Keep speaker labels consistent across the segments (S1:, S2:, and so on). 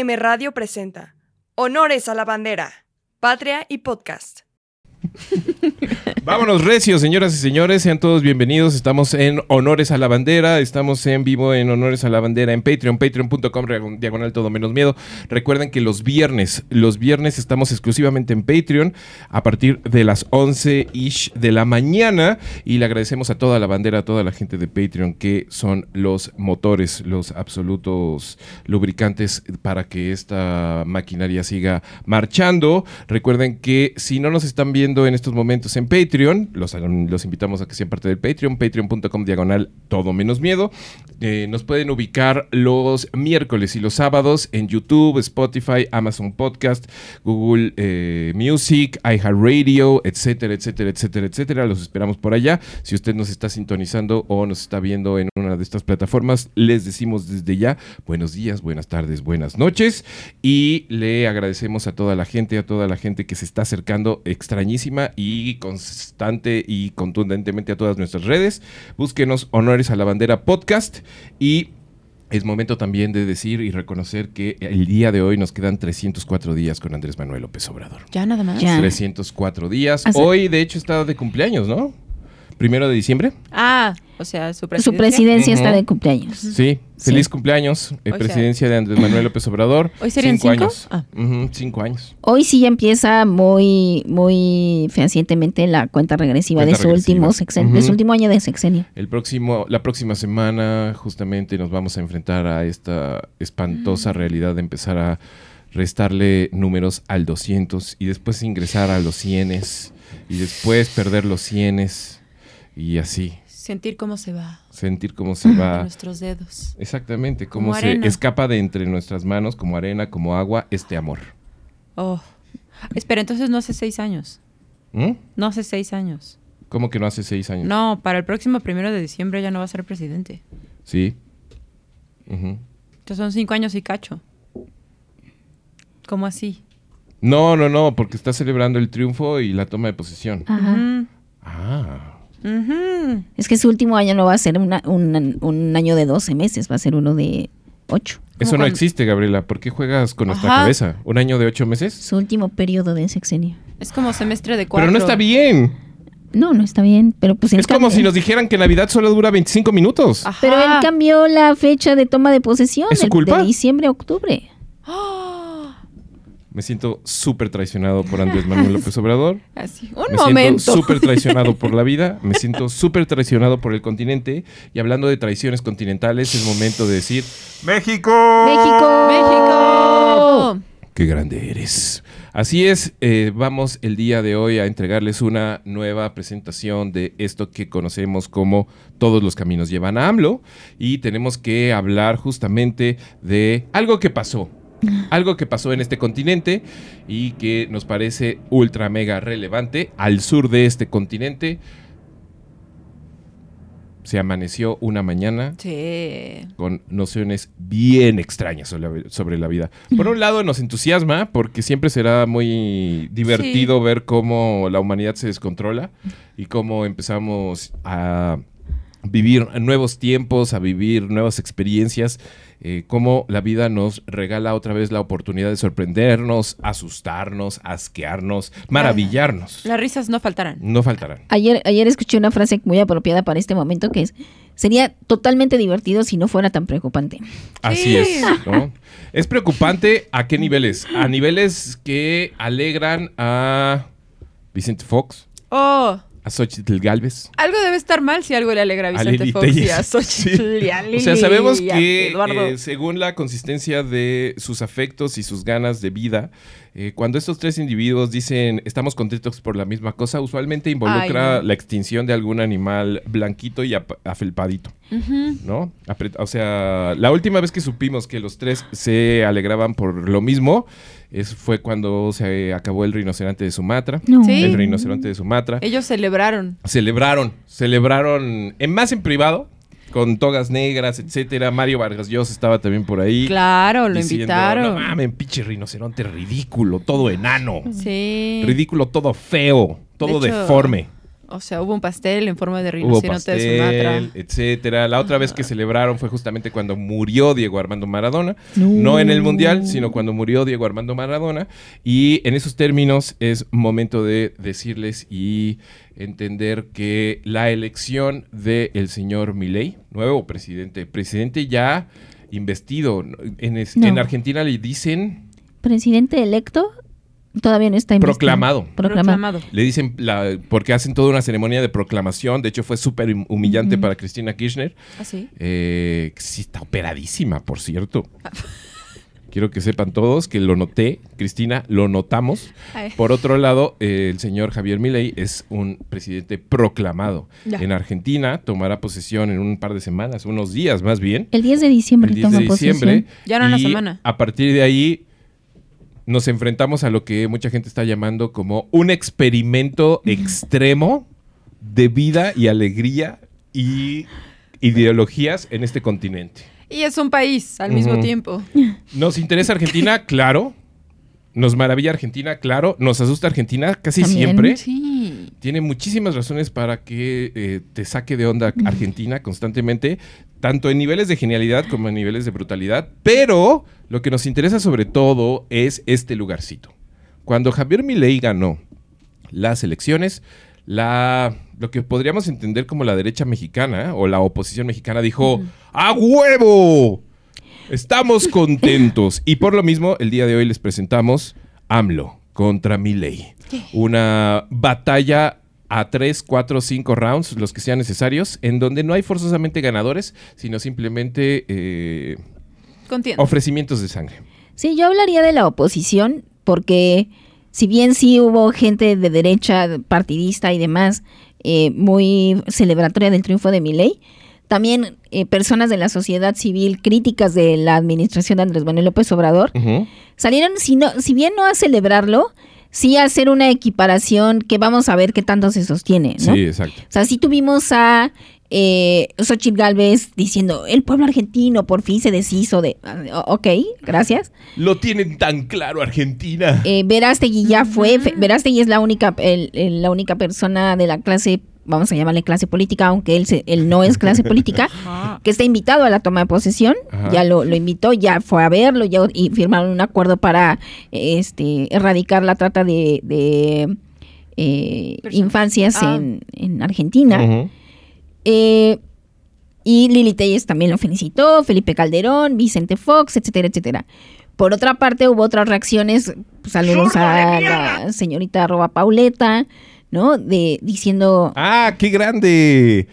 S1: FM Radio presenta Honores a la Bandera, Patria y Podcast.
S2: Vámonos recios, señoras y señores, sean todos bienvenidos. Estamos en Honores a la Bandera, estamos en vivo en Honores a la Bandera en Patreon, patreon.com diagonal todo menos miedo. Recuerden que los viernes, los viernes estamos exclusivamente en Patreon a partir de las 11 ish de la mañana y le agradecemos a toda la bandera, a toda la gente de Patreon que son los motores, los absolutos lubricantes para que esta maquinaria siga marchando. Recuerden que si no nos están viendo en estos momentos en Patreon, los, invitamos a que sean parte del Patreon, patreon.com diagonal todo menos miedo. Eh, nos pueden ubicar los miércoles y los sábados en YouTube, Spotify, Amazon Podcast, Google eh, Music, iHeartRadio, etcétera, etcétera, etcétera, etcétera. Los esperamos por allá. Si usted nos está sintonizando o nos está viendo en una de estas plataformas, les decimos desde ya buenos días, buenas tardes, buenas noches y le agradecemos a toda la gente, a toda la gente que se está acercando extrañísima y constante y contundentemente a todas nuestras redes. Búsquenos Honores a la Bandera Podcast y es momento también de decir y reconocer que el día de hoy nos quedan 304 días con Andrés Manuel López Obrador.
S3: Ya nada más.
S4: Ya.
S2: 304 días.
S3: Hace-
S2: Hoy, de hecho, está de cumpleaños, ¿no? Primero de diciembre.
S3: Ah, o sea, su
S4: Su
S3: presidencia.
S4: está de cumpleaños.
S2: Sí, feliz cumpleaños. eh,
S3: sea-
S2: presidencia de Andrés Manuel López Obrador.
S3: ¿Hoy serían
S2: cinco
S3: cinco?
S2: años.
S3: Ah.
S2: Cinco años.
S4: Hoy sí ya empieza muy, muy fehacientemente la cuenta regresiva
S2: Cuenta
S4: de su
S2: regresiva.
S4: último sexenio, de su último año de sexenio.
S2: El próximo, la próxima semana justamente nos vamos a enfrentar a esta
S3: Mm.
S2: espantosa realidad de empezar a restarle números al 200 y después ingresar a los 100 y después perder los 100 y así
S3: Sentir cómo se va
S2: sentir cómo se
S3: en
S2: va
S3: nuestros dedos.
S2: exactamente
S3: Como
S2: cómo se
S3: arena.
S2: escapa de entre nuestras manos como arena, como agua este amor.
S3: Oh. Espera, entonces no hace seis años.
S2: ¿Mm?
S3: No hace seis años.
S2: ¿Cómo que no hace seis años?
S3: No, para el próximo primero de diciembre ya no va a ser presidente.
S2: Sí. Ujú.
S3: Entonces son cinco años y cacho. ¿Cómo así?
S2: No, no, no, porque está celebrando el triunfo y la toma de posesión.
S4: Ajá.
S3: Ujú.
S4: Es que su último año no va a ser una- un, un año de 12 meses, va a ser uno de 8.
S2: Eso no existe, Gabriela. ¿Por qué juegas con nuestra
S3: Ajá.
S2: cabeza? ¿Un año de ocho meses?
S4: Su último periodo de sexenio.
S3: Es como semestre de cuatro.
S2: Pero no está bien.
S4: No, no está bien, pero pues
S2: Es como si nos dijeran que Navidad solo dura 25 minutos.
S3: Ajá.
S4: Pero él cambió la fecha de toma de posesión.
S2: ¿Es su
S4: el-
S2: culpa?
S4: De diciembre a octubre.
S3: ¡Ah!
S2: Me siento súper traicionado por Andrés Manuel López Obrador.
S3: Así. Un
S2: me
S3: momento.
S2: siento súper traicionado por la vida. Me siento súper traicionado por el continente. Y hablando de traiciones continentales, es momento de decir: ¡México!
S3: ¡México!
S2: ¡Qué grande eres! Así es, eh, vamos el día de hoy a entregarles una nueva presentación de esto que conocemos como Todos los caminos llevan a AMLO y tenemos que hablar justamente de algo que pasó. Algo que pasó en este continente y que nos parece ultra mega relevante al sur de este continente. Se amaneció una mañana
S3: Sí.
S2: con nociones bien extrañas sobre, sobre la vida. Por un lado nos entusiasma porque siempre será muy divertido ver cómo la humanidad se descontrola y cómo empezamos a vivir nuevos tiempos, a vivir nuevas experiencias, eh, cómo la vida nos regala otra vez la oportunidad de sorprendernos, asustarnos, asquearnos, maravillarnos.
S3: Las risas no faltarán.
S2: No faltarán.
S4: Ayer, ayer escuché una frase muy apropiada para este momento que es, sería totalmente divertido si no fuera tan preocupante.
S2: Así
S3: Sí.
S2: es, ¿no? Es preocupante a qué niveles. A niveles que alegran a Vicente Fox,
S3: Oh,
S2: a Xochitl Galvez.
S3: algo debe estar mal si algo le alegra a
S2: A
S3: Vicente
S2: Lili
S3: Fox y
S2: Telles.
S3: a Xochitl
S2: Sí.
S3: y a
S2: O sea, sabemos
S3: y a
S2: que eh, según la consistencia de sus afectos y sus ganas de vida, eh, cuando estos tres individuos dicen estamos contentos por la misma cosa, usualmente involucra
S3: Ay, no.
S2: la extinción de algún animal blanquito y afelpadito. ¿no? Apre- O sea, la última vez que supimos que los tres se alegraban por lo mismo es, fue cuando se acabó el rinoceronte de Sumatra.
S4: No.
S3: Sí.
S2: El rinoceronte de Sumatra.
S3: Ellos celebraron.
S2: Celebraron, celebraron en más en privado, con togas negras, etcétera. Mario Vargas Llosa estaba también por ahí.
S3: Claro, lo
S2: diciendo,
S3: invitaron.
S2: No mames, pinche rinoceronte ridículo, todo enano.
S3: Sí.
S2: Ridículo, todo feo, todo
S3: De hecho,
S2: deforme.
S3: O sea, hubo un pastel en forma de
S2: Hubo
S3: rinoceronte de Sumatra.
S2: pastel, etcétera. La otra vez que celebraron fue justamente cuando murió Diego Armando Maradona.
S4: No.
S2: No en el Mundial, sino cuando murió Diego Armando Maradona. Y en esos términos es momento de decirles y entender que la elección del señor Milei, nuevo presidente, presidente ya investido, en, es-
S4: No.
S2: en Argentina le dicen
S4: Presidente electo todavía no está
S2: proclamado.
S4: Proclamado.
S3: Proclamado.
S2: Le dicen, la, porque hacen toda una ceremonia de proclamación, de hecho fue súper hum- humillante para Cristina Kirchner.
S3: Así.
S2: Eh, que sí está operadísima, por cierto. Quiero que sepan todos que lo noté, Cristina, lo notamos.
S3: Ay.
S2: Por otro lado, eh, el señor Javier Milei es un presidente proclamado.
S3: Ya.
S2: En Argentina tomará posesión en un par de semanas, unos días más bien.
S4: El 10 de diciembre
S2: El 10
S4: toma
S2: de diciembre.
S4: posesión.
S3: Ya no una semana.
S2: A partir de ahí nos enfrentamos a lo que mucha gente está llamando como un experimento extremo de vida y alegría y ideologías en este continente.
S3: Y es un país al mismo tiempo.
S2: Nos interesa Argentina, claro. Nos maravilla Argentina, claro. Nos asusta Argentina casi
S4: También.
S2: siempre.
S3: Sí.
S2: Tiene muchísimas razones para que eh, te saque de onda Argentina constantemente, tanto en niveles de genialidad como en niveles de brutalidad. Pero lo que nos interesa sobre todo es este lugarcito. Cuando Javier Milei ganó las elecciones, la, lo que podríamos entender como la derecha mexicana o la oposición mexicana dijo, ¡A huevo! Estamos contentos. y por lo mismo, el día de hoy les presentamos AMLO contra Milei. Una batalla a 3, 4, 5 rounds, los que sean necesarios, en donde no hay forzosamente ganadores, sino simplemente eh, ofrecimientos de sangre.
S4: Sí, yo hablaría de la oposición porque si bien sí hubo gente de derecha partidista y demás eh, muy celebratoria del triunfo de Milei, también eh, personas de la sociedad civil críticas de la administración de Andrés Manuel López Obrador salieron, si, no, si bien no a celebrarlo, sí hacer una equiparación que vamos a ver qué tanto se sostiene, ¿no?
S2: Sí, exacto.
S4: O sea, sí tuvimos a eh, Xochitl Galvez diciendo, el pueblo argentino por fin se deshizo de... ah, Ok, gracias.
S2: Lo tienen tan claro Argentina.
S4: Eh, Verástegui ya fue, Verástegui es la única, el- el- la única persona de la clase, vamos a llamarle clase política, aunque él, se- él no es clase política, que está invitado a la toma de posesión,
S2: Ajá.
S4: ya lo, lo invitó, ya fue a verlo ya, y firmaron un acuerdo para este, erradicar la trata de, de, eh, infancias
S3: Ah.
S4: en, en Argentina. Eh, y Lili Telles también lo felicitó, Felipe Calderón, Vicente Fox, etcétera, etcétera. Por otra parte, hubo otras reacciones, pues, saludos a la señorita arroba Pauleta, ¿no? De, diciendo,
S2: ¡Ah, qué grande!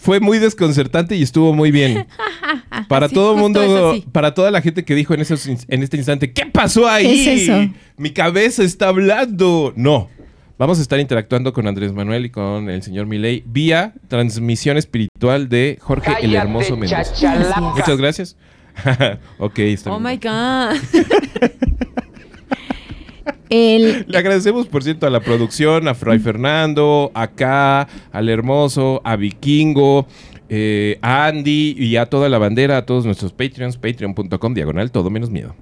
S2: Fue muy desconcertante y estuvo muy bien. Para todo el mundo, para toda la gente que dijo en, esos en este instante, ¿qué pasó ahí?
S4: ¿Qué es eso?
S2: Mi cabeza está hablando. No. Vamos a estar interactuando con Andrés Manuel y con el señor Milei vía transmisión espiritual de Jorge el Hermoso Mendoza. Muchas gracias. ok, está
S3: Oh
S2: bien.
S3: my God.
S4: el,
S2: Le agradecemos, por cierto, a la producción, a Fray Fernando, acá, al Hermoso, a Vikingo, eh, a Andy y a toda la bandera, a todos nuestros Patreons, patreon.com, diagonal, todo menos miedo.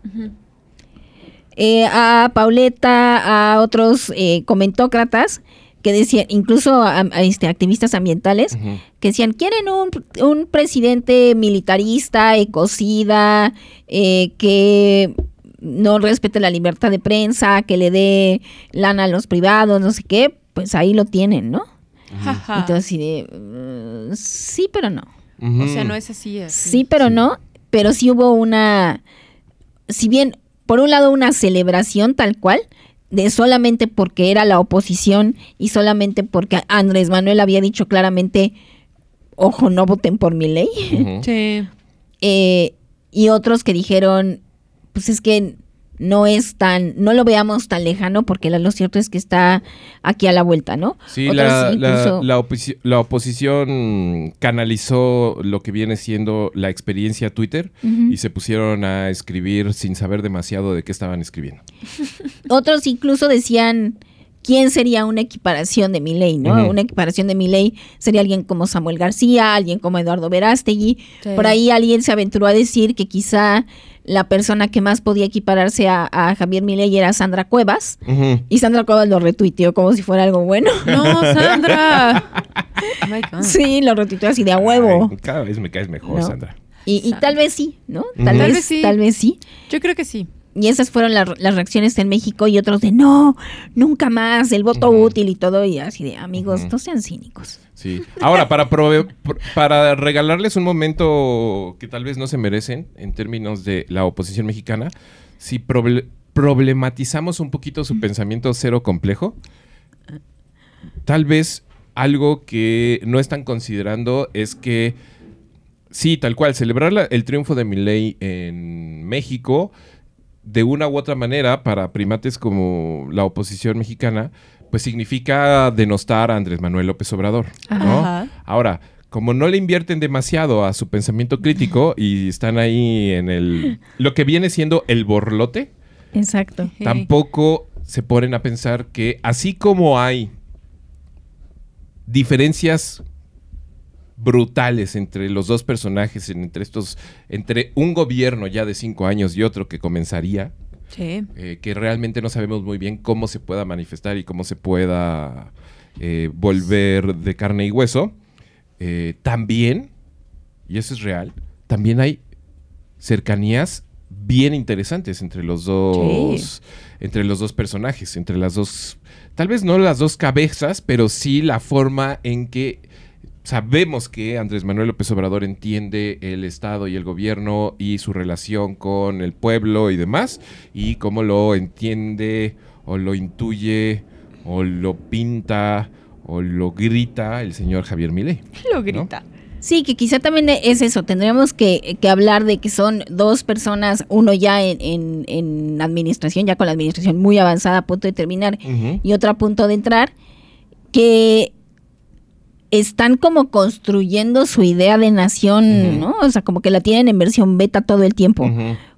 S4: eh, a Pauleta, a otros eh, comentócratas, que decían, incluso a- a, este, activistas ambientales, que decían, quieren un, un presidente militarista, ecocida, que no respete la libertad de prensa, que le dé lana a los privados, no sé qué, pues ahí lo tienen, ¿no? Entonces, de, "Mm, sí, pero no.
S3: O sea, no es así. así.
S4: Sí, pero no. Pero sí hubo una. Si bien, por un lado, una celebración tal cual, de solamente porque era la oposición y solamente porque Andrés Manuel había dicho claramente: ojo, no voten por mi ley.
S3: Sí.
S4: Eh, y otros que dijeron: pues es que no es tan. No lo veamos tan lejano porque lo cierto es que está aquí a la vuelta, ¿no?
S2: Sí, la, la-
S4: incluso-
S2: la oposi- la oposición canalizó lo que viene siendo la experiencia Twitter y se pusieron a escribir sin saber demasiado de qué estaban escribiendo.
S4: Otros incluso decían quién sería una equiparación de Milei, ¿no?
S2: Ujú.
S4: Una equiparación de Milei sería alguien como Samuel García, alguien como Eduardo Verástegui.
S3: Sí.
S4: Por ahí alguien se aventuró a decir que quizá la persona que más podía equipararse a, a Javier Milei era Sandra Cuevas. Y Sandra Cuevas lo retuiteó como si fuera algo bueno.
S3: No, Sandra. Oh my God.
S4: Sí, lo retuiteó así de a huevo.
S2: Ay, cada vez me caes mejor,
S4: No.
S2: Sandra.
S4: Y, y tal vez sí, ¿no? Tal,
S2: Ujú.
S4: vez,
S3: Tal vez sí.
S4: Tal vez sí.
S3: Yo creo que sí.
S4: Y esas fueron la- las reacciones en México y otros de no, nunca más, el voto útil y todo. Y así de amigos, no sean cínicos.
S2: Sí. Ahora, para, para regalarles un momento que tal vez no se merecen en términos de la oposición mexicana, si proble- problematizamos un poquito su pensamiento cero complejo, tal vez algo que no están considerando es que, sí, tal cual, celebrar la- el triunfo de Milei en México, de una u otra manera, para primates como la oposición mexicana, pues significa denostar a Andrés Manuel López Obrador. ¿no?
S3: Ajá.
S2: Ahora, como no le invierten demasiado a su pensamiento crítico y están ahí en el lo que viene siendo el borlote,
S4: Exacto.
S2: Tampoco se ponen a pensar que así como hay diferencias brutales entre los dos personajes, entre estos, entre un gobierno ya de cinco años y otro que comenzaría,
S3: Sí.
S2: eh, que realmente no sabemos muy bien cómo se pueda manifestar y cómo se pueda eh, volver de carne y hueso. Eh, también, y eso es real, también hay cercanías bien interesantes entre los dos, entre los dos personajes, entre las dos, tal vez no las dos cabezas, pero sí la forma en que sabemos que Andrés Manuel López Obrador entiende el Estado y el gobierno y su relación con el pueblo y demás, y cómo lo entiende o lo intuye o lo pinta o lo grita el señor Javier Milei.
S3: Lo grita.
S4: Sí, que quizá también es eso. Tendríamos que, que hablar de que son dos personas, uno ya en, en- en administración, ya con la administración muy avanzada a punto de terminar, y otro a punto de entrar, que están como construyendo su idea de nación. ¿no? O sea, como que la tienen en versión beta todo el tiempo.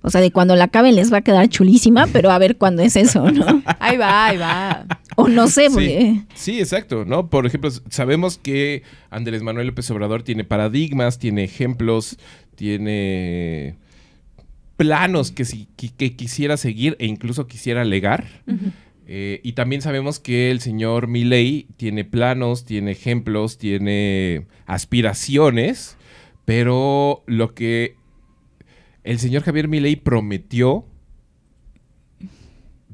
S4: O sea, de cuando la acaben les va a quedar chulísima, pero a ver cuándo es eso, ¿no?
S3: Ahí va, ahí va.
S4: O no sé,
S2: Sí.
S4: porque...
S2: Sí, exacto, ¿no? Por ejemplo, sabemos que Andrés Manuel López Obrador tiene paradigmas, tiene ejemplos, tiene planos que, si- que, que quisiera seguir e incluso quisiera legar. Eh, y también sabemos que el señor Milei tiene planos, tiene ejemplos, tiene aspiraciones, pero lo que el señor Javier Milei prometió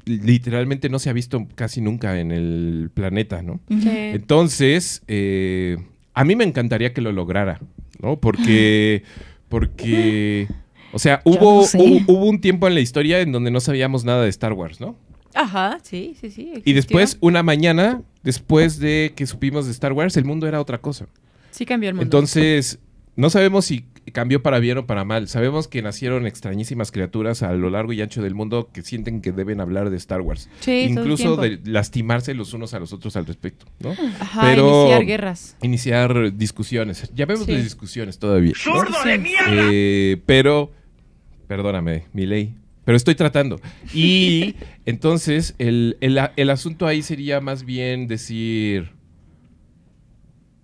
S2: literalmente no se ha visto casi nunca en el planeta, ¿no?
S3: Sí.
S2: Entonces, eh, a mí me encantaría que lo lograra, ¿no? Porque, porque, o sea,
S4: Yo
S2: hubo,
S4: no sé.
S2: hubo, hubo un tiempo en la historia en donde no sabíamos nada de Star Wars, ¿no?
S3: Ajá, sí, sí, sí.
S2: Y después, una mañana, después de que supimos de Star Wars, el mundo era otra cosa.
S3: Sí cambió el mundo.
S2: Entonces, no sabemos si cambió para bien o para mal. Sabemos que nacieron extrañísimas criaturas a lo largo y ancho del mundo que sienten que deben hablar de Star Wars.
S3: Sí, todo el
S2: Incluso de lastimarse los unos a los otros al respecto, ¿no?
S3: Ajá,
S2: pero-
S3: iniciar guerras.
S2: Iniciar discusiones. Ya vemos
S3: Sí.
S2: las discusiones todavía. ¿no?
S5: ¡Zurdo de mierda!
S2: Eh, pero, perdóname, mi ley. Pero estoy tratando. Y entonces el, el- el asunto ahí sería más bien decir,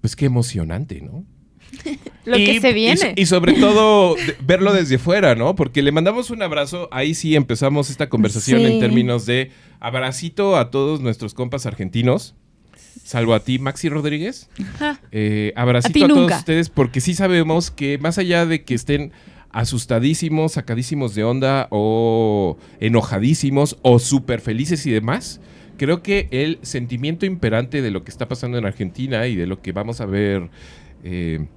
S2: pues qué emocionante, ¿no?
S3: Lo
S2: Y-
S3: que se viene.
S2: Y, sobre todo verlo desde fuera, ¿no? Porque le mandamos un abrazo, ahí sí empezamos esta conversación
S4: Sí.
S2: en términos de abracito a todos nuestros compas argentinos. salvo a ti, Maxi Rodríguez.
S3: Ajá.
S2: Eh, abracito
S3: A
S2: todos ustedes porque sí sabemos que más allá de que estén asustadísimos, sacadísimos de onda o enojadísimos o súper felices y demás, creo que el sentimiento imperante de lo que está pasando en Argentina y de lo que vamos a ver eh,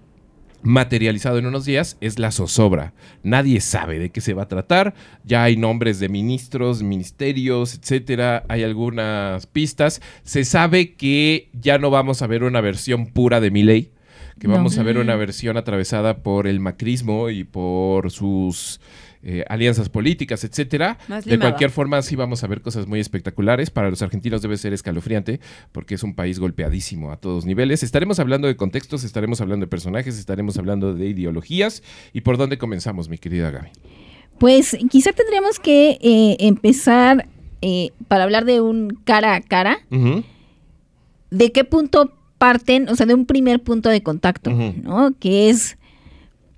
S2: materializado en unos días es la zozobra. Nadie sabe de qué se va a tratar. Ya hay nombres de ministros, ministerios, etcétera. Hay algunas pistas. Se sabe que ya no vamos a ver una versión pura de Milei, que
S4: No.
S2: vamos a ver una versión atravesada por el macrismo y por sus eh, alianzas políticas, etcétera. De cualquier forma, sí vamos a ver cosas muy espectaculares. Para los argentinos debe ser escalofriante porque es un país golpeadísimo a todos niveles. Estaremos hablando de contextos, estaremos hablando de personajes, estaremos hablando de ideologías. ¿Y por dónde comenzamos, mi querida Gaby?
S4: Pues quizá tendríamos que eh, empezar eh, para hablar de un cara a cara. ¿De qué punto parten? O sea, de un primer punto de contacto. ¿no? Que es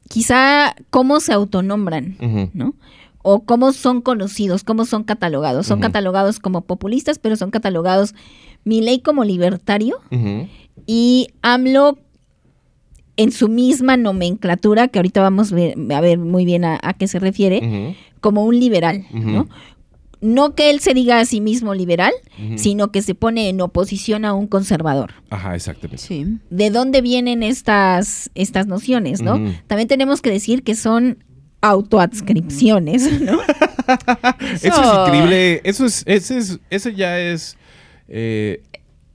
S4: quizá cómo se autonombran, ¿no? O cómo son conocidos, cómo son catalogados. Son catalogados como populistas, pero son catalogados Milei como libertario y AMLO en su misma nomenclatura, que ahorita vamos a ver, a ver muy bien a, a qué se refiere, como un liberal. ¿no? No que él se diga a sí mismo liberal, sino que se pone en oposición a un conservador.
S2: Ajá, exactamente.
S3: Sí.
S4: ¿De dónde vienen estas, estas nociones, no? También tenemos que decir que son autoadscripciones, ¿no?
S2: Eso es increíble. Eso es, ese es, eso ya es eh,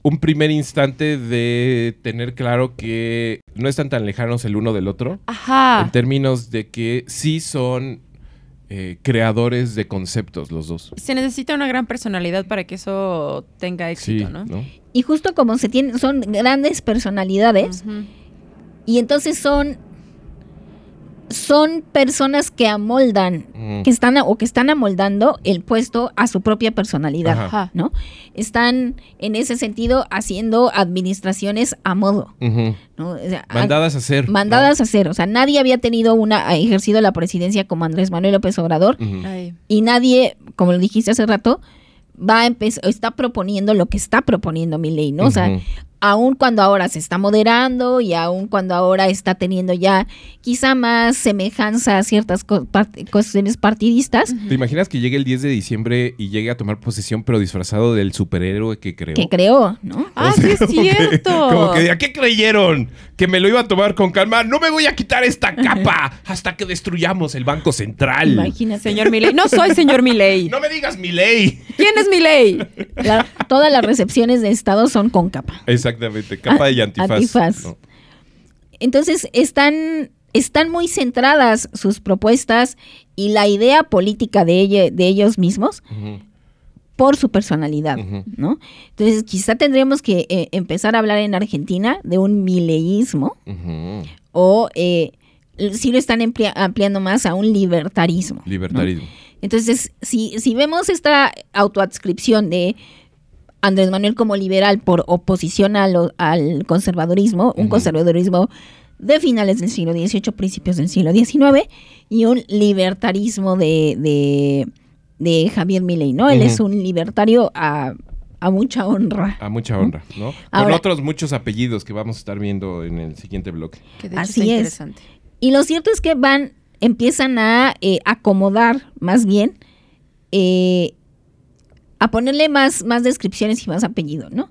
S2: un primer instante de tener claro que no están tan lejanos el uno del otro.
S3: Ajá.
S2: En términos de que sí son eh, creadores de conceptos los dos.
S3: Se necesita una gran personalidad para que eso tenga
S2: Sí,
S3: éxito, ¿no?
S2: ¿no?
S4: Y justo como se tienen, son grandes personalidades, y entonces son, son personas que amoldan,
S2: Mm.
S4: que están o que están amoldando el puesto a su propia personalidad.
S2: Ajá.
S4: ¿no? Están en ese sentido haciendo administraciones a modo,
S2: Ujú.
S4: ¿no? O sea, han-
S2: Mandadas a hacer. ¿no?
S4: mandadas a hacer, o sea, nadie había tenido una ha ejercido la presidencia como Andrés Manuel López Obrador y nadie, como lo dijiste hace rato, va a empezar está proponiendo lo que está proponiendo mi ley, ¿no? O sea. Aun cuando ahora se está moderando y aun cuando ahora está teniendo ya quizá más semejanza a ciertas co- part- cuestiones partidistas,
S2: ¿Te imaginas que llegue el 10 de diciembre y llegue a tomar posesión pero disfrazado del superhéroe que creó?
S4: que creó, ¿no?
S3: Ah,
S2: O sea,
S3: sí es
S2: que-
S3: cierto.
S2: como que, ¿a qué creyeron? Que me lo iba a tomar con calma. No me voy a quitar esta capa hasta que destruyamos el Banco Central.
S4: Imagínate.
S3: Señor Milei. No soy señor Milei.
S2: No me digas mi ley.
S3: ¿Quién es Milei?
S4: La- todas las recepciones de Estado son con capa.
S2: Exactamente, capa y antifaz.
S4: Antifaz.
S2: ¿no?
S4: Entonces están, están muy centradas sus propuestas y la idea política de, ella- de ellos mismos
S2: Ujú,
S4: por su personalidad. ¿no? Entonces quizá tendríamos que eh, empezar a hablar en Argentina de un mileísmo o eh, si lo están amplia- ampliando más a un libertarismo. ¿no?
S2: Libertarismo.
S4: Entonces, si, si vemos esta autoadscripción de Andrés Manuel como liberal por oposición a lo- al conservadurismo, un
S2: Ujú.
S4: conservadurismo de finales del siglo XVIII, principios del siglo XIX, y un libertarismo de, de, de Javier Milei, ¿no? Él es un libertario a, a mucha honra.
S2: A mucha honra, ¿no? Con otros muchos apellidos que vamos a estar viendo en el siguiente bloque.
S3: Que de hecho
S4: Así es.
S3: interesante.
S4: Y lo cierto es que van, empiezan a eh, acomodar más bien, eh, a ponerle más, más descripciones y más apellido, ¿no?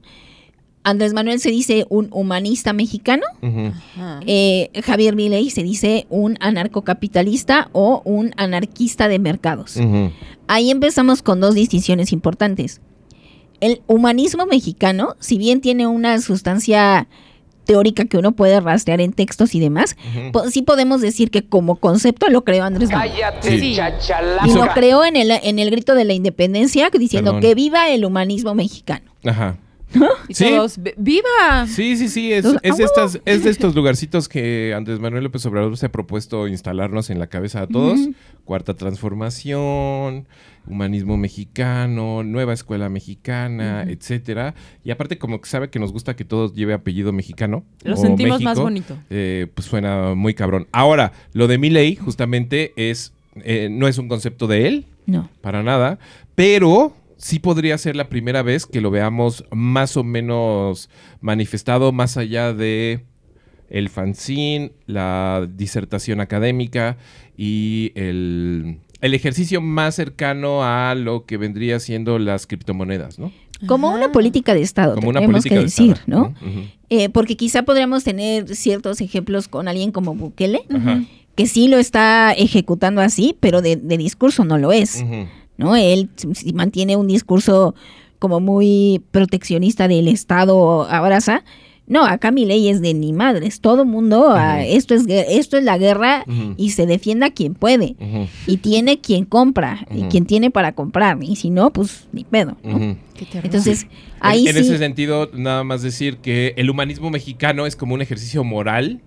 S4: Andrés Manuel se dice un humanista mexicano, eh, Javier Milei se dice un anarcocapitalista o un anarquista de mercados. Ahí empezamos con dos distinciones importantes. El humanismo mexicano, si bien tiene una sustancia teórica que uno puede rastrear en textos y demás, po- sí podemos decir que como concepto lo creó Andrés Manuel.
S5: Cállate,
S3: Sí.
S4: Y lo creó en el, en el grito de la independencia diciendo
S2: Perdón.
S4: que viva el humanismo mexicano.
S2: Ajá.
S3: Y
S2: Sí.
S3: todos, "Vi- ¡viva!
S2: Sí, sí, sí, es,
S4: Entonces,
S2: es de
S4: ¡ah,
S2: estas, es de estos lugarcitos que Andrés Manuel López Obrador se ha propuesto instalarnos en la cabeza a todos. Cuarta transformación, humanismo mexicano, nueva escuela mexicana, etcétera. Y aparte como que sabe que nos gusta que todo lleve apellido mexicano.
S3: Lo
S2: o
S3: sentimos más bonito.
S2: eh, pues suena muy cabrón. Ahora, lo de mi ley justamente es, eh, no es un concepto de él,
S4: No.
S2: para nada, pero sí podría ser la primera vez que lo veamos más o menos manifestado más allá de el fanzine, la disertación académica y el, el ejercicio más cercano a lo que vendría siendo las criptomonedas, ¿no?
S4: Como una política de Estado,
S2: Como una
S4: tenemos
S2: política
S4: que
S2: de
S4: decir,
S2: Estado,
S4: ¿no? Eh, porque quizá podríamos tener ciertos ejemplos con alguien como Bukele, que sí lo está ejecutando así, pero de, de discurso no lo es. ¿No? Él mantiene un discurso como muy proteccionista del Estado, abraza. No, acá mi ley es de ni madres, todo mundo, ah, esto, es, esto es la guerra y se defienda quien puede. Y tiene quien compra, y quien tiene para comprar, y si no, pues ni pedo. ¿no? Entonces, ahí
S2: en,
S4: sí.
S2: en ese sentido, nada más decir que el humanismo mexicano es como un ejercicio moral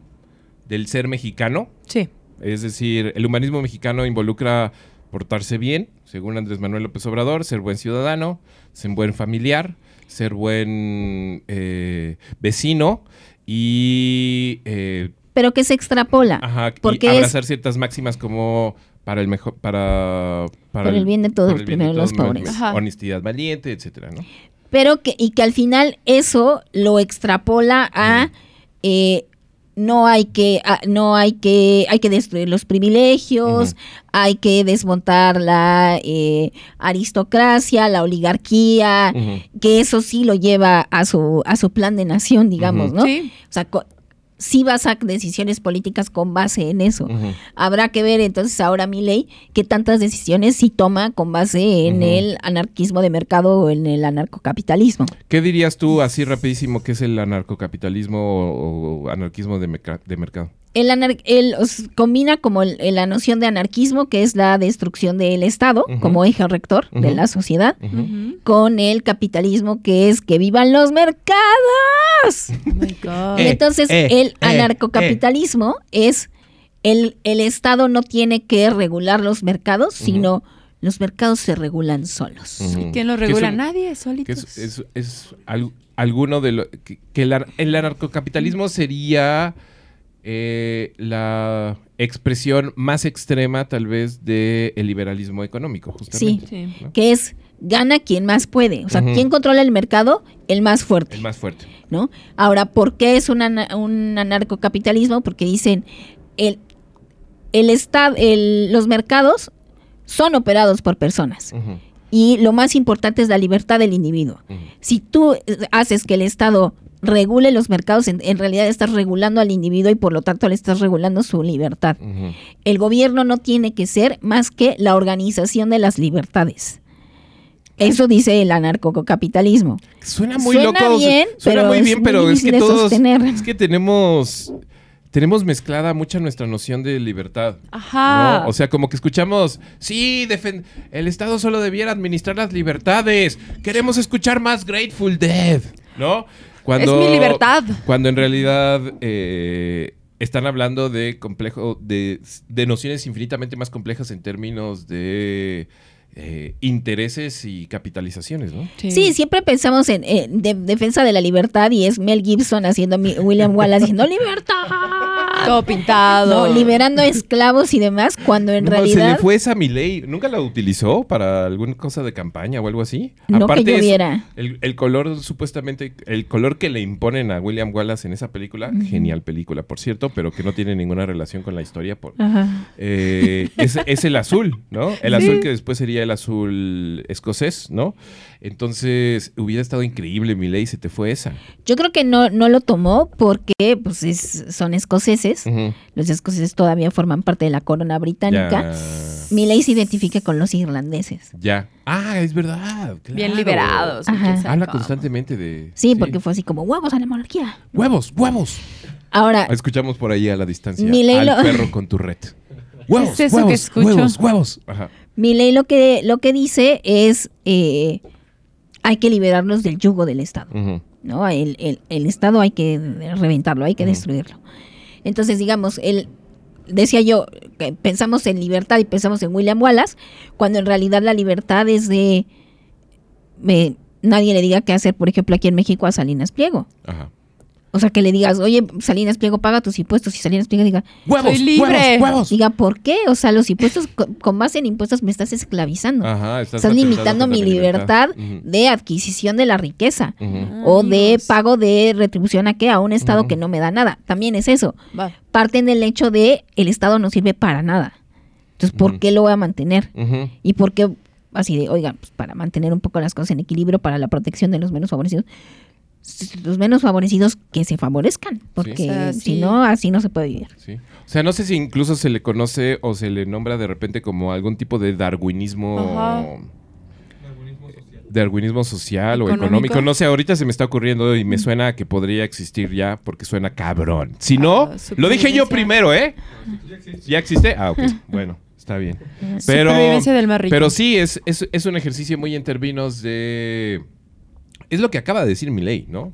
S2: del ser mexicano.
S3: Sí.
S2: Es decir, el humanismo mexicano involucra portarse bien, según Andrés Manuel López Obrador, ser buen ciudadano, ser buen familiar, ser buen eh, vecino y, eh,
S4: pero que se extrapola
S2: ajá, y
S4: Porque es-
S2: abrazar ciertas máximas como para el mejor, para, para
S4: Por el bien de todos,
S2: el bien de
S4: primero los pobres.
S3: Ajá.
S2: honestidad valiente, etcétera, ¿no?
S4: pero que y que al final eso lo extrapola a eh, no hay que a- no hay que hay que destruir los privilegios hay que desmontar la eh, aristocracia la oligarquía que eso sí lo lleva a su a su plan de nación digamos no
S3: Sí.
S4: o sea sí basa decisiones políticas con base en eso. Habrá que ver entonces ahora mi ley qué tantas decisiones sí toma con base en el anarquismo de mercado o en el anarcocapitalismo.
S2: ¿Qué dirías tú así rapidísimo que es el anarcocapitalismo o, o anarquismo de mercado?
S4: El, anar- el- os- combina como el- la noción de anarquismo, que es la destrucción del Estado como eje rector de la sociedad, con el capitalismo, que es que vivan los mercados.
S3: Oh my God.
S4: Y
S2: Eh,
S4: entonces
S2: eh,
S4: el
S2: eh,
S4: anarcocapitalismo es el, el Estado no tiene que regular los mercados, sino los mercados se regulan solos.
S3: ¿Quién lo
S2: Que es
S3: regula?
S2: un-
S3: Nadie, solitos.
S2: es, es- es al- alguno de lo que, que el, ar- el anarcocapitalismo sería eh, la expresión más extrema tal vez del liberalismo económico justamente
S3: Sí.
S2: ¿no?
S4: Que es gana quien más puede. O sea,
S2: Ujú.
S4: ¿quién controla el mercado? El más fuerte.
S2: el más fuerte
S4: ¿no? Ahora, ¿por qué es un, ana- un anarcocapitalismo? Porque dicen, el, el estado, el- los mercados son operados por personas. Y lo más importante es la libertad del individuo. Si tú haces que el Estado regule los mercados, en, en realidad estás regulando al individuo y por lo tanto le estás regulando su libertad. El gobierno no tiene que ser más que la organización de las libertades. Eso dice el anarcocapitalismo.
S2: Suena muy
S4: Suena
S2: loco.
S4: bien,
S2: suena
S4: pero
S2: muy
S4: es
S2: bien,
S4: muy
S2: pero es que todos.
S4: sostener.
S2: Es que tenemos. Tenemos mezclada mucha nuestra noción de libertad.
S3: Ajá.
S2: ¿no? O sea, como que escuchamos, sí, el Estado solo debiera administrar las libertades. Queremos escuchar más Grateful Dead, ¿no? Cuando,
S3: Es mi libertad.
S2: Cuando en realidad eh, están hablando de complejo, de, de nociones infinitamente más complejas en términos de eh, intereses y capitalizaciones, ¿no?
S4: Sí, siempre pensamos en, en de- defensa de la libertad y es Mel Gibson haciendo mi- William Wallace diciendo libertad.
S3: Todo pintado.
S4: No, liberando esclavos y demás, cuando en
S2: No, Se le
S4: realidad
S2: fue esa mi ley. ¿Nunca la utilizó para alguna cosa de campaña o algo así?
S4: No que yo viera.
S2: el, el color, supuestamente, el color que le imponen a William Wallace en esa película, genial película, por cierto, pero que no tiene ninguna relación con la historia. Por,
S4: Ajá.
S2: eh, es, es el azul, ¿no? El azul que después sería el azul escocés, ¿no? Entonces, hubiera estado increíble mi ley, se te fue esa.
S4: Yo creo que no, no lo tomó porque pues es- son escoceses. Los escoceses todavía forman parte de la corona británica.
S2: Ya.
S4: Milley se identifica con los irlandeses.
S2: Ya. Ah, es verdad.
S3: Bien liberados.
S2: Habla
S3: cómo.
S2: constantemente de.
S4: Sí, porque fue así como huevos a la monarquía.
S2: ¡Huevos! ¡Huevos!
S4: Ahora,
S2: Escuchamos por ahí a la distancia
S4: Mi ley
S2: al
S4: lo-
S2: perro con tu red. ¡Huevos!
S3: ¿Es eso que
S2: huevos,
S3: escucho?
S2: ¡Huevos! ¡Huevos! Ajá.
S4: Milley lo que, lo que dice es eh, hay que liberarlos del yugo del Estado. ¿no? El, el- el Estado hay que reventarlo, hay que destruirlo. Entonces, digamos, él decía yo, que pensamos en libertad y pensamos en William Wallace, cuando en realidad la libertad es de eh, nadie le diga qué hacer, por ejemplo, aquí en México a Salinas Pliego.
S2: Ajá.
S4: O sea, que le digas, oye, Salinas Pliego, paga tus impuestos. Y Salinas Pliego diga,
S2: ¡Huevos!
S3: Soy libre.
S2: ¡Huevos! ¡Huevos!
S4: diga, ¿por qué? O sea, los impuestos, co- con base en impuestos me estás esclavizando.
S2: Ajá, estás,
S4: Estás limitando mi libertad de adquisición de la riqueza.
S2: ujú.
S4: O de pago de retribución a qué? A un Estado que no me da nada. También es eso.
S3: Va.
S4: Parten del hecho de el Estado no sirve para nada. Entonces, ¿por qué lo voy a mantener? ¿Y por qué? Así de, oiga, pues para mantener un poco las cosas en equilibrio, para la protección de los menos favorecidos. Los menos favorecidos que se favorezcan, porque
S3: O sea,
S4: si
S3: sí.
S4: no, así no se puede vivir.
S2: Sí. O sea, no sé si incluso se le conoce o se le nombra de repente como algún tipo de darwinismo.
S3: Ajá.
S2: Darwinismo social o
S3: Económico.
S2: No sé, ahorita se me está ocurriendo y me suena a que podría existir ya porque suena cabrón. Si no,
S3: Ah,
S2: lo dije yo primero, ¿eh? ¿Ya existe? Ah, ok. Bueno, está bien. Pero,
S3: del más rico.
S2: pero sí, es, es, es un ejercicio muy en términos de... Es lo que acaba de decir mi ley, ¿no?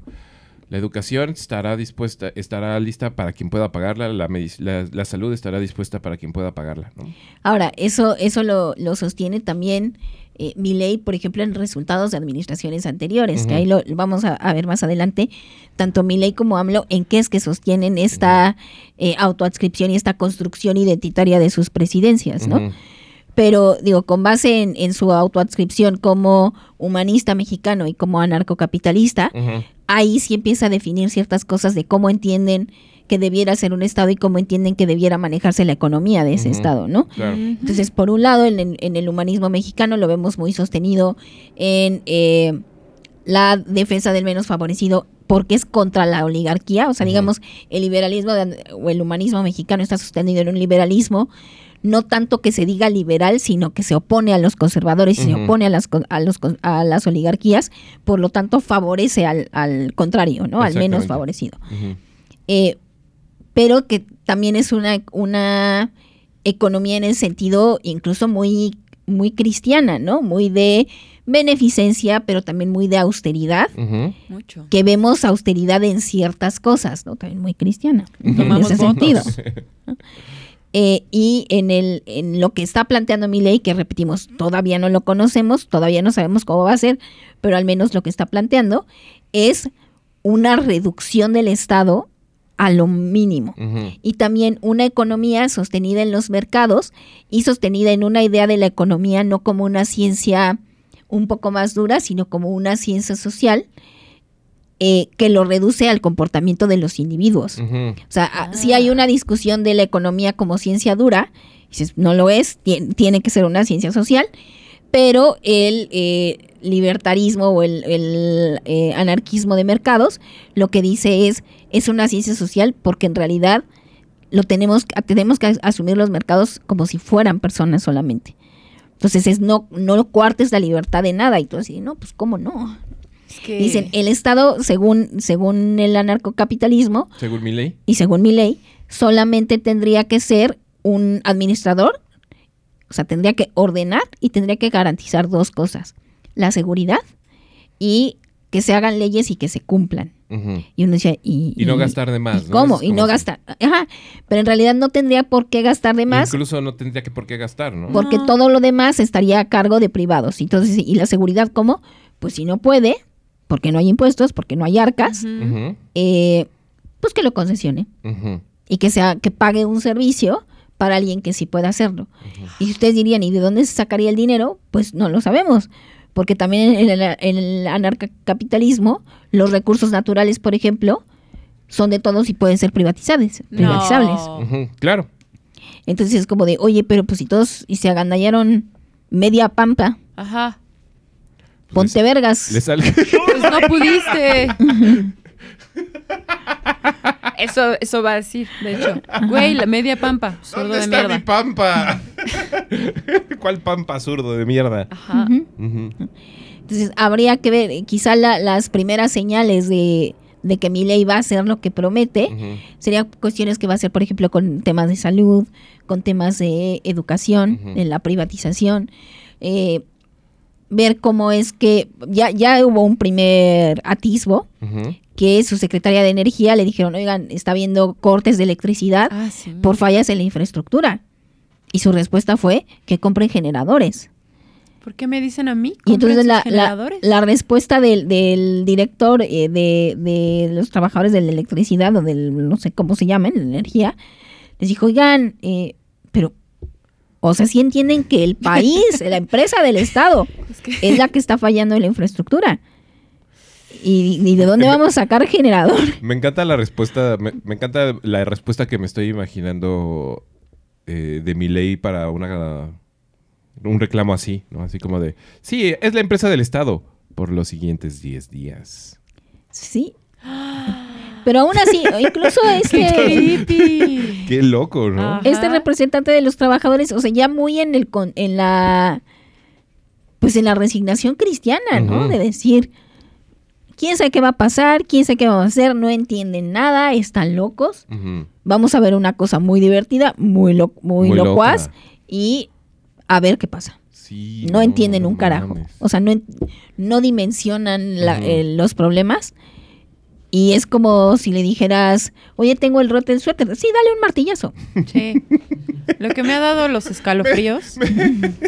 S2: La educación estará dispuesta, estará lista para quien pueda pagarla, la, medic- la, la salud estará dispuesta para quien pueda pagarla, ¿no?
S4: Ahora, eso, eso lo, lo sostiene también eh, mi ley, por ejemplo, en resultados de administraciones anteriores, que ahí lo vamos a, a ver más adelante, tanto mi ley como AMLO, en qué es que sostienen esta eh, autoadscripción y esta construcción identitaria de sus presidencias, ¿no? Pero digo, con base en, en su autoadscripción como humanista mexicano y como anarcocapitalista, ahí sí empieza a definir ciertas cosas de cómo entienden que debiera ser un Estado y cómo entienden que debiera manejarse la economía de ese. Estado, ¿no?
S2: Claro.
S4: Entonces, por un lado, en, el- en el humanismo mexicano lo vemos muy sostenido en eh, la defensa del menos favorecido porque es contra la oligarquía, o sea, digamos, el liberalismo de- o el humanismo mexicano está sostenido en un liberalismo no tanto que se diga liberal, sino que se opone a los conservadores y se opone a las, a, los, a las oligarquías, por lo tanto favorece al, al contrario, ¿no? Al menos favorecido. Eh, pero que también es una, una economía en el sentido incluso muy, muy cristiana, ¿no? Muy de beneficencia, pero también muy de austeridad.
S3: Mucho.
S4: que vemos austeridad en ciertas cosas, ¿no? También muy cristiana, en
S3: Tomamos
S4: ese
S3: votos.
S4: sentido. Eh, y en, el, en lo que está planteando mi ley, que repetimos, todavía no lo conocemos, todavía no sabemos cómo va a ser, pero al menos lo que está planteando es una reducción del Estado a lo mínimo. Y también una economía sostenida en los mercados y sostenida en una idea de la economía no como una ciencia un poco más dura, sino como una ciencia social eh, que lo reduce al comportamiento de los individuos. O sea, ah, sí hay una discusión de la economía como ciencia dura, dices, no lo es, tie- tiene que ser una ciencia social, pero el eh, libertarismo o el, el, eh, anarquismo de mercados lo que dice es, es una ciencia social porque en realidad lo tenemos, tenemos que asumir los mercados como si fueran personas solamente. Entonces es no, no coartes la libertad de nada. Y tú así, no, pues cómo no.
S3: Es que-
S4: Dicen, el Estado, según, según el anarcocapitalismo,
S2: Según mi ley.
S4: y según mi ley, solamente tendría que ser un administrador, o sea, tendría que ordenar y tendría que garantizar dos cosas, la seguridad y que se hagan leyes y que se cumplan. Y uno decía, ¿y,
S2: Y no gastar de más,
S4: ¿y
S2: ¿no?
S4: ¿Cómo?
S2: Es
S4: Y no gastar. Ajá, pero en realidad no tendría por qué gastar de más
S2: Incluso no tendría que por qué gastar, ¿no?
S4: porque
S3: No.
S4: todo lo demás estaría a cargo de privados. Entonces, ¿y la seguridad cómo? Pues si no puede, porque no hay impuestos, porque no hay arcas, eh, pues que lo concesione.
S2: Ujú.
S4: y que sea que pague un servicio para alguien que sí pueda hacerlo. Y si ustedes dirían, ¿y de dónde se sacaría el dinero? Pues no lo sabemos, porque también en el, en el anarcapitalismo los recursos naturales, por ejemplo, son de todos y pueden ser privatizables, privatizables.
S3: No.
S2: Claro.
S4: Entonces es como de, oye, pero pues si todos y se agandallaron media pampa,
S3: Ajá.
S4: Ponte vergas.
S2: Le sale.
S3: Pues no pudiste. Eso, eso va a decir, de hecho. Güey, la media pampa. Sordo
S2: ¿Dónde
S3: de
S2: está
S3: mierda.
S2: mi pampa? ¿Cuál pampa zurdo de mierda?
S3: Ajá.
S4: Entonces habría que ver, quizá la- las primeras señales de, de que mi ley va a hacer lo que promete, serían cuestiones que va a hacer, por ejemplo, con temas de salud, con temas de educación, en la privatización, eh, ver cómo es que ya, ya hubo un primer atisbo que su secretaria de energía le dijeron, oigan, está habiendo cortes de electricidad
S3: Ah, sí.
S4: por fallas en la infraestructura. Y su respuesta fue que compren generadores.
S3: ¿Por qué me dicen a mí?
S4: Y entonces
S3: ¿Compren
S4: la, la,
S3: generadores?
S4: la respuesta del, del director eh, de, de los trabajadores de la electricidad o del, no sé cómo se llaman, la energía, les dijo, oigan, eh, pero, o sea, sí entienden que el país, la empresa del Estado,
S3: Es que-
S4: es la que está fallando en la infraestructura. ¿Y, y de dónde vamos a sacar generador?
S2: Me encanta la respuesta, me, me encanta la respuesta que me estoy imaginando eh, de mi ley para una un reclamo así, ¿no? Así como de, sí, es la empresa del Estado por los siguientes 10 días.
S4: Sí. Pero aún así, incluso
S3: ¡Qué
S4: este!
S2: Qué loco, ¿no?
S4: Este representante de los trabajadores, o sea, ya muy en el con- en la pues en la resignación cristiana, ¿no? De decir, quién sabe qué va a pasar, quién sabe qué vamos a hacer, no entienden nada, están locos. Vamos a ver una cosa muy divertida, muy lo- muy,
S2: Muy
S4: locuaz
S2: loca.
S4: y a ver qué pasa.
S2: Sí,
S4: No, entienden un carajo.
S2: mames.
S4: O sea, no, no dimensionan la- eh, los problemas. Y es como si le dijeras, oye, tengo el roto del suéter. Sí, dale un martillazo.
S3: Sí. Lo que me ha dado los escalofríos.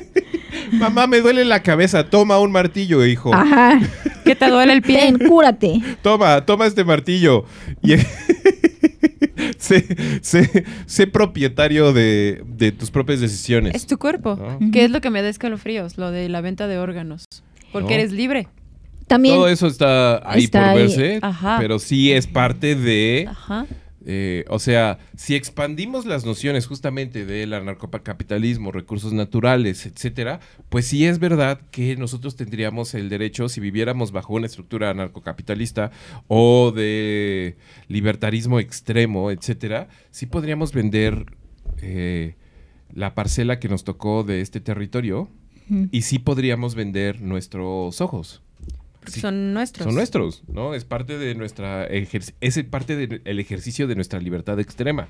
S2: Mamá, me duele la cabeza. Toma un martillo, hijo.
S4: Ajá.
S3: ¿Qué te duele el pie?
S4: Ten, cúrate.
S2: Toma, toma este martillo. Y sé, sé- sé propietario de, de tus propias decisiones.
S3: Es tu cuerpo.
S2: ¿no?
S3: ¿Qué es lo que me da escalofríos? Lo de la venta de órganos. Porque
S2: No.
S3: eres libre.
S4: También,
S2: Todo eso está ahí
S4: Está
S2: por
S4: ahí.
S2: verse,
S3: Ajá.
S2: pero sí es parte de,
S3: Ajá.
S2: eh, o sea, si expandimos las nociones justamente del anarcocapitalismo, recursos naturales, etcétera, pues sí es verdad que nosotros tendríamos el derecho, si viviéramos bajo una estructura anarcocapitalista o de libertarismo extremo, etcétera, sí podríamos vender eh, la parcela que nos tocó de este territorio y sí podríamos vender nuestros ojos. Sí.
S3: Son nuestros.
S2: Son nuestros, ¿no? Es parte de nuestra es parte del ejercicio de nuestra libertad extrema,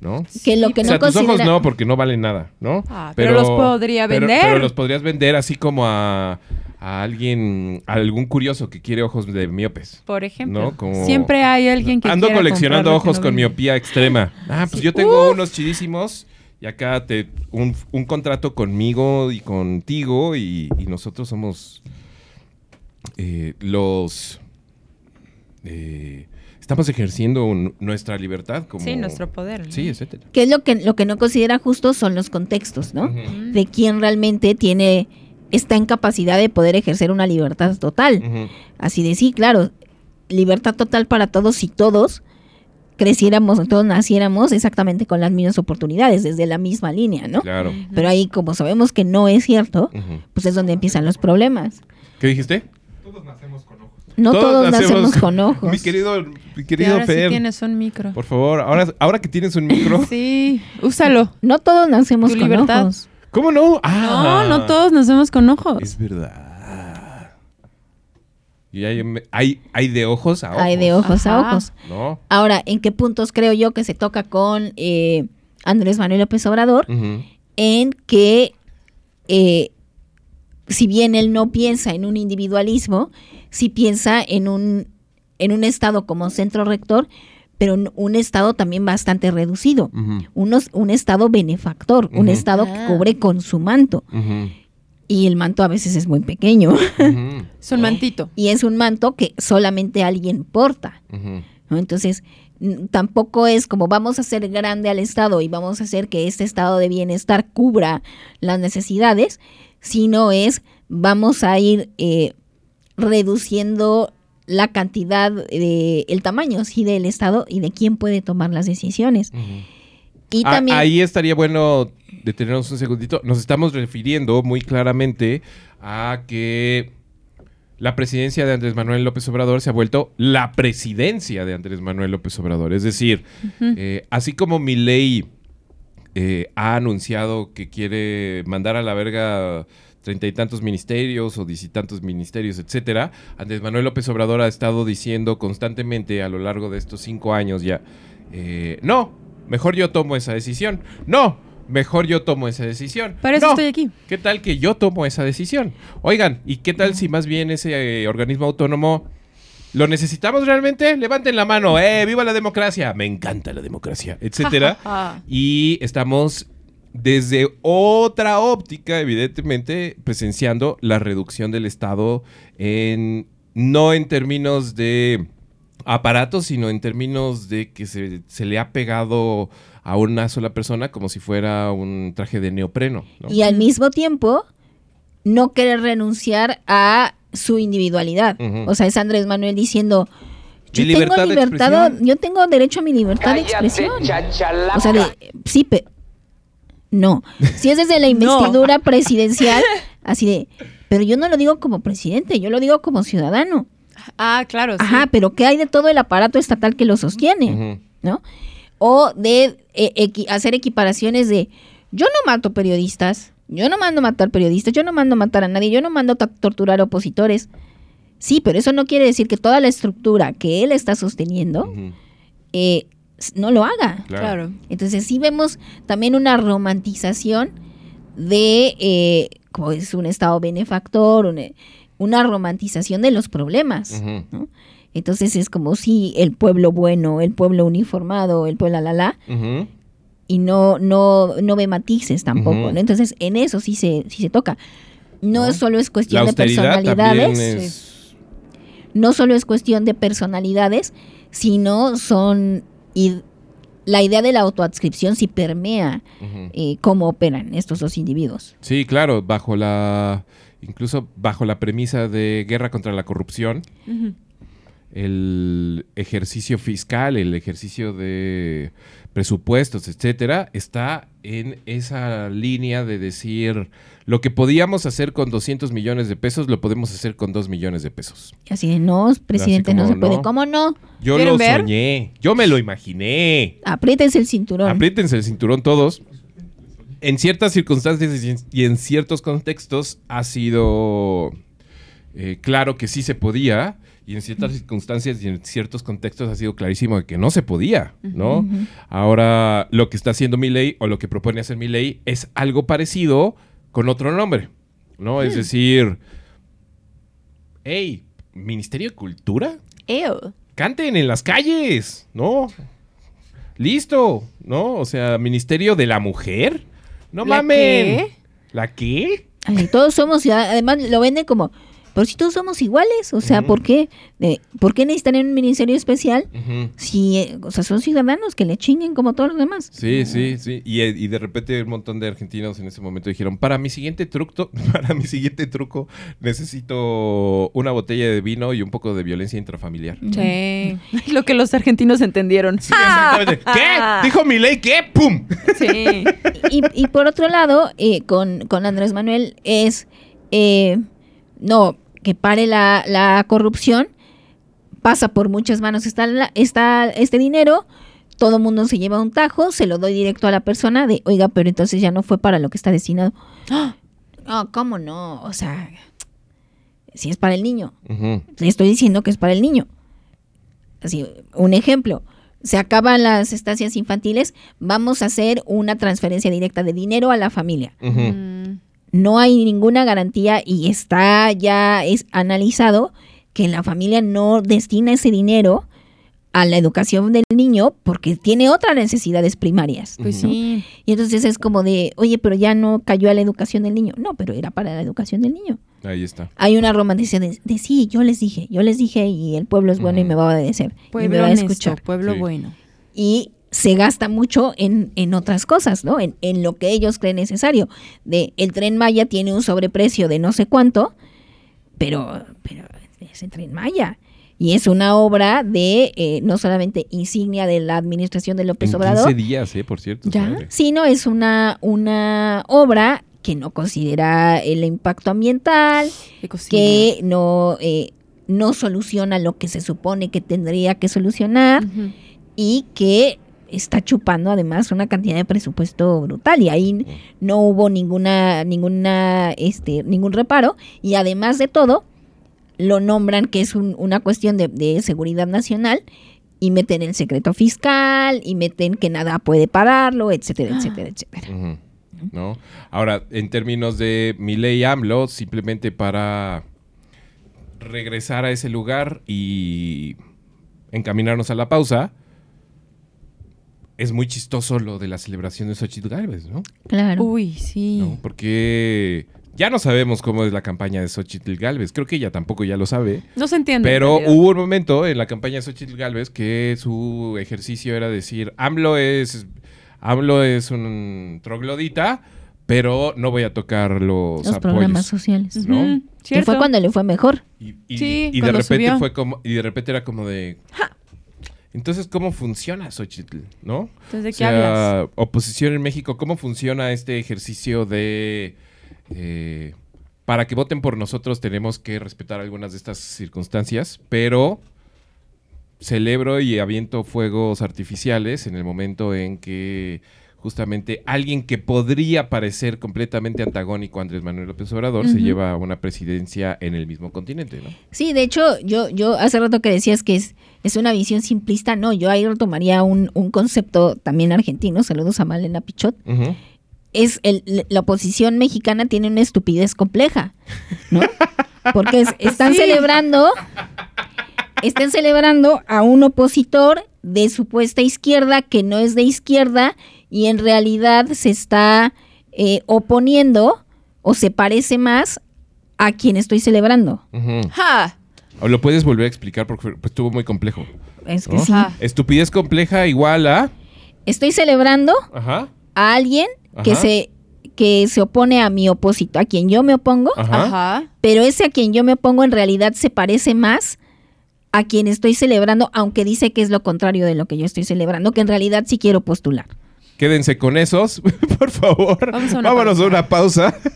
S2: ¿no?
S4: que lo que
S2: o
S4: no
S2: sea, tus ojos no, porque no valen nada, ¿no?
S3: Ah, pero los podría vender.
S2: Pero, los podrías vender así como a, a alguien, a algún curioso que quiere ojos de miopes.
S3: Por ejemplo.
S2: No, como-
S3: Siempre hay alguien que
S2: Ando coleccionando ojos
S3: no
S2: con miopía extrema. Ah, pues yo tengo unos chidísimos y acá te un, un contrato conmigo y contigo y, y nosotros somos eh, los eh, estamos ejerciendo un- nuestra libertad como
S3: Sí, nuestro poder. ¿no?
S2: sí, etcétera.
S4: que es lo que, lo que no considera justo son los contextos, ¿no? De quién realmente tiene, está en capacidad de poder ejercer una libertad total. Así de sí, claro, libertad total para todos y todos creciéramos, todos naciéramos exactamente con las mismas oportunidades, desde la misma línea, ¿no?
S2: Claro.
S4: Pero ahí, como sabemos que no es cierto, pues es donde empiezan los problemas.
S2: ¿Qué dijiste?
S4: No todos, nacemos con ojos.
S2: Mi querido, mi
S3: Y
S2: querido
S3: ahora sí tienes un micro.
S2: por favor, ahora, ahora que tienes un micro,
S3: Sí, úsalo.
S4: No todos nacemos
S3: Tu
S4: con
S3: libertad.
S4: ojos.
S2: ¿cómo no? Ah,
S3: No, no todos nacemos con ojos.
S2: Es verdad. Y hay, hay, hay de ojos a ojos.
S4: Hay de ojos a ojos.
S2: ¿No?
S4: Ahora, ¿en qué puntos creo yo que se toca con eh, Andrés Manuel López Obrador? En que, eh, si bien él no piensa en un individualismo, sí piensa en un, en un Estado como centro rector, pero en un Estado también bastante reducido. Unos, un Estado benefactor, un. Estado que
S3: Ah.
S4: cubre con su manto. Y el manto a veces es muy pequeño.
S3: Es un mantito.
S4: y es un manto que solamente alguien porta. Entonces, tampoco es como vamos a hacer grande al Estado y vamos a hacer que este estado de bienestar cubra las necesidades, sino es vamos a ir eh, reduciendo la cantidad de el tamaño sí del Estado y de quién puede tomar las decisiones. Y
S2: Ah,
S4: también
S2: Ahí estaría bueno detenernos un segundito. Nos estamos refiriendo muy claramente a que la presidencia de Andrés Manuel López Obrador se ha vuelto la presidencia de Andrés Manuel López Obrador. Es decir, eh, así como Milei eh, ha anunciado que quiere mandar a la verga treinta y tantos ministerios o diez y tantos ministerios, etcétera, Andrés Manuel López Obrador ha estado diciendo constantemente a lo largo de estos cinco años ya, eh, no, mejor yo tomo esa decisión, no, mejor yo tomo esa decisión.
S3: Para eso
S2: No,
S3: estoy aquí.
S2: ¿Qué tal que yo tomo esa decisión? Oigan, ¿y qué tal si más bien ese eh, organismo autónomo lo necesitamos realmente? Levanten la mano, ¡eh! ¡Viva la democracia! Me encanta la democracia, etcétera.
S3: Ah,
S2: y estamos desde otra óptica, evidentemente, presenciando la reducción del Estado en no en términos de aparatos, sino en términos de que se, se le ha pegado a una sola persona como si fuera un traje de neopreno. ¿no?
S4: Y al mismo tiempo, no querer renunciar a su individualidad. O sea, es Andrés Manuel diciendo, yo
S2: Mi
S4: tengo
S2: libertad de
S4: libertad,
S2: expresión.
S4: yo tengo derecho a mi libertad de expresión. O sea, de, sí, pe- no. Si es desde la investidura presidencial, así de, pero yo no lo digo como presidente, yo lo digo como ciudadano.
S3: Ah, claro. sí.
S4: Ajá, pero ¿qué hay de todo el aparato estatal que lo sostiene? ¿No? O de eh, equi- hacer equiparaciones de, yo no mato periodistas, yo no mando matar periodistas, yo no mando matar a nadie, yo no mando torturar opositores. Sí, pero eso no quiere decir que toda la estructura que él está sosteniendo eh, no lo haga.
S2: Claro.
S4: Entonces sí vemos también una romantización de, eh, como es un estado benefactor, una, una romantización de los problemas. Entonces es como si el pueblo bueno, el pueblo uniformado, el pueblo la la la. Y no, no, no ve matices tampoco. ¿no? Entonces en eso sí se, sí se toca. No, solo es
S2: La
S4: cuestión de personalidades,
S2: es...
S4: no solo es cuestión de personalidades, sino son y la idea de la autoadscripción sí permea eh, cómo operan estos dos individuos.
S2: Sí, claro, bajo la... Incluso bajo la premisa de guerra contra la corrupción, el ejercicio fiscal, el ejercicio de presupuestos, etcétera, está en esa línea de decir lo que podíamos hacer con 200 millones de pesos, lo podemos hacer con 2 millones de pesos.
S4: Así de, no, presidente,
S2: como,
S4: no se puede.
S2: no.
S4: ¿Cómo no?
S2: Yo
S3: ¿Quieren
S2: lo
S3: ver?
S2: soñé, yo me lo imaginé.
S4: Apriétense el cinturón.
S2: Apriétense el cinturón todos. En ciertas circunstancias y en, y en ciertos contextos ha sido eh, claro que sí se podía. Y en ciertas circunstancias y en ciertos contextos ha sido clarísimo de que no se podía, ¿no? Ahora, lo que está haciendo mi ley o lo que propone hacer mi ley es algo parecido con otro nombre, ¿no? Es decir, hey, Ministerio de Cultura,
S3: Ew.
S2: canten en las calles, ¿no? Listo, ¿no? O sea, Ministerio de la Mujer. No
S3: ¿La
S2: mamen.
S3: qué?
S2: ¿La qué?
S4: Ay, todos somos, además lo venden como, pero si todos somos iguales, o sea. ¿por qué? Eh, ¿Por qué necesitan un ministerio especial
S2: Ujú.
S4: si, eh, o sea, son ciudadanos que le chinguen como todos los demás?
S2: Sí, sí, sí. Y, eh, y de repente un montón de argentinos en ese momento dijeron, para mi siguiente truco, para mi siguiente truco, necesito una botella de vino y un poco de violencia intrafamiliar.
S3: Sí. Lo que los argentinos entendieron.
S2: Sí, exactamente. ¿Qué? ¿Dijo mi ley qué? ¡Pum!
S3: Sí.
S4: Y, y por otro lado, eh, con, con Andrés Manuel es, eh, no, que pare la, la corrupción, pasa por muchas manos está, la- está este dinero, todo mundo se lleva un tajo, se lo doy directo a la persona de, oiga, pero entonces ya no fue para lo que está destinado. No, ¿cómo no? O sea, si es para el niño. Le estoy diciendo que es para el niño. Así, un ejemplo. Se acaban las estancias infantiles, vamos a hacer una transferencia directa de dinero a la familia.
S3: Mm.
S4: No hay ninguna garantía y está ya es analizado que la familia no destina ese dinero a la educación del niño porque tiene otras necesidades primarias.
S3: Pues sí.
S4: Y entonces es como de, oye, pero ya no cayó a la educación del niño. No, pero era para la educación del niño
S2: Ahí está.
S4: hay una romantización de, de, sí, yo les dije, yo les dije y el pueblo es bueno y me va a obedecer. y me
S3: Pueblo
S4: va a
S3: honesto,
S4: escuchar.
S3: pueblo
S2: Sí.
S3: bueno.
S4: Y se gasta mucho en, en otras cosas, ¿no? En, en lo que ellos creen necesario. De el tren Maya tiene un sobreprecio de no sé cuánto, pero, pero es el tren Maya. Y es una obra de eh, no solamente insignia de la administración de López
S2: En
S4: Obrador,
S2: 15 días, ¿eh? Por cierto.
S3: ¿Ya?
S4: sino es una, una obra que no considera el impacto ambiental, que no, eh, no soluciona lo que se supone que tendría que solucionar y que está chupando además una cantidad de presupuesto brutal y ahí no hubo ninguna ninguna este ningún reparo. Y además de todo lo nombran que es un- una cuestión de, de seguridad nacional y meten el secreto fiscal y meten que nada puede pararlo etcétera etcétera etcétera.
S2: Ujú. ¿No? Ahora, en términos de mi ley AMLO, simplemente para regresar a ese lugar y encaminarnos a la pausa, es muy chistoso lo de la celebración de Xochitl Galvez, ¿no?
S4: Claro.
S3: Uy, sí.
S2: ¿No? Porque ya no sabemos cómo es la campaña de Xochitl Galvez. Creo que ella tampoco ya lo sabe.
S3: No se entiende. en
S2: Pero hubo un momento en la campaña de Xochitl Galvez que su ejercicio era decir, AMLO es, AMLO es un troglodita, pero no voy a tocar los,
S4: Los programas
S2: apoyos.
S4: sociales.
S3: Ujú,
S2: ¿no?
S4: Fue cuando le fue mejor.
S2: Y, y-
S3: Sí,
S2: y de repente
S3: subió.
S2: fue como, y de repente era como de... Entonces, ¿cómo funciona Xochitl? ¿No?
S3: Entonces, ¿de
S2: O
S3: qué
S2: sea,
S3: hablas?
S2: oposición en México, ¿cómo funciona este ejercicio de... eh, para que voten por nosotros tenemos que respetar algunas de estas circunstancias, pero celebro y aviento fuegos artificiales en el momento en que justamente alguien que podría parecer completamente antagónico a Andrés Manuel López Obrador se lleva una presidencia en el mismo continente, ¿no?
S4: Sí, de hecho, yo, yo hace rato que decías que es, es una visión simplista, no, yo ahí retomaría un, un concepto también argentino, saludos a Malena Pichot, es el, la oposición mexicana tiene una estupidez compleja, ¿no? Porque es- están
S3: Sí.
S4: celebrando, están celebrando a un opositor de supuesta izquierda que no es de izquierda y en realidad se está eh, oponiendo o se parece más a quien estoy celebrando.
S3: ¡Ja!
S2: ¿O ¿Lo puedes volver a explicar? Porque pues, estuvo muy complejo.
S4: Es que
S2: ¿no?
S4: sí.
S2: Estupidez compleja igual a...
S4: Estoy celebrando
S2: Ajá.
S4: a alguien que
S2: Ajá.
S4: se que se opone a mi opositor, a quien yo me opongo.
S2: Ajá.
S4: pero ese a quien yo me opongo en realidad se parece más a quien estoy celebrando, aunque dice que es lo contrario de lo que yo estoy celebrando, que en realidad sí quiero postular.
S2: Quédense con esos, por favor.
S3: Vamos a una
S2: Vámonos
S3: pausa.
S2: a una pausa.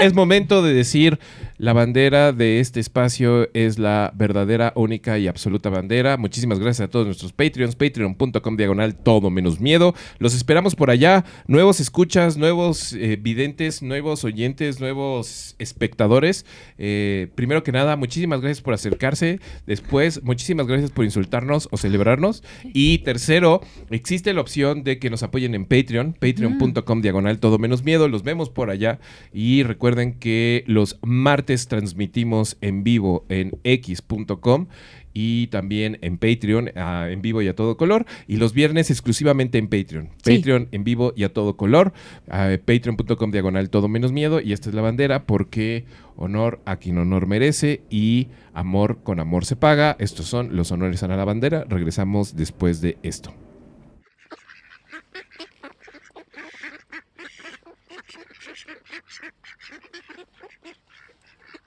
S2: Es momento de decir, la bandera de este espacio es la verdadera, única y absoluta bandera. Muchísimas gracias a todos nuestros Patreons, patreon.com diagonal todo menos miedo. Los esperamos por allá. Nuevos escuchas, nuevos eh, videntes, nuevos oyentes, nuevos espectadores. Eh, primero que nada, muchísimas gracias por acercarse. Después, muchísimas gracias por insultarnos o celebrarnos. Y tercero, existe la opción de que nos apoyen en Patreon, patreon.com diagonal todo menos miedo. Los vemos por allá. Y recuerden que los martes transmitimos en vivo en x.com y también en Patreon, ah, en vivo y a todo color. Y los viernes exclusivamente en Patreon.
S4: Sí.
S2: Patreon en vivo y a todo color. ah, Patreon.com diagonal todo menos miedo. Y esta es la bandera porque honor a quien honor merece y amor con amor se paga. Estos son los honores a la bandera. Regresamos después de esto.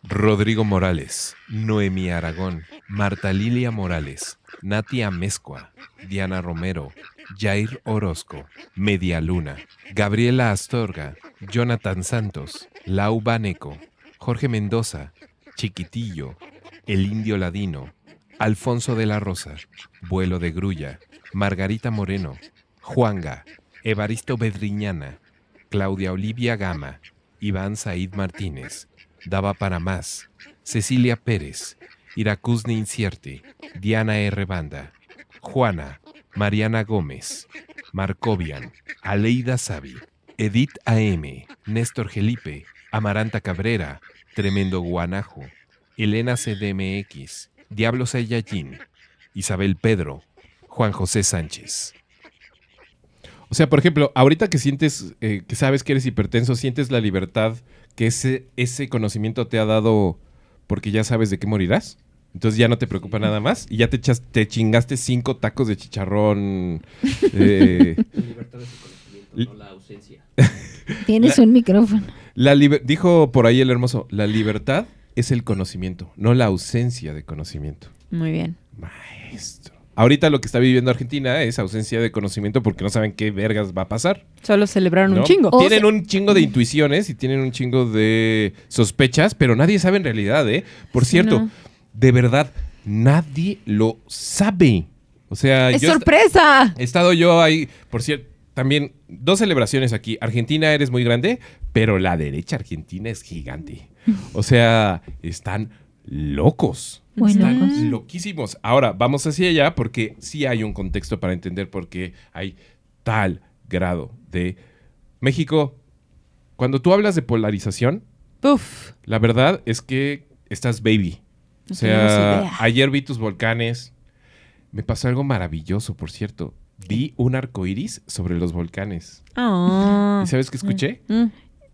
S2: Rodrigo Morales, Noemí Aragón, Marta Lilia Morales, Natia Mezcua, Diana Romero, Jair Orozco, Media Luna, Gabriela Astorga, Jonathan Santos, Lau Baneco, Jorge Mendoza, Chiquitillo, El Indio Ladino, Alfonso de la Rosa, Vuelo de Grulla, Margarita Moreno, Juanga, Evaristo Bedriñana, Claudia Olivia Gama, Iván Said Martínez, Daba para más, Cecilia Pérez, Iracusne Incierte, Diana R. Banda, Juana, Mariana Gómez, Marcovian, Aleida Savi, Edith A.M., Néstor Gelipe, Amaranta Cabrera, Tremendo Guanajo, Elena CDMX, Diablo Saiyajin, Isabel Pedro, Juan José Sánchez. O sea, por ejemplo, ahorita que sientes, eh, que sabes que eres hipertenso, sientes la libertad que ese, ese conocimiento te ha dado porque ya sabes de qué morirás. Entonces ya no te preocupa nada más y ya te, echas- te chingaste cinco tacos de chicharrón. eh,
S5: La libertad es el conocimiento, no la ausencia.
S4: Tienes un micrófono.
S2: la dijo por ahí el hermoso, la libertad es el conocimiento, no la ausencia de conocimiento.
S3: Muy bien.
S2: Maestro. Ahorita lo que está viviendo Argentina es ausencia de conocimiento porque no saben qué vergas va a pasar.
S3: Solo celebraron
S2: ¿no?
S3: un chingo.
S4: O
S2: Tienen
S4: sea-
S2: un chingo de intuiciones y tienen un chingo de sospechas, pero nadie sabe en realidad, ¿eh? Por
S3: Sí,
S2: cierto,
S3: no.
S2: de verdad, nadie lo sabe. O sea,
S3: ¡Es
S2: yo
S3: sorpresa!
S2: he estado yo ahí, por cierto, también dos celebraciones aquí. Argentina eres muy grande, pero la derecha argentina es gigante. O sea, están locos.
S4: Muy
S2: Están
S4: locos.
S2: loquísimos. Ahora, vamos hacia allá porque sí hay un contexto para entender por qué hay tal grado de... México, cuando tú hablas de polarización,
S3: Uf.
S2: la verdad es que estás baby. O
S3: No
S2: sea, ayer vi tus volcanes, me pasó algo maravilloso, por cierto. Vi un arco iris sobre los volcanes.
S3: Ah.
S2: ¿Y sabes qué escuché?
S3: Mm.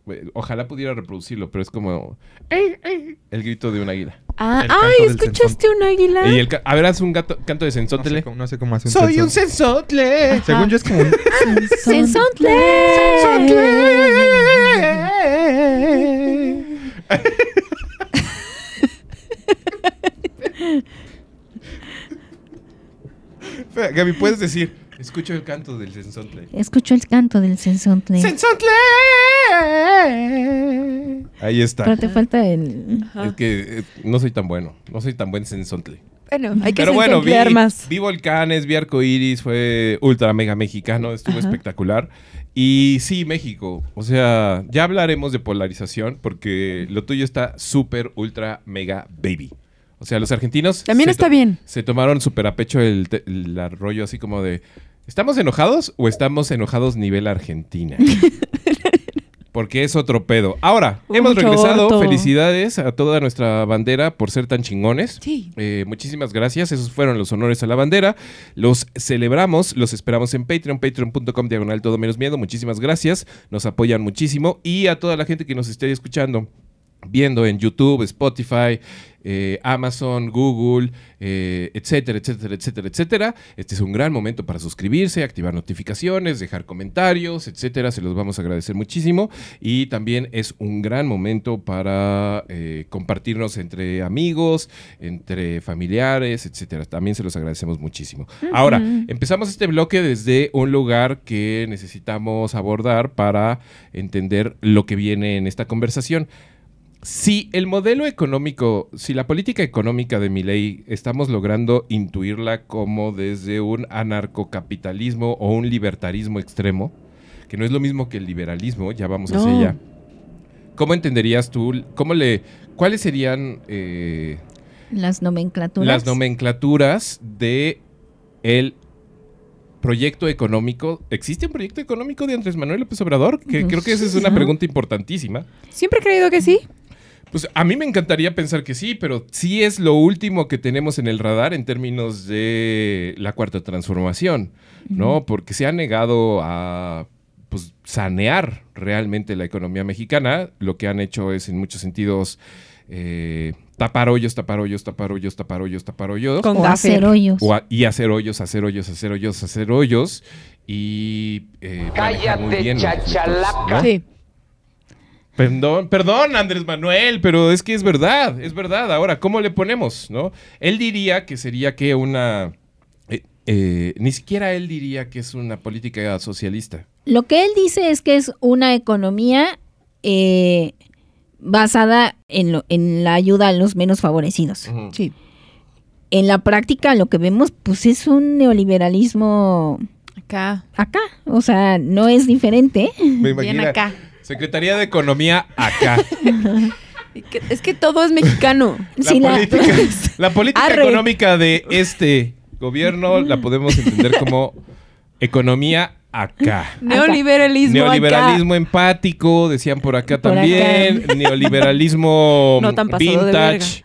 S2: Eh, Ojalá pudiera reproducirlo, pero es como "Ey, ey", el grito de un águila.
S3: Ah, ay, ¿escuchaste un águila?
S2: Y el ca- a ver, haz un gato- canto de
S6: No sé, cómo, no sé cómo hace un
S2: Soy un sensotle.
S6: Según yo es como un...
S4: Sensontle.
S2: Espera, Gaby, puedes decir, escucho el canto del sensontle.
S4: Escucho el canto del sensontle.
S2: ¡Sensontle! Ahí está.
S4: Pero te falta el...
S2: Es que eh, no soy tan bueno. No soy tan buen sensontle.
S3: Bueno, hay que
S2: Pero bueno, vi,
S3: más.
S2: vi volcanes, vi arcoíris, fue ultra mega mexicano, estuvo espectacular. Y sí, México. O sea, ya hablaremos de polarización porque lo tuyo está súper ultra mega baby. O sea, los argentinos.
S3: También está bien.
S2: Se tomaron súper a pecho el, te- el arroyo así como de. ¿Estamos enojados o estamos enojados nivel Argentina? Porque es otro pedo. Ahora, hemos regresado. Felicidades a toda nuestra bandera por ser tan chingones.
S3: Sí.
S2: Eh, muchísimas gracias. Esos fueron los honores a la bandera. Los celebramos, los esperamos en Patreon, patreon.com diagonal todo menos miedo. Muchísimas gracias. Nos apoyan muchísimo. Y a toda la gente que nos esté escuchando, viendo en YouTube, Spotify, eh, Amazon, Google, eh, etcétera, etcétera, etcétera, etcétera. Este es un gran momento para suscribirse, activar notificaciones, dejar comentarios, etcétera. Se los vamos a agradecer muchísimo. Y también es un gran momento para eh, compartirnos entre amigos, entre familiares, etcétera. También se los agradecemos muchísimo. Ahora, empezamos este bloque desde un lugar que necesitamos abordar para entender lo que viene en esta conversación. Si el modelo económico, si la política económica de mi ley estamos logrando intuirla como desde un anarcocapitalismo o un libertarismo extremo, que no es lo mismo que el liberalismo, ya vamos hacia allá. ¿Cómo entenderías tú, cómo le, cuáles serían eh,
S4: Las nomenclaturas.
S2: las nomenclaturas de el proyecto económico? ¿Existe un proyecto económico de Andrés Manuel López Obrador? Que creo que esa es una pregunta importantísima.
S3: Siempre he creído que sí.
S2: Pues a mí me encantaría pensar que sí, pero sí es lo último que tenemos en el radar en términos de la cuarta transformación, ¿no? Porque se ha negado a pues, sanear realmente la economía mexicana. Lo que han hecho es, en muchos sentidos, eh, tapar hoyos, tapar hoyos, tapar hoyos, tapar hoyos, tapar hoyos.
S3: Con
S4: O hacer hoyos.
S2: O a- y hacer hoyos, hacer hoyos, hacer hoyos, hacer hoyos. Y eh, muy bien ¿no?
S3: Sí.
S2: Perdón, perdón, Andrés Manuel, pero es que es verdad, es verdad. Ahora, ¿cómo le ponemos, no? Él diría que sería que una... eh, eh, ni siquiera él diría que es una política socialista.
S4: Lo que él dice es que es una economía eh, basada en, lo- en la ayuda a los menos favorecidos.
S3: Sí.
S4: En la práctica lo que vemos pues es un neoliberalismo
S3: Acá.
S4: acá, o sea, no es diferente.
S2: Me
S3: Bien acá.
S2: Secretaría de Economía acá.
S3: Es que todo es mexicano.
S2: La
S4: Sí,
S2: política, la política
S3: Arre.
S2: económica de este gobierno la podemos entender como economía acá.
S3: Neoliberalismo.
S2: Neoliberalismo empático, decían por acá
S4: Por
S2: también. Neoliberalismo
S3: No tan pasado de
S2: vintage.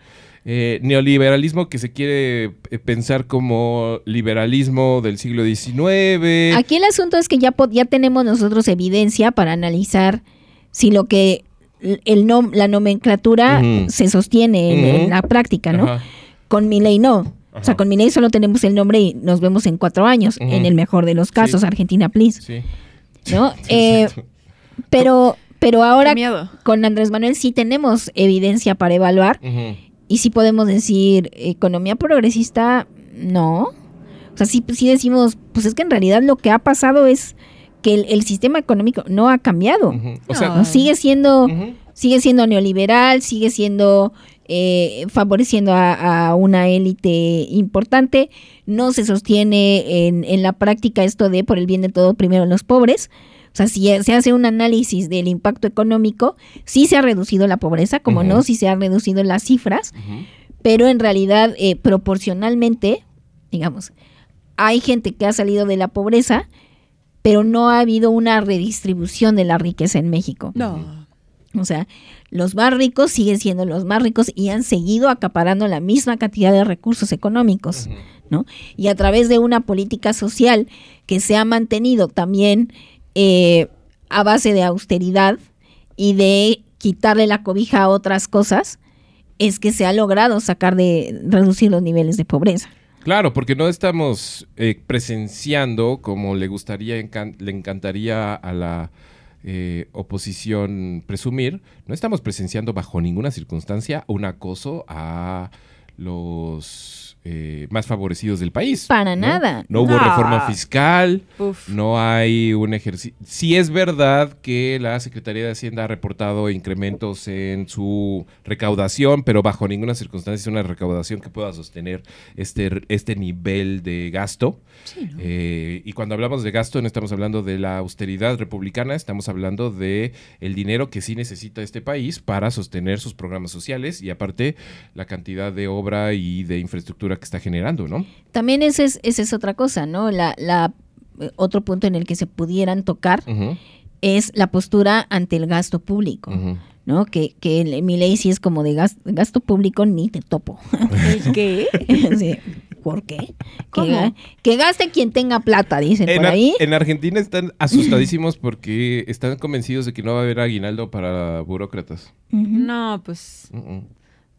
S2: Eh, neoliberalismo que se quiere eh, pensar como liberalismo del siglo XIX.
S4: Aquí el asunto es que ya, ya tenemos nosotros evidencia para analizar si lo que el nom- la nomenclatura se sostiene en, la práctica, ¿no?
S2: Ajá.
S4: Con mi ley no. O sea, con mi ley solo tenemos el nombre y nos vemos en cuatro años, en el mejor de los casos,
S2: Sí.
S4: Argentina, please.
S2: Sí.
S4: ¿No?
S2: Sí,
S4: Eh, pero, pero ahora con Andrés Manuel sí tenemos evidencia para evaluar. Y sí podemos decir, economía progresista, no. O sea, sí, sí decimos, pues es que en realidad lo que ha pasado es que el, el sistema económico no ha cambiado.
S2: O sea,
S4: ¿no? Sigue siendo, sigue siendo neoliberal, sigue siendo eh, favoreciendo a, a una élite importante, no se sostiene en, en la práctica esto de por el bien de todo primero los pobres. O sea, si se hace un análisis del impacto económico, sí se ha reducido la pobreza, como no, sí se han reducido las cifras, pero en realidad eh, proporcionalmente, digamos, hay gente que ha salido de la pobreza, pero no ha habido una redistribución de la riqueza en México.
S3: No.
S4: O sea, los más ricos siguen siendo los más ricos y han seguido acaparando la misma cantidad de recursos económicos, ¿no? Y a través de una política social que se ha mantenido también eh, a base de austeridad y de quitarle la cobija a otras cosas, es que se ha logrado sacar de reducir los niveles de pobreza.
S2: Claro, porque no estamos eh, presenciando como le gustaría, le encantaría a la eh, oposición presumir, no estamos presenciando bajo ninguna circunstancia un acoso a los eh, más favorecidos del país.
S4: Para
S2: ¿no?
S4: nada.
S2: No hubo
S1: No.
S2: reforma fiscal,
S3: Uf.
S2: no hay un ejercicio. Sí es verdad que la Secretaría de Hacienda ha reportado incrementos en su recaudación, pero bajo ninguna circunstancia es una recaudación que pueda sostener este, este nivel de gasto. Eh, y cuando hablamos de gasto no estamos hablando de la austeridad republicana, estamos hablando de el dinero que sí necesita este país para sostener sus programas sociales y aparte la cantidad de obra y de infraestructura que está generando, ¿no?
S4: También esa es, esa es otra cosa, ¿no? La, la, eh, otro punto en el que se pudieran tocar es la postura ante el gasto público. ¿no? Que, que mi ley sí es como de gas- gasto público ni te topo.
S3: ¿El qué?
S4: Sí, ¿Por qué? Que,
S3: ¿Cómo?
S4: ga- que gaste quien tenga plata, dicen
S2: En,
S4: por ahí.
S2: en Argentina están asustadísimos porque están convencidos de que no va a haber aguinaldo para burócratas.
S3: No, pues,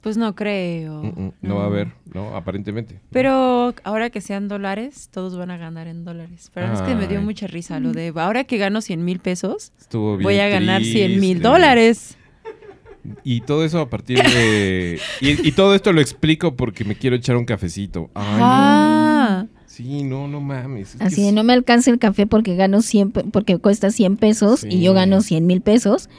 S3: pues no creo.
S2: mm, mm. No va a haber, no, aparentemente.
S3: Pero ahora que sean dólares, todos van a ganar en dólares. Pero es que me dio mucha risa lo de ahora que gano 100 mil pesos,
S2: Estuvo bien
S3: voy a ganar 100 mil dólares.
S2: Y todo eso a partir de... y, y todo esto lo explico porque me quiero echar un cafecito. Ay, no.
S3: Ah,
S2: Sí, no, no mames. es que
S4: Así de
S2: es-
S4: no me alcanza el café porque gano 100, pe- porque cuesta 100 pesos y yo gano 100 mil pesos,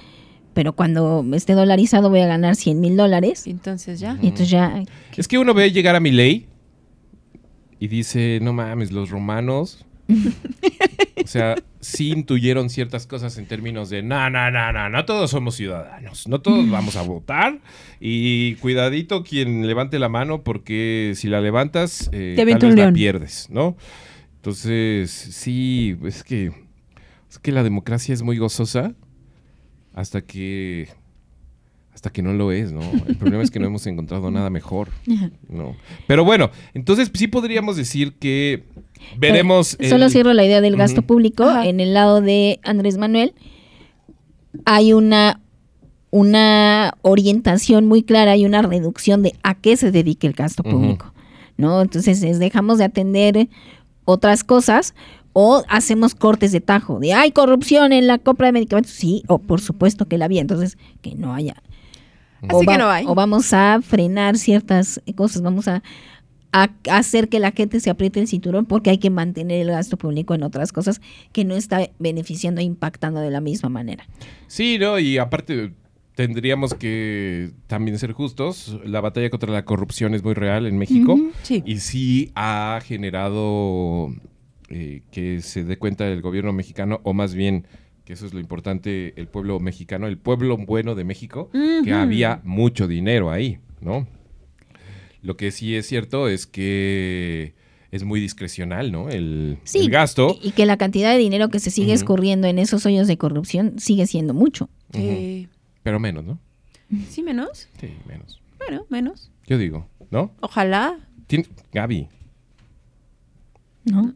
S4: pero cuando esté dolarizado voy a ganar 100 mil dólares.
S3: entonces ya.
S4: Entonces ya,
S2: Es que uno ve llegar a mi ley y dice, no mames, los romanos... o sea, sí intuyeron ciertas cosas en términos de, no, no, no, no, no todos somos ciudadanos, no todos vamos a votar y cuidadito quien levante la mano porque si la levantas, eh,
S3: Te
S2: tal
S3: avienta
S2: vez
S3: un
S2: la pierdes, ¿no? Entonces, sí, es que, es que la democracia es muy gozosa hasta que... Hasta que no lo es, ¿no? El problema es que no hemos encontrado nada mejor. No. Pero bueno, entonces sí podríamos decir que veremos.
S4: Pero Solo
S2: el-
S4: cierro la idea del gasto público.
S3: Ajá.
S4: En el lado de Andrés Manuel hay una, una orientación muy clara y una reducción de a qué se dedique el gasto público. ¿no? Entonces es, dejamos de atender otras cosas o hacemos cortes de tajo de hay corrupción en la compra de medicamentos. Sí, o por supuesto que la había. Entonces, que no haya.
S1: Así que no hay.
S4: O vamos a frenar ciertas cosas, vamos a, a hacer que la gente se apriete el cinturón porque hay que mantener el gasto público en otras cosas que no está beneficiando e impactando de la misma manera.
S2: Sí, ¿no? Y aparte tendríamos que también ser justos. La batalla contra la corrupción es muy real en México.
S3: Sí.
S2: Y sí ha generado eh, que se dé cuenta el gobierno mexicano, o más bien, que eso es lo importante, el pueblo mexicano, el pueblo bueno de México, que había mucho dinero ahí, ¿no? Lo que sí es cierto es que es muy discrecional, ¿no? El,
S4: Sí,
S2: el gasto.
S4: Y, y que la cantidad de dinero que se sigue escurriendo en esos hoyos de corrupción sigue siendo mucho.
S3: Eh,
S2: Pero menos, ¿no?
S3: ¿Sí menos?
S2: Sí, menos.
S3: Bueno, menos.
S2: Yo digo, ¿no?
S3: Ojalá.
S2: Gaby.
S4: ¿no?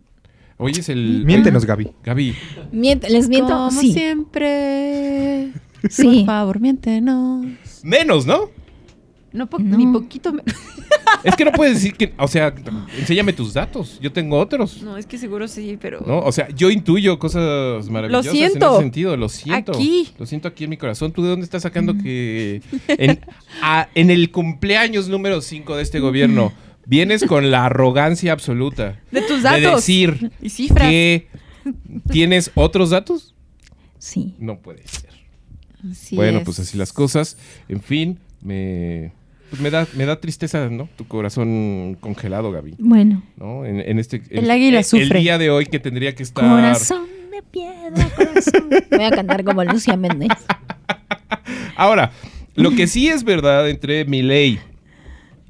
S2: Hoy es el...
S6: Miéntenos, Gaby.
S2: Gaby.
S4: Miento- ¿Les miento?
S3: Como
S4: sí.
S3: siempre.
S4: Sí.
S3: Por favor, miéntenos.
S2: Menos, ¿no?
S3: No, po-
S4: No.
S3: ni poquito. me-
S2: Es que no puedes decir que... O sea, enséñame tus datos. Yo tengo otros.
S3: No, es que seguro sí, pero.
S2: ¿No? O sea, yo intuyo cosas maravillosas
S3: siento.
S2: en ese sentido. Lo siento.
S3: Aquí.
S2: Lo siento aquí en mi corazón. ¿Tú de dónde estás sacando que en, a- en el cumpleaños número 5 de este gobierno vienes con la arrogancia absoluta
S3: De tus
S2: de
S3: datos.
S2: decir
S3: Y cifras.
S2: que tienes otros datos?
S4: Sí.
S2: No puede ser.
S3: Así
S2: bueno,
S3: es.
S2: pues así las cosas. En fin, me, pues me, da, me da tristeza, ¿no? Tu corazón congelado, Gaby.
S4: Bueno.
S2: ¿No? En, en este,
S3: El águila
S2: el-
S3: sufre.
S2: El día de hoy que tendría que estar...
S4: Corazón de piedra, corazón. Voy a cantar como Lucía Méndez.
S2: Ahora, lo que sí es verdad entre Milei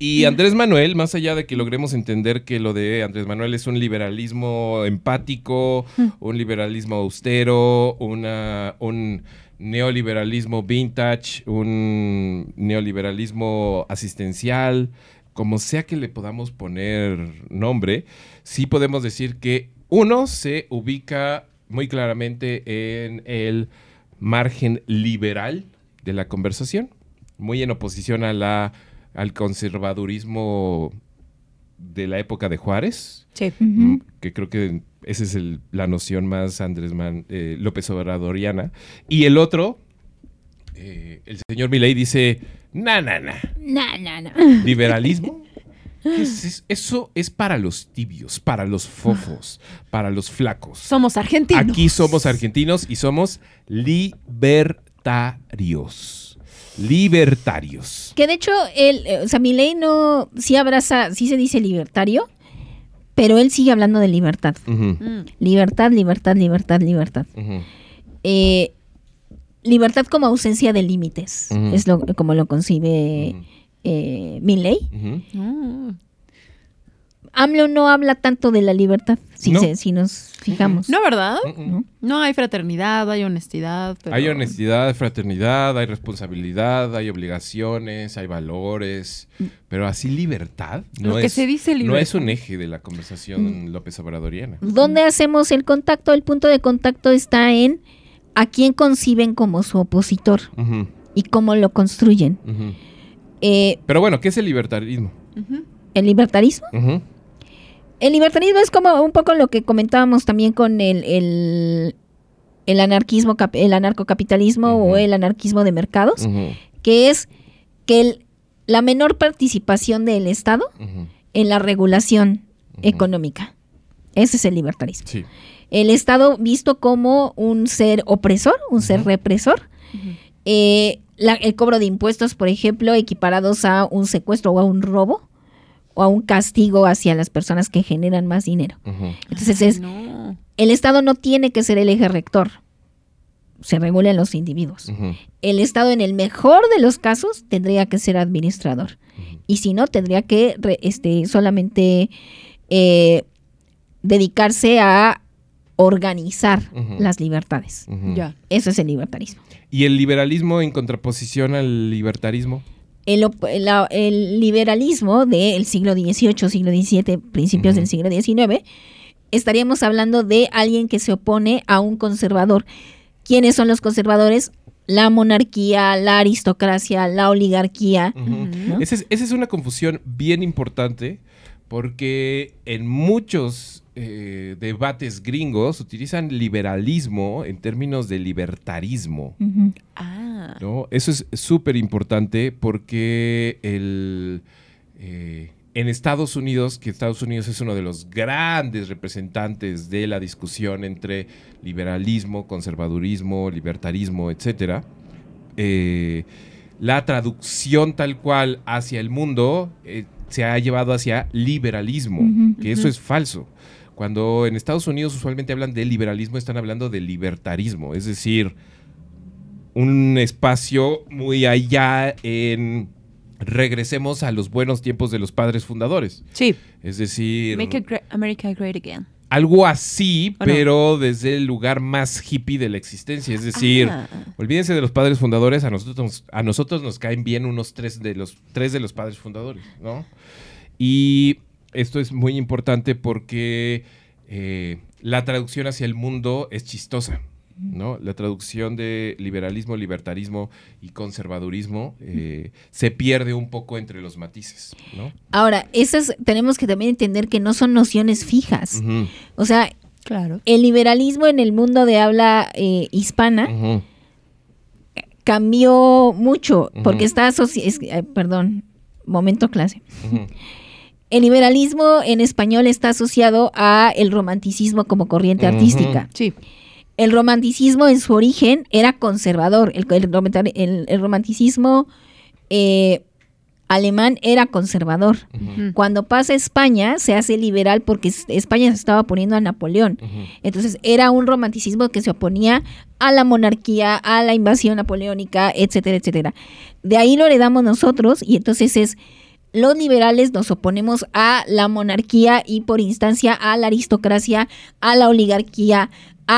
S2: y Andrés Manuel, más allá de que logremos entender que lo de Andrés Manuel es un liberalismo empático, un liberalismo austero, una, un neoliberalismo vintage, un neoliberalismo asistencial, como sea que le podamos poner nombre, sí podemos decir que uno se ubica muy claramente en el margen liberal de la conversación, muy en oposición a la, al conservadurismo de la época de Juárez,
S3: Sí.
S2: mm, que creo que esa es el- la noción más Andrés Man- eh, López Obradoriana. Y el otro, eh, el señor Milei dice, na, na, na,
S4: No, no, no.
S2: liberalismo. ¿Qué es es- Eso es para los tibios, para los fofos, para los flacos.
S3: Somos argentinos.
S2: Aquí somos argentinos y somos libertarios. Libertarios.
S4: Que de hecho, él, eh, o sea, Milei no, sí abraza, sí se dice libertario, pero él sigue hablando de libertad.
S3: Mm.
S4: Libertad, libertad, libertad, libertad. Eh, libertad como ausencia de límites, es lo, como lo concibe eh, Milei.
S3: Mm.
S4: AMLO no habla tanto de la libertad, si,
S2: No.
S4: se- si nos fijamos.
S3: No, ¿verdad?
S2: Ujú.
S3: No hay fraternidad, hay honestidad. pero-
S2: Hay honestidad, hay fraternidad, hay responsabilidad, hay obligaciones, hay valores, pero así libertad no
S3: Lo que
S2: es,
S3: se dice
S2: no
S3: libertad.
S2: es un eje de la conversación López Obradoriana.
S4: ¿Dónde hacemos el contacto? El punto de contacto está en a quién conciben como su opositor y cómo lo construyen. Eh,
S2: Pero bueno, ¿qué es el libertarismo?
S4: El libertarismo. El libertarismo es como un poco lo que comentábamos también con el, el, el anarquismo, el anarcocapitalismo o el anarquismo de mercados, que es que el- la menor participación del Estado en la regulación económica. Ese es el libertarismo.
S2: Sí.
S4: El Estado visto como un ser opresor, un ser represor. Eh, la- el cobro de impuestos, por ejemplo, equiparados a un secuestro o a un robo o a un castigo hacia las personas que generan más dinero. Entonces
S3: Ay,
S4: es,
S3: no.
S4: el Estado no tiene que ser el eje rector. Se regulan los individuos. El Estado, en el mejor de los casos, tendría que ser administrador. Y si no, tendría que re- este, solamente eh, dedicarse a organizar las libertades.
S3: Ya.
S4: Eso es el libertarismo.
S2: ¿Y el liberalismo en contraposición al libertarismo?
S4: El, la- el liberalismo del siglo XVIII, siglo XVII, principios del siglo XIX, estaríamos hablando de alguien que se opone a un conservador. ¿Quiénes son los conservadores? La monarquía, la aristocracia, la oligarquía.
S2: Esa es, esa es una confusión bien importante porque en muchos eh, debates gringos utilizan liberalismo en términos de libertarismo.
S3: Ah.
S2: ¿no? Eso es súper importante porque el, eh, en Estados Unidos, que Estados Unidos es uno de los grandes representantes de la discusión entre liberalismo, conservadurismo, libertarismo, etcétera, eh, la traducción tal cual hacia el mundo eh, se ha llevado hacia liberalismo, que eso es falso. Cuando en Estados Unidos usualmente hablan de liberalismo, están hablando de libertarismo, es decir, un espacio muy allá en regresemos a los buenos tiempos de los padres fundadores.
S3: Sí.
S2: Es decir,
S3: Make America great again.
S2: Algo así, pero desde el lugar más hippie de la existencia. Es decir,
S3: Ah.
S2: olvídense de los padres fundadores, a nosotros, a nosotros nos caen bien unos tres de los, tres de los padres fundadores, ¿no? Y esto es muy importante porque eh, la traducción hacia el mundo es chistosa. ¿No? La traducción de liberalismo, libertarismo y conservadurismo eh, se pierde un poco entre los matices. ¿no?
S4: Ahora, esas tenemos que también entender que no son nociones fijas. O sea,
S3: Claro.
S4: el liberalismo en el mundo de habla eh, hispana cambió mucho porque está asociado, perdón, momento clase. El liberalismo en español está asociado a el romanticismo como corriente artística.
S3: Sí.
S4: El romanticismo en su origen era conservador. El, el romanta- el- el romanticismo eh, alemán era conservador. Cuando pasa a España, se hace liberal porque es- España se estaba poniendo a Napoleón. Entonces era un romanticismo que se oponía a la monarquía, a la invasión napoleónica, etcétera, etcétera. De ahí lo heredamos nosotros y entonces es los liberales nos oponemos a la monarquía y por instancia a la aristocracia, a la oligarquía,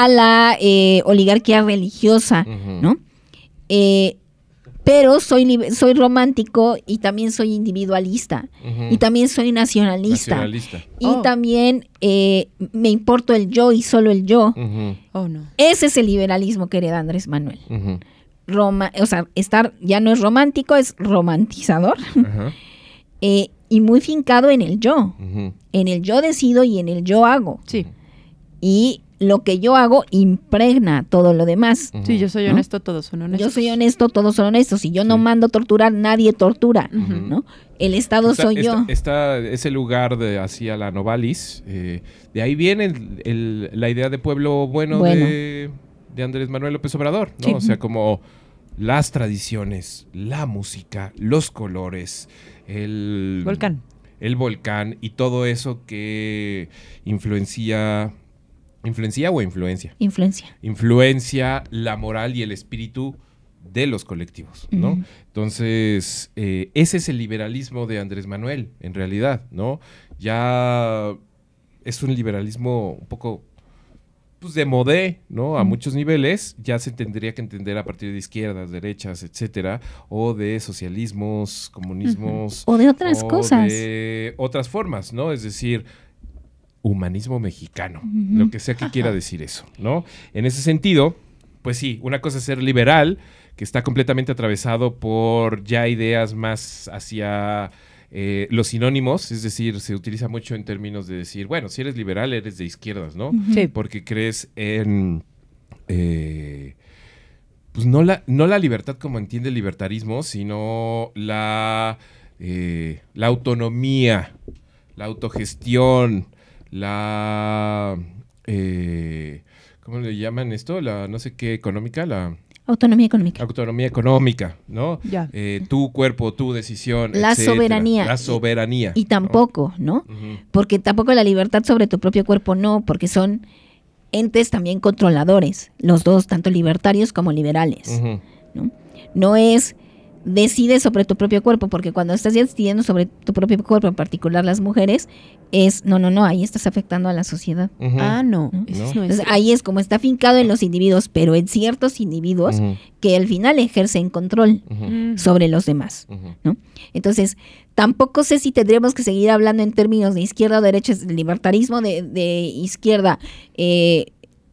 S4: a la eh, oligarquía religiosa. ¿no? Eh, pero soy, soy romántico y también soy individualista. Y también soy nacionalista.
S2: Nacionalista.
S4: Y
S3: Oh.
S4: también eh, me importo el yo y solo el yo.
S3: Oh, no.
S4: Ese es el liberalismo que hereda Andrés Manuel. Roma, o sea, estar ya no es romántico, es romantizador eh, y muy fincado en el yo. En el yo decido y en el yo hago.
S3: Sí,
S4: Y lo que yo hago impregna todo lo demás.
S3: Sí, yo soy
S4: ¿No?
S3: honesto, todos son honestos.
S4: Yo soy honesto, todos son honestos. Si yo no
S2: Sí.
S4: mando torturar, nadie tortura. ¿no? El Estado
S2: Está-
S4: soy
S2: está-
S4: yo.
S2: Está ese lugar de hacia la Novalis. eh, de ahí viene el- el- la idea de pueblo bueno,
S4: Bueno.
S2: De, de Andrés Manuel López Obrador, ¿no?
S3: Sí.
S2: O sea, como las tradiciones, la música, los colores, el
S3: Volcán.
S2: el volcán y todo eso que influencia, influencia o influencia,
S4: Influencia.
S2: influencia la moral y el espíritu de los colectivos, ¿no? Entonces, eh, ese es el liberalismo de Andrés Manuel, en realidad, ¿no? Ya es un liberalismo un poco pues, de modé, ¿no? A muchos niveles, ya se tendría que entender a partir de izquierdas, derechas, etcétera, o de socialismos, comunismos.
S4: O de otras
S2: o
S4: cosas.
S2: de otras formas, ¿no? Es decir, humanismo mexicano, lo que sea que quiera decir eso, ¿no? En ese sentido, pues sí, una cosa es ser liberal, que está completamente atravesado por ya ideas más hacia eh, los sinónimos, es decir, se utiliza mucho en términos de decir, bueno, si eres liberal, eres de izquierdas, ¿no?
S3: Sí.
S2: Porque crees en... eh, pues no la, no la libertad como entiende el libertarismo, sino la, eh, la autonomía, la autogestión, la... eh, ¿Cómo le llaman esto? La no sé qué económica, la
S4: Autonomía económica.
S2: autonomía económica, ¿no?
S3: Ya.
S2: Eh, tu cuerpo, tu decisión.
S4: La
S2: etcétera.
S4: soberanía.
S2: La soberanía.
S4: Y
S2: ¿no?
S4: tampoco, ¿no? Porque tampoco la libertad sobre tu propio cuerpo, no, porque son entes también controladores, los dos, tanto libertarios como liberales.
S2: ujú.
S4: No es decide sobre tu propio cuerpo, porque cuando estás decidiendo sobre tu propio cuerpo, en particular las mujeres, es, no, no, no, ahí estás afectando a la sociedad.
S3: Ah, no.
S4: ¿No?
S2: No.
S3: es.
S4: Entonces ahí es como está fincado en los individuos, pero en ciertos individuos que al final ejercen control sobre los demás.
S2: ujú.
S4: Entonces, tampoco sé si tendríamos que seguir hablando en términos de izquierda o derecha, es libertarismo de, de izquierda, eh,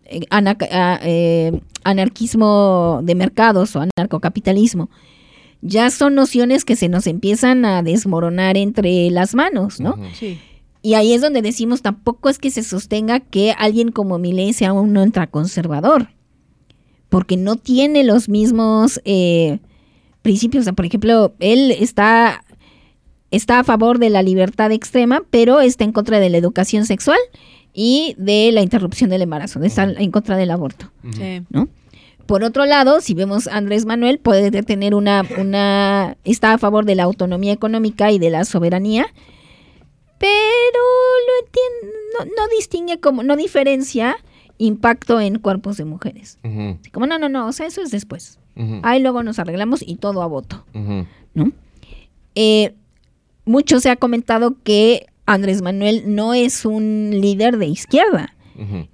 S4: eh, ana- ah, eh, anarquismo de mercados o anarcocapitalismo. Ya son nociones que se nos empiezan a desmoronar entre las manos, ¿no?
S3: Sí.
S4: Y ahí es donde decimos, tampoco es que se sostenga que alguien como Milei sea un ultraconservador, porque no tiene los mismos eh, principios. O sea, por ejemplo, él está, está a favor de la libertad extrema, pero está en contra de la educación sexual y de la interrupción del embarazo, de estar en contra del aborto.
S3: Sí.
S4: ¿no? Por otro lado, si vemos a Andrés Manuel, puede tener una, una, está a favor de la autonomía económica y de la soberanía, pero lo entiende, no, no distingue como, no diferencia impacto en cuerpos de mujeres. Como, no, no, no, o sea, eso es después. Ahí luego nos arreglamos y todo a voto. ¿no? Eh, mucho se ha comentado que Andrés Manuel no es un líder de izquierda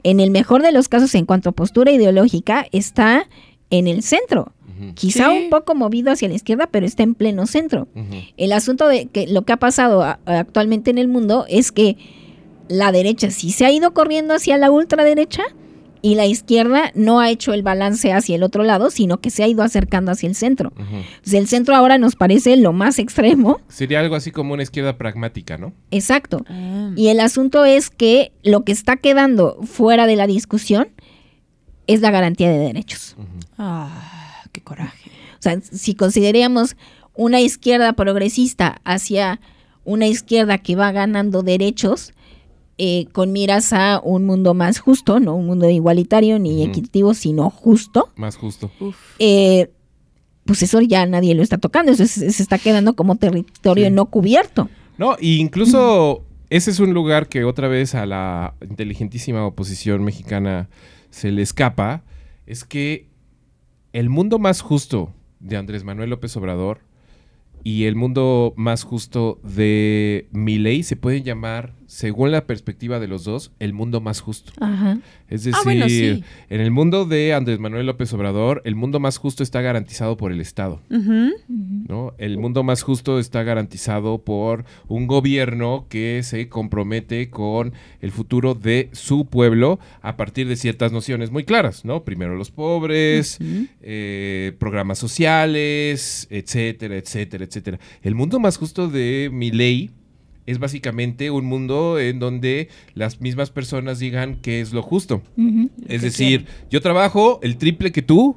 S4: En el mejor de los casos en cuanto a postura ideológica, está en el centro. Quizá
S3: Sí.
S4: un poco movido hacia la izquierda, pero está en pleno centro. El asunto de que lo que ha pasado a- actualmente en el mundo es que la derecha sí se ha ido corriendo hacia la ultraderecha y la izquierda no ha hecho el balance hacia el otro lado, sino que se ha ido acercando hacia el centro. Entonces, el centro ahora nos parece lo más extremo.
S2: Sería algo así como una izquierda pragmática, ¿no?
S4: Exacto.
S3: Ah.
S4: Y el asunto es que lo que está quedando fuera de la discusión es la garantía de derechos.
S3: Ah, qué coraje.
S4: O sea, si consideramos una izquierda progresista hacia una izquierda que va ganando derechos eh, con miras a un mundo más justo, no un mundo igualitario ni equitativo, sino justo,
S2: Más justo.
S4: Eh, pues eso ya nadie lo está tocando, eso se, se está quedando como territorio
S2: Sí.
S4: no cubierto.
S2: No, y incluso ese es un lugar que otra vez a la inteligentísima oposición mexicana se le escapa, es que el mundo más justo de Andrés Manuel López Obrador y el mundo más justo de Milei se pueden llamar según la perspectiva de los dos, el mundo más justo.
S4: Ajá.
S2: Es decir,
S3: Ah, bueno, sí.
S2: en el mundo de Andrés Manuel López Obrador, el mundo más justo está garantizado por el Estado. ¿no? El mundo más justo está garantizado por un gobierno que se compromete con el futuro de su pueblo a partir de ciertas nociones muy claras, ¿no? Primero los pobres, eh, programas sociales, etcétera, etcétera, etcétera. El mundo más justo de mi ley es básicamente un mundo en donde las mismas personas digan qué es lo justo. Es
S3: que
S2: decir, yo trabajo el triple que tú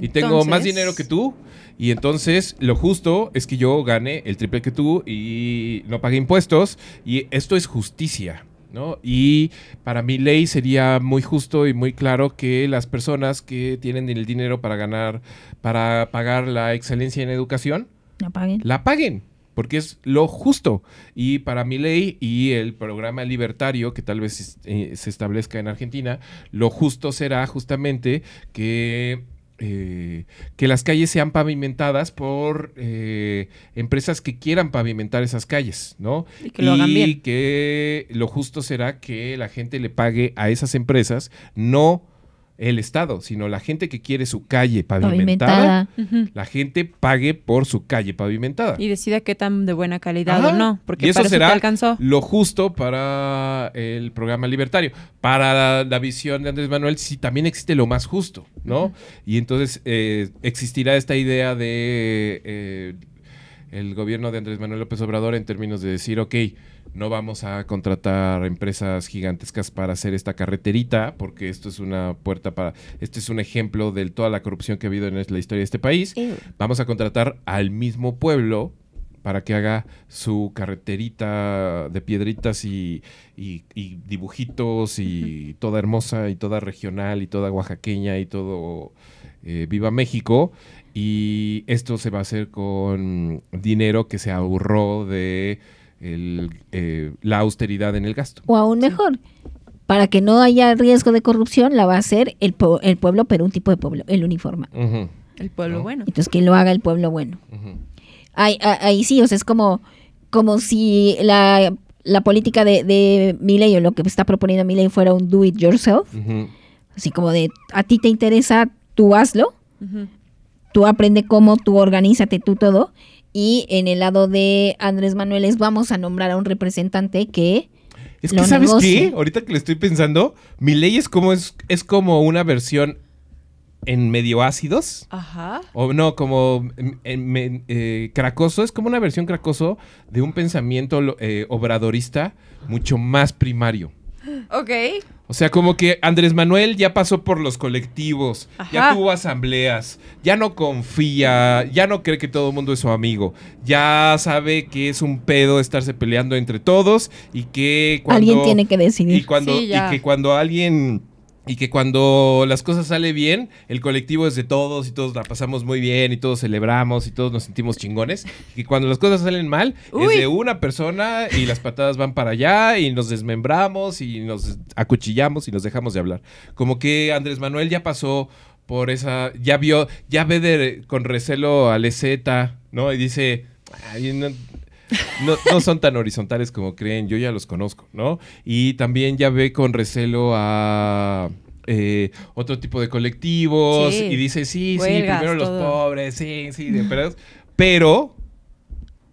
S2: y tengo más dinero que tú. Y entonces lo justo es que yo gane el triple que tú y no pague impuestos. Y esto es justicia. ¿no? Y para mi ley sería muy justo y muy claro que las personas que tienen el dinero para ganar, para pagar la excelencia en educación,
S4: No paguen.
S2: la paguen, porque es lo justo. Y para mi ley y el programa libertario que tal vez eh, se establezca en Argentina, lo justo será justamente que... eh, que las calles sean pavimentadas por eh, empresas que quieran pavimentar esas calles, ¿no?
S3: Y que lo hagan bien.
S2: que lo justo será que la gente le pague a esas empresas, no el Estado, sino la gente que quiere su calle pavimentada,
S4: Pavimentada.
S2: La gente pague por su calle pavimentada.
S3: Y decida qué tan de buena calidad
S2: Ajá.
S3: o no, porque
S2: Y eso
S3: para eso te
S2: será
S3: alcanzó.
S2: lo justo para el programa libertario. Para la, la visión de Andrés Manuel, sí, también existe lo más justo, ¿no? Y entonces eh, existirá esta idea de eh, el gobierno de Andrés Manuel López Obrador en términos de decir, ok, no vamos a contratar empresas gigantescas para hacer esta carreterita, porque esto es una puerta para, este es un ejemplo de toda la corrupción que ha habido en la historia de este país. Vamos a contratar al mismo pueblo para que haga su carreterita de piedritas y, y- y dibujitos y toda hermosa y toda regional y toda oaxaqueña y todo eh, Viva México. Y esto se va a hacer con dinero que se ahorró de el, eh, la austeridad en el gasto.
S4: O aún mejor, para que no haya riesgo de corrupción, la va a hacer el, po- el pueblo, pero un tipo de pueblo, el uniforme.
S2: Ujú,
S3: El pueblo
S2: ¿no?
S3: bueno.
S4: Entonces, que lo haga el pueblo bueno.
S2: ujú.
S4: Ahí, a- ahí sí, o sea, es como, como si la, la política de, de o lo que está proponiendo Milei fuera un do it yourself. Así como de, a ti te interesa, tú hazlo. Tú aprende cómo, tú organízate, tú todo. Y en el lado de Andrés Manuel es vamos a nombrar a un representante que...
S2: Es
S4: lo
S2: que, ¿sabes
S4: negocie.
S2: qué? Ahorita que lo estoy pensando, mi ley es como, es, es como una versión en medio ácidos.
S3: Ajá.
S2: O no, como en- eh, cracoso. Es como una versión cracoso de un pensamiento eh, obradorista mucho más primario.
S1: Ok.
S2: O sea, como que Andrés Manuel ya pasó por los colectivos, ya tuvo asambleas, ya no confía, ya no cree que todo el mundo es su amigo, ya sabe que es un pedo estarse peleando entre todos y que cuando...
S4: Alguien tiene que
S2: y
S4: decidir.
S2: cuando
S3: Sí,
S2: y
S3: ya.
S2: que cuando alguien y que cuando las cosas salen bien, el colectivo es de todos y todos la pasamos muy bien y todos celebramos y todos nos sentimos chingones. Y que cuando las cosas salen mal,
S3: Uy.
S2: es de una persona y las patadas van para allá y nos desmembramos y nos acuchillamos y nos dejamos de hablar. Como que Andrés Manuel ya pasó por esa, ya vio, ya ve de, con recelo a Leseta, ¿no? Y dice, "Ay, no, no, no son tan horizontales como creen, yo ya los conozco, ¿no? Y también ya ve con recelo a eh, otro tipo de colectivos
S3: Sí.
S2: y dice, sí, sí, primero los pobres, sí, sí, de. Pero,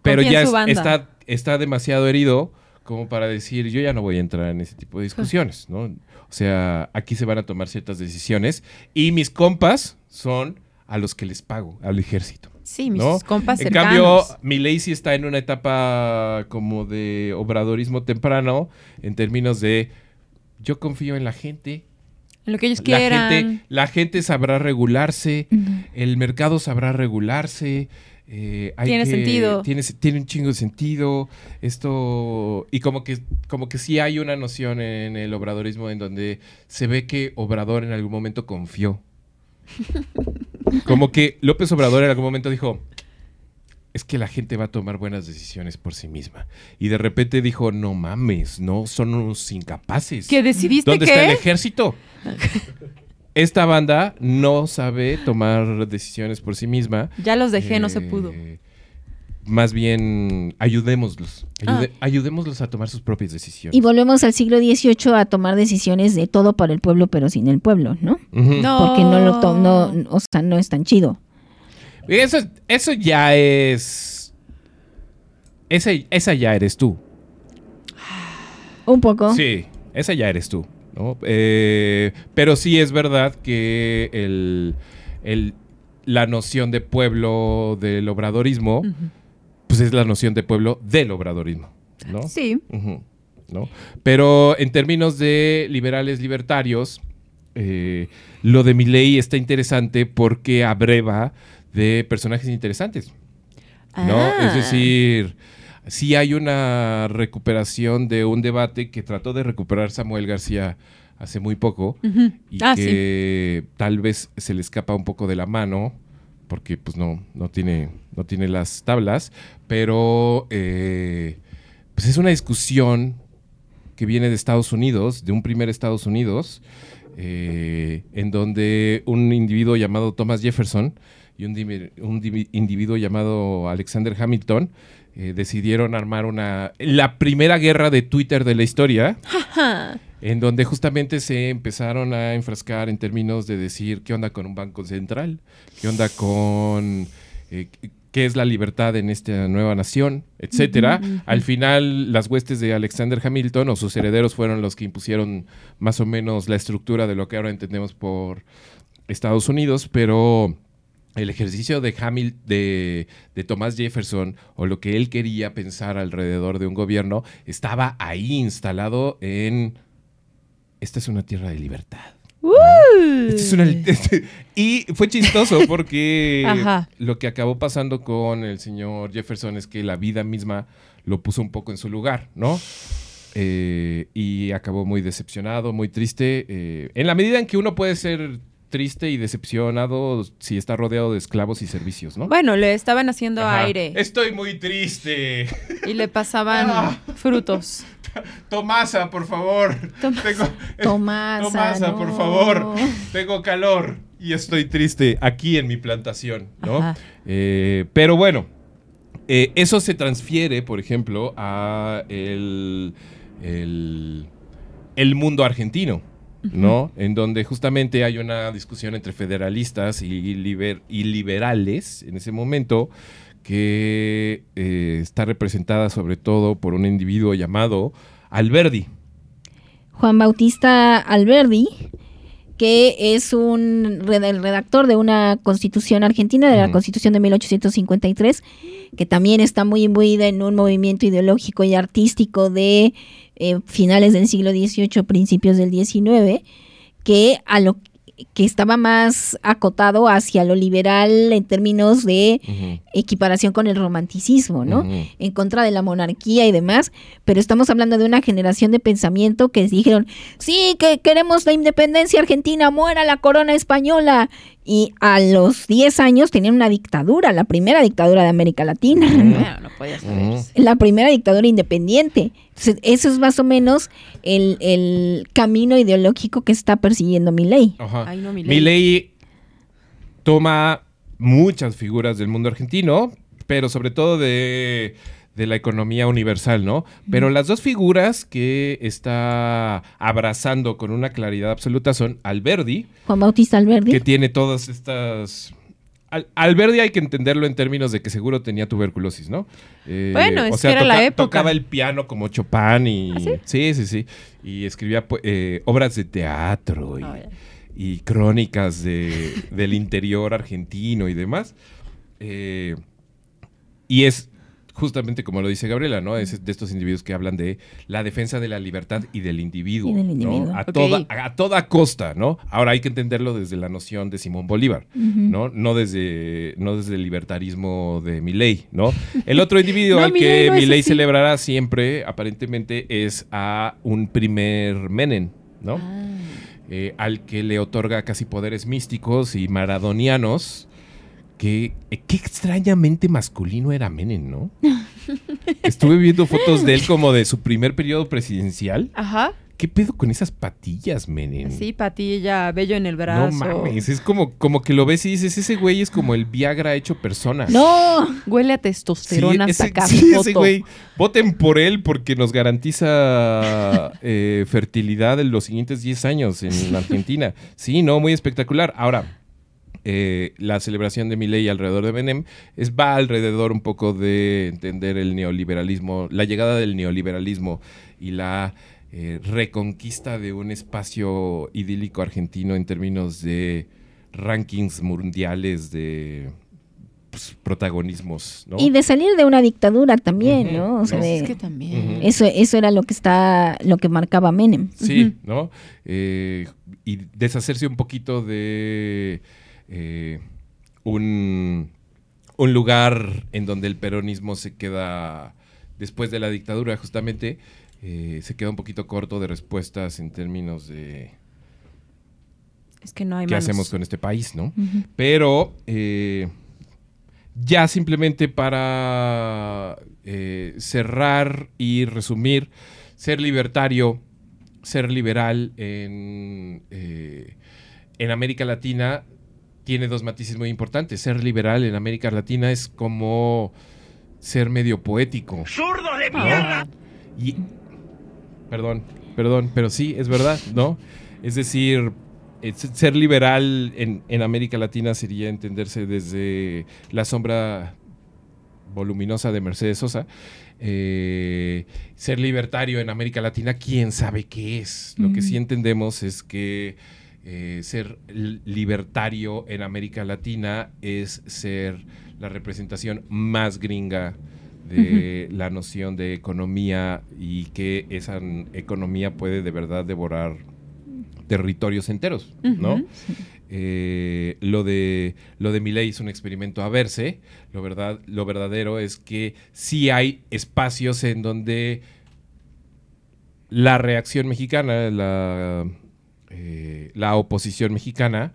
S2: pero
S3: Confía
S2: ya es- está, está demasiado herido como para decir, yo ya no voy a entrar en ese tipo de discusiones, ¿no? O sea, aquí se van a tomar ciertas decisiones y mis compas son a los que les pago, al ejército.
S3: Sí, mis
S2: ¿no?
S3: compas
S2: En
S3: cercanos.
S2: cambio, Milei sí está en una etapa como de obradorismo temprano en términos de yo confío en la gente.
S3: en lo que ellos
S2: La
S3: quieran.
S2: gente, la gente sabrá regularse, el mercado sabrá regularse. eh, hay
S3: Tiene
S2: que-
S3: sentido.
S2: Tiene, tiene un chingo de sentido. Esto. Y como que, como que sí hay una noción en el obradorismo en donde se ve que Obrador en algún momento confió. Como que López Obrador en algún momento dijo. Es que la gente va a tomar buenas decisiones por sí misma. Y de repente dijo, no mames, no, son unos incapaces.
S3: ¿Que decidiste
S2: ¿Dónde está el ejército? Esta banda no sabe tomar decisiones por sí misma.
S3: Ya los dejé, no se
S2: Eh,
S3: pudo.
S2: Más bien ayudémoslos. Ayude-
S3: Ah.
S2: Ayudémoslos a tomar sus propias decisiones.
S4: Y volvemos al siglo XVIII a tomar decisiones de todo para el pueblo, pero sin el pueblo, ¿no? Porque no lo to- no, o sea, no es tan chido.
S2: Eso, eso ya es. Esa, esa ya eres tú.
S4: Un poco.
S2: Sí, esa ya eres tú. ¿no? Eh, pero sí es verdad que el, el- la noción de pueblo del obradorismo. Pues es la noción de pueblo del obradorismo. ¿no?
S3: Sí.
S2: ¿no? Pero en términos de liberales libertarios, eh, lo de mi ley está interesante porque abreva de personajes interesantes. ¿no?
S3: Ah.
S2: Es decir, sí hay una recuperación de un debate que trató de recuperar Samuel García hace muy poco y
S3: Ah, sí.
S2: que tal vez se le escapa un poco de la mano porque pues no, no, tiene, no tiene las tablas, pero eh, pues es una discusión que viene de Estados Unidos, de un primer Estados Unidos, eh, en donde un individuo llamado Thomas Jefferson y un, un divi- individuo llamado Alexander Hamilton eh, decidieron armar una la primera guerra de Twitter de la historia. En donde justamente se empezaron a enfrascar en términos de decir qué onda con un banco central, qué onda con eh, qué es la libertad en esta nueva nación, etcétera. Al final, las huestes de Alexander Hamilton o sus herederos fueron los que impusieron más o menos la estructura de lo que ahora entendemos por Estados Unidos, pero el ejercicio de Hamil de, de Thomas Jefferson o lo que él quería pensar alrededor de un gobierno estaba ahí instalado en esta es una tierra de libertad. Esta es una- este- y fue chistoso porque lo que acabó pasando con el señor Jefferson es que la vida misma lo puso un poco en su lugar, ¿no? Eh, y acabó muy decepcionado, muy triste. eh, en la medida en que uno puede ser triste y decepcionado si está rodeado de esclavos y servicios, ¿no?
S3: Bueno, le estaban haciendo
S2: Ajá.
S3: aire
S2: Estoy muy triste.
S3: y le pasaban
S2: Ah.
S3: frutos.
S2: Tomasa, por favor.
S3: Tomasa.
S2: Tengo-
S4: Tomasa,
S2: Tomasa,
S4: no.
S2: por favor. Tengo calor y estoy triste aquí en mi plantación, ¿no? Eh, pero bueno, eh, eso se transfiere, por ejemplo, a el, el, el mundo argentino, ¿no? En donde justamente hay una discusión entre federalistas y, liber- y liberales en ese momento que eh, está representada sobre todo por un individuo llamado Alberdi.
S4: Juan Bautista Alberdi, que es un el redactor de una constitución argentina, de la constitución de 1853, que también está muy imbuida en un movimiento ideológico y artístico de eh, finales del siglo XVIII, principios del XIX, que a lo que estaba más acotado hacia lo liberal en términos de equiparación con el romanticismo, ¿no? en contra de la monarquía y demás, pero estamos hablando de una generación de pensamiento que dijeron, sí, que queremos la independencia argentina, muera la corona española. Y a los 10 años tenían una dictadura, la primera dictadura de América Latina, ¿no?
S3: Bueno, no podía saberse.
S4: la primera dictadura independiente. Entonces, eso es más o menos el, el camino ideológico que está persiguiendo mi ley.
S3: No, Milei.
S2: Milei toma muchas figuras del mundo argentino, pero sobre todo de, de la economía universal, ¿no? Pero las dos figuras que está abrazando con una claridad absoluta son Alberdi,
S4: Juan Bautista Alberdi.
S2: que tiene todas estas... Al- Alberdi hay que entenderlo en términos de que seguro tenía tuberculosis, ¿no? Eh,
S3: Bueno, es que era la época.
S2: Tocaba el piano como Chopin y...
S3: ¿Ah, sí?
S2: sí? sí, sí, Y escribía pu- eh, obras de teatro y,
S3: Ah,
S2: y crónicas de- del interior argentino y demás. Eh, y es justamente como lo dice Gabriela, ¿no? Es de estos individuos que hablan de la defensa de la libertad y del individuo.
S4: Y del
S2: ¿no?
S4: individuo.
S2: A,
S3: Ok.
S2: toda, a toda costa, ¿no? Ahora hay que entenderlo desde la noción de Simón Bolívar, ¿no? No desde, no desde el libertarismo de Milley, ¿no? El otro individuo
S3: No,
S2: al que
S3: no
S2: Milley celebrará siempre, aparentemente, es a un primer Menem, ¿no?
S3: Ah.
S2: eh, al que le otorga casi poderes místicos y maradonianos. Que, eh, qué extrañamente masculino era Menem, ¿no? Estuve viendo fotos de él como de su primer periodo presidencial.
S3: Ajá.
S2: ¿Qué pedo con esas patillas, menen?
S3: Sí, patilla, vello en el
S2: No
S3: brazo.
S2: mames, es como, como que lo ves y dices, ese güey es como el Viagra hecho persona.
S4: No,
S3: Huele a
S2: Sí,
S3: testosterona hasta
S2: ese,
S3: acá.
S2: sí, ese güey. Voten por él porque nos garantiza eh, fertilidad en los siguientes 10 años en Argentina. Sí, no, muy espectacular. Ahora, eh, la celebración de Milei alrededor de Benem es, va alrededor un poco de entender el neoliberalismo, la llegada del neoliberalismo y la eh, reconquista de un espacio idílico argentino en términos de rankings mundiales de pues, protagonismos, ¿no?
S4: y de salir de una dictadura también, ¿no? O sea,
S2: no,
S4: de-
S3: Es que también.
S2: Ujú.
S4: eso, eso era lo que está, lo que marcaba Menem.
S2: Sí, ¿no? Eh, y deshacerse un poquito de eh, un, un lugar en donde el peronismo se queda, después de la dictadura justamente, eh, se queda un poquito corto de respuestas en términos de
S3: Es que no hay
S2: qué
S3: manos.
S2: hacemos con este país, ¿no? Pero eh, ya simplemente para cerrar y resumir, ser libertario, ser liberal en, en América Latina tiene dos matices muy importantes. Ser liberal en América Latina es como ser medio poético. ¡Zurdo de mierda! Y, perdón, perdón, pero sí, es verdad, ¿no? Es decir, es- ser liberal en, en América Latina sería entenderse desde la sombra voluminosa de Mercedes Sosa. Eh, ser libertario en América Latina, quién sabe qué es. Lo que sí entendemos es que eh, ser libertario en América Latina es ser la representación más gringa de la noción de economía y que esa economía puede de verdad devorar territorios enteros, ¿no? Eh, lo de lo de Milei es un experimento a verse. Lo verdad, lo verdadero es que sí hay espacios en donde la reacción mexicana, la, eh, la oposición mexicana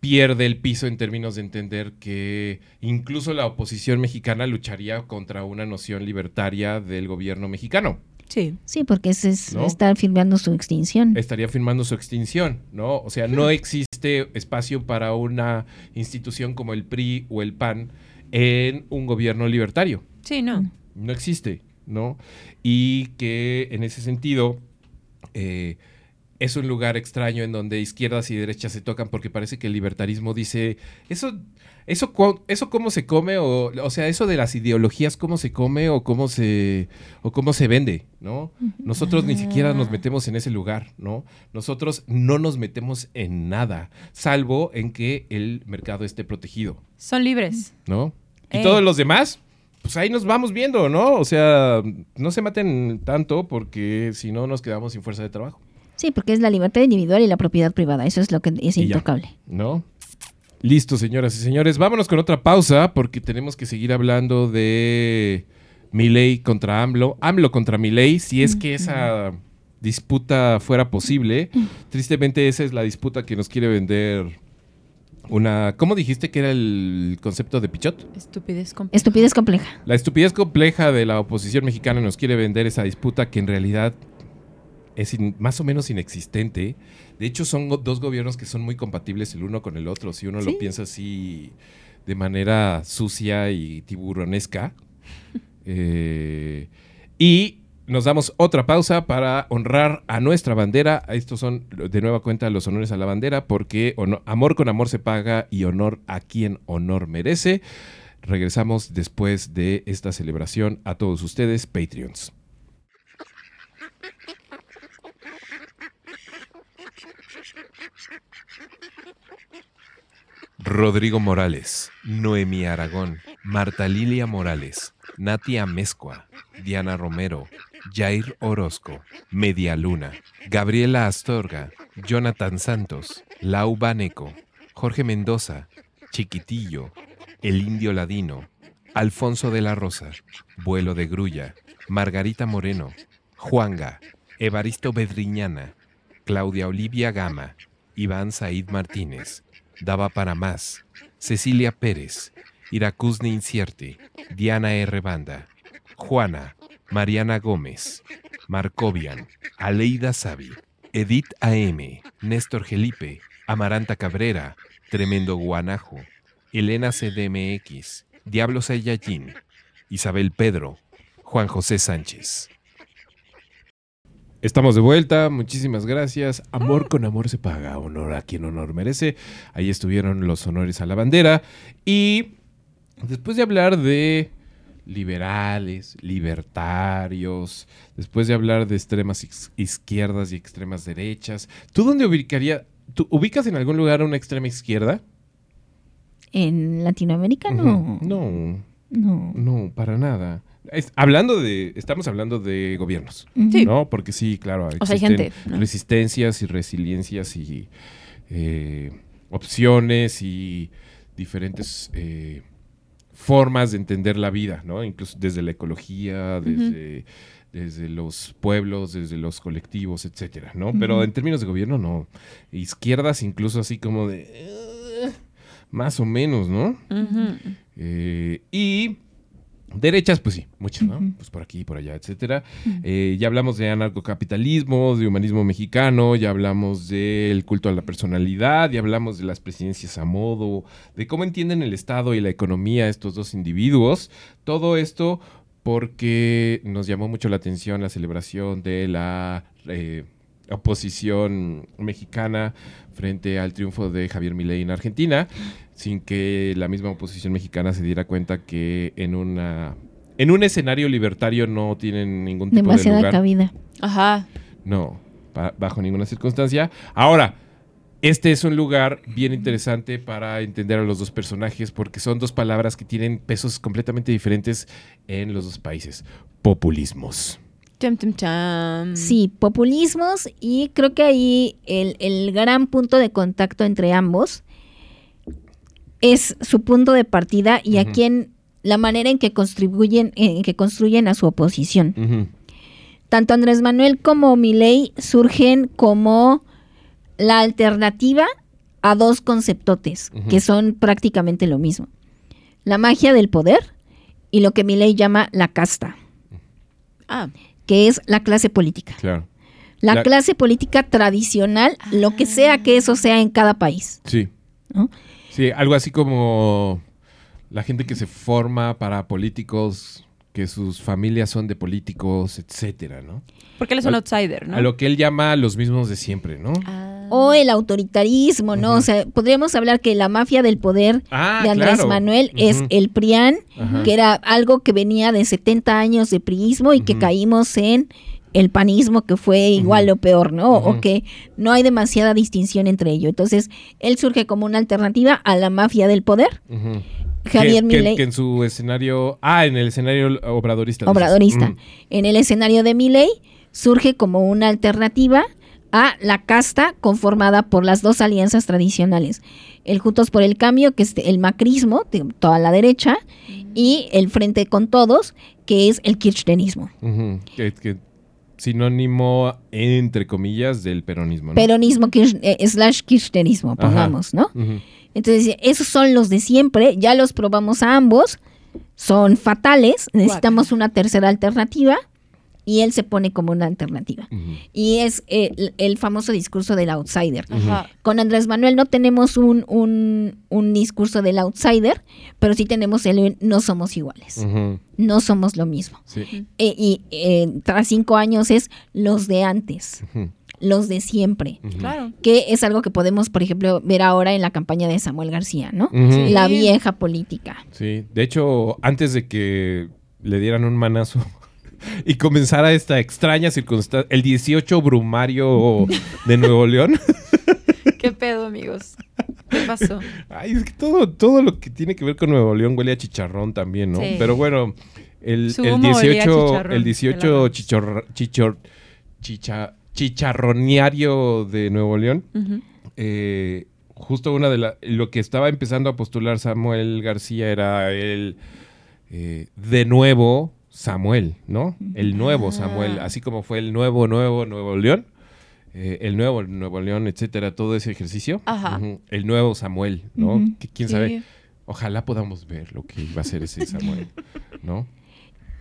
S2: pierde el piso en términos de entender que incluso la oposición mexicana lucharía contra una noción libertaria del gobierno mexicano.
S3: Sí.
S4: Sí, porque ese es
S2: ¿No?
S4: estar firmando su extinción.
S2: estaría firmando su extinción, ¿no? O sea, no existe espacio para una institución como el PRI o el PAN en un gobierno libertario.
S3: Sí, no.
S2: No existe, ¿no? Y que en ese sentido eh, es un lugar extraño en donde izquierdas y derechas se tocan porque parece que el libertarismo dice, eso, eso, eso cómo se come, o, o sea, eso de las ideologías, cómo se come o cómo se, o cómo se vende, ¿no? Nosotros ni siquiera nos metemos en ese lugar, ¿no? Nosotros no nos metemos en nada, salvo en que el mercado esté protegido.
S3: Son libres.
S2: ¿no? Y
S3: Eh.
S2: todos los demás, pues ahí nos vamos viendo, ¿no? O sea, no se maten tanto porque si no nos quedamos sin fuerza de trabajo,
S4: Sí, porque es la libertad individual y la propiedad privada. Eso es lo que es intocable.
S2: ¿no? Listo, señoras y señores, vámonos con otra pausa porque tenemos que seguir hablando de Milei contra AMLO, AMLO contra Milei, si es que esa disputa fuera posible. Tristemente esa es la disputa que nos quiere vender una... ¿Cómo dijiste que era el concepto de Pichot?
S3: Estupidez con...
S4: Estupidez compleja.
S2: La estupidez compleja de la oposición mexicana nos quiere vender esa disputa que en realidad es in- más o menos inexistente. De hecho, son dos gobiernos que son muy compatibles el uno con el otro, si uno
S3: Sí.
S2: lo piensa así de manera sucia y tiburonesca. Eh, y nos damos otra pausa para honrar a nuestra bandera. Estos son de nueva cuenta los honores a la bandera, porque amor con amor se paga y honor a quien honor merece. Regresamos después de esta celebración a todos ustedes, Patreons. Rodrigo Morales, Noemi Aragón, Marta Lilia Morales, Natia Amezcua, Diana Romero, Jair Orozco, Media Luna, Gabriela Astorga, Jonathan Santos, Lau Baneco, Jorge Mendoza, Chiquitillo, El Indio Ladino, Alfonso de la Rosa, Vuelo de Grulla, Margarita Moreno, Juanga, Evaristo Bedriñana, Claudia Olivia Gama, Iván Said Martínez, Daba para más, Cecilia Pérez, Iracusne Incierte, Diana R. Banda, Juana, Mariana Gómez, Marcovian, Aleida Savi, Edith AM, Néstor Gelipe, Amaranta Cabrera, Tremendo Guanajo, Elena CDMX, Diablo Saiyajin, Isabel Pedro, Juan José Sánchez. Estamos de vuelta, muchísimas gracias. Amor con amor se paga, honor a quien honor merece. Ahí estuvieron los honores a la bandera. Y después de hablar de liberales, libertarios, después de hablar de extremas iz- izquierdas y extremas derechas, ¿tú dónde ubicaría? ¿Tú ubicas en algún lugar una extrema izquierda?
S4: En Latinoamérica no.
S2: No,
S4: No.
S2: no, para nada. Es- hablando de, estamos hablando de gobiernos.
S3: Sí.
S2: ¿no? Porque sí, claro,
S3: O sea, hay
S2: existen
S3: gente, ¿no?
S2: resistencias y resiliencias y eh, opciones y diferentes eh, formas de entender la vida, ¿no? Incluso desde la ecología, desde, desde los pueblos, desde los colectivos, etcétera, ¿no? Pero en términos de gobierno, no. Izquierdas incluso así como de... eh, más o menos, ¿no? Eh, y derechas, pues sí, muchas, ¿no? Pues por aquí, por allá, etcétera. Eh, ya hablamos de anarcocapitalismo, de humanismo mexicano, ya hablamos del culto a la personalidad, ya hablamos de las presidencias a modo, de cómo entienden el Estado y la economía estos dos individuos. Todo esto porque nos llamó mucho la atención la celebración de la eh, oposición mexicana frente al triunfo de Javier Milei en Argentina, sin que la misma oposición mexicana se diera cuenta que en una en un escenario libertario no tienen ningún tipo de
S4: Demasiada
S2: lugar.
S4: cabida.
S3: Ajá.
S2: No, ba- bajo ninguna circunstancia. Ahora, este es un lugar bien interesante para entender a los dos personajes porque son dos palabras que tienen pesos completamente diferentes en los dos países. Populismos.
S3: Cham, cham, cham.
S4: Sí, populismos y creo que ahí el, el gran punto de contacto entre ambos es su punto de partida y a quien la manera en que contribuyen, en que construyen a su oposición. Tanto Andrés Manuel como Milei surgen como la alternativa a dos conceptotes que son prácticamente lo mismo. La magia del poder y lo que Milei llama la casta,
S3: Ah,
S4: que es la clase política.
S2: Claro.
S4: La,
S2: La-
S4: clase política tradicional, lo que sea que eso sea en cada país.
S2: Sí.
S4: ¿no?
S2: Sí, algo así como la gente que se forma para políticos, que sus familias son de políticos, etcétera, ¿no?
S3: porque él es un outsider, ¿no?
S2: A lo que él llama los mismos de siempre, ¿no?
S3: Ah.
S4: O el autoritarismo, ¿no? O sea, podríamos hablar que la mafia del poder
S2: Ah,
S4: de Andrés
S2: claro.
S4: Manuel es el PRIAN, que era algo que venía de 70 años de priismo y que caímos en el panismo que fue igual
S2: Ujú.
S4: o peor, ¿no? O que no hay demasiada distinción entre ello. Entonces, él surge como una alternativa a la mafia del poder. Javier
S2: que, que-
S4: Milei,
S2: que en su escenario. Ah, en el escenario obradorista.
S4: obradorista.
S2: Mm.
S4: En el escenario de Milei surge como una alternativa a la casta conformada por las dos alianzas tradicionales. El Juntos por el Cambio, que es el macrismo, de toda la derecha, y el Frente con Todos, que es el kirchnerismo.
S2: Que- que sinónimo, entre comillas, del peronismo. ¿no?
S4: Peronismo kirch- eh, slash kirchnerismo,
S2: Ajá.
S4: pongamos, ¿no? Entonces, esos son los de siempre, ya los probamos a ambos, son fatales, necesitamos una tercera alternativa y él se pone como una alternativa. Y es eh, el, el famoso discurso del outsider. Con Andrés Manuel no tenemos un, un- un discurso del outsider, pero sí tenemos el no somos iguales, no somos lo mismo.
S2: Sí.
S4: Eh, y eh, tras cinco años es los de antes, los de siempre.
S3: Claro.
S4: que es algo que podemos, por ejemplo, ver ahora en la campaña de Samuel García, ¿no?
S3: Sí.
S4: La vieja política.
S2: Sí, de hecho, antes de que le dieran un manazo y comenzara esta extraña circunstancia, el 18 brumario de Nuevo León.
S3: ¿Qué pedo, amigos? ¿Qué pasó?
S2: Ay, es que todo, todo lo que tiene que ver con Nuevo León huele a chicharrón también, ¿no?
S3: Sí.
S2: Pero bueno, el, el
S3: humo olía a
S2: 18,
S3: chicharrón
S2: el
S3: de
S2: 18
S3: la-
S2: chichor, chichor, chicha- chicharroniario de Nuevo León eh, justo una de lo que estaba empezando a postular Samuel García era el eh, de nuevo Samuel, ¿no? El nuevo
S3: Ah.
S2: Samuel, así como fue el nuevo, nuevo Nuevo León, eh, el nuevo Nuevo León, etcétera, todo ese ejercicio.
S3: Ajá.
S2: El nuevo Samuel, ¿no? Que quién
S3: Sí.
S2: sabe, ojalá podamos ver lo que va a ser ese Samuel, ¿no?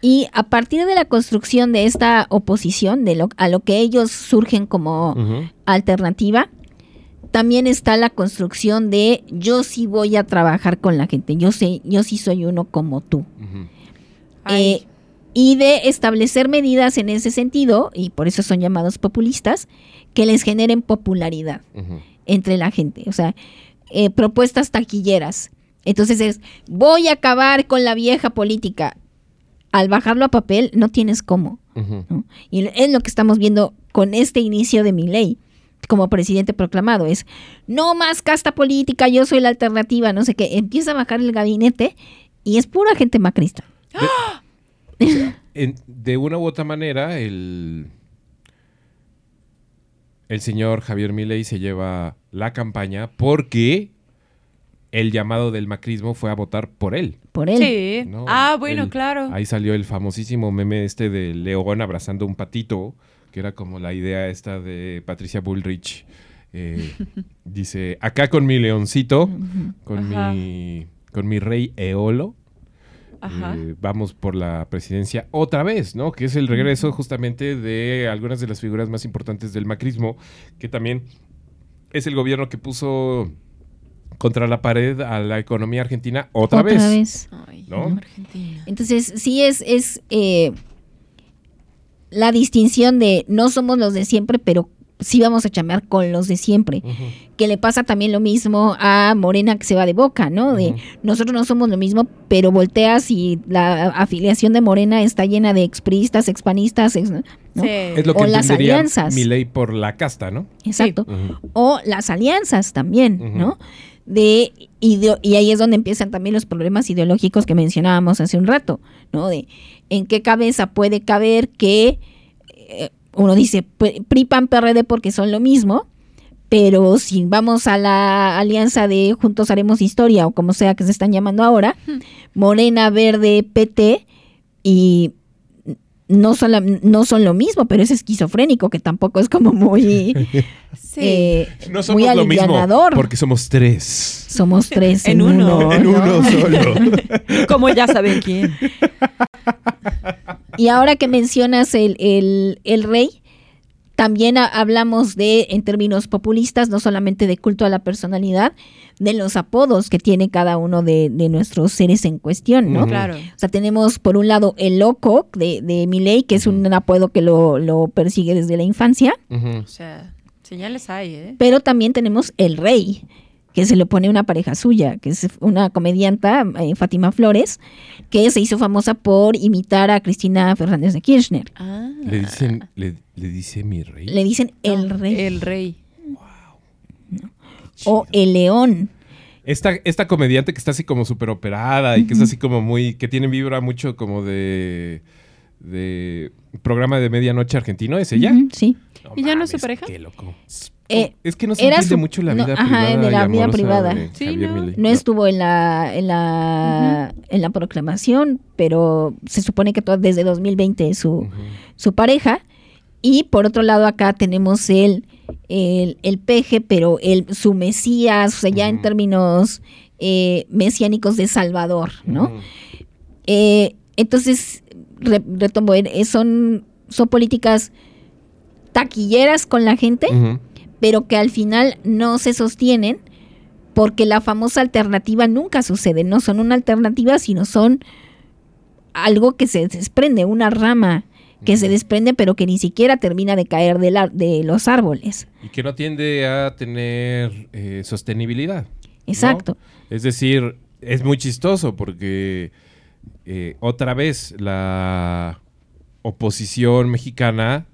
S4: Y a partir de la construcción de esta oposición, de lo, a lo que ellos surgen como alternativa, también está la construcción de yo sí voy a trabajar con la gente, yo sé, yo sí soy uno como tú. Eh, y de establecer medidas en ese sentido, y por eso son llamados populistas, que les generen popularidad entre la gente. O sea, eh, propuestas taquilleras. Entonces es, voy a acabar con la vieja política. Al bajarlo a papel, no tienes cómo. Y es lo que estamos viendo con este inicio de mi ley como presidente proclamado. Es, no más casta política, yo soy la alternativa, no sé qué. Empieza a bajar el gabinete y es pura gente macrista.
S2: En- de una u otra manera, el, el señor Javier Milei se lleva la campaña porque el llamado del macrismo fue a votar por él.
S4: Por él.
S3: sí.
S2: ¿no?
S3: Ah, bueno,
S2: El-
S3: claro.
S2: Ahí salió el famosísimo meme este de León abrazando un patito, que era como la idea esta de Patricia Bullrich. Eh, dice, acá con mi leoncito, con
S3: Ajá.
S2: mi, con mi rey Eolo. Eh, vamos por la presidencia otra vez, ¿no? Que es el regreso justamente de algunas de las figuras más importantes del macrismo, que también es el gobierno que puso contra la pared a la economía argentina otra,
S4: Otra
S2: vez.
S4: vez.
S3: Ay,
S2: ¿no?
S3: Argentina.
S4: Entonces, sí es, es eh, la distinción de no somos los de siempre, pero sí vamos a chambear con los de siempre. Que le pasa también lo mismo a Morena que se va de boca, ¿no? De nosotros no somos lo mismo, pero volteas y la afiliación de Morena está llena de expristas, expanistas, ex- ¿no?
S3: Sí.
S2: Es lo que
S4: O las alianzas.
S2: mi ley por la casta, ¿no?
S4: Exacto. O las alianzas también. ¿no? De ideo- y ahí es donde empiezan también los problemas ideológicos que mencionábamos hace un rato, ¿no? De en qué cabeza puede caber que eh, uno dice PRI, PAN, PRD porque son lo mismo, pero si vamos a la alianza de Juntos Haremos Historia o como sea que se están llamando ahora, Morena, Verde, PT y no son, la- no son lo mismo, pero es esquizofrénico, que tampoco es como muy,
S3: Sí.
S4: eh,
S2: No somos
S4: muy
S2: lo mismo
S4: alivianador.
S2: porque somos tres.
S4: Somos tres
S3: En
S4: en,
S3: uno.
S4: uno.
S2: En
S4: ¿no?
S2: uno solo.
S3: Como ya saben quién.
S4: Y ahora que mencionas el, el- el rey, también ha- hablamos de, en términos populistas, no solamente de culto a la personalidad, de los apodos que tiene cada uno de, de nuestros seres en cuestión, ¿no?
S3: Claro.
S4: O sea, tenemos por un lado el loco de, de Milei, que es un apodo que lo, lo persigue desde la infancia.
S3: O sea, señales hay, ¿eh?
S4: pero también tenemos el rey, que se le pone una pareja suya, que es una comedianta, eh, Fátima Flores, que se hizo famosa por imitar a Cristina Fernández de Kirchner.
S3: Ah.
S2: Le dicen, le, le dice mi rey.
S4: Le dicen el
S3: No,
S4: rey
S3: El rey.
S4: o el león.
S2: Esta, esta comediante que está así como súper operada y que es así como muy, que tiene vibra mucho como de, de programa de medianoche argentino, ¿es ella?
S4: Sí.
S3: ¿Y ya no es su pareja?
S2: Qué loco.
S4: Eh,
S2: es que no se
S4: era
S2: entiende
S4: su-
S2: mucho la
S4: no,
S2: vida
S4: ajá,
S2: privada.
S4: de
S2: y
S4: la vida privada.
S2: de
S3: Sí, no.
S4: No estuvo en la en la en la proclamación, pero se supone que todo, desde 2020 es su, su pareja. Y por otro lado acá tenemos el, el, el peje, pero el, su mesías, o sea, ya en términos eh, mesiánicos de Salvador, ¿no? Eh, entonces, re- retomo, eh, son, son políticas taquilleras con la gente. Pero que al final no se sostienen porque la famosa alternativa nunca sucede, no son una alternativa, sino son algo que se desprende, una rama que se desprende pero que ni siquiera termina de caer de, la- de los árboles.
S2: Y que no tiende a tener eh, sostenibilidad. ¿no?
S4: Exacto.
S2: Es decir, es muy chistoso porque eh, otra vez la oposición mexicana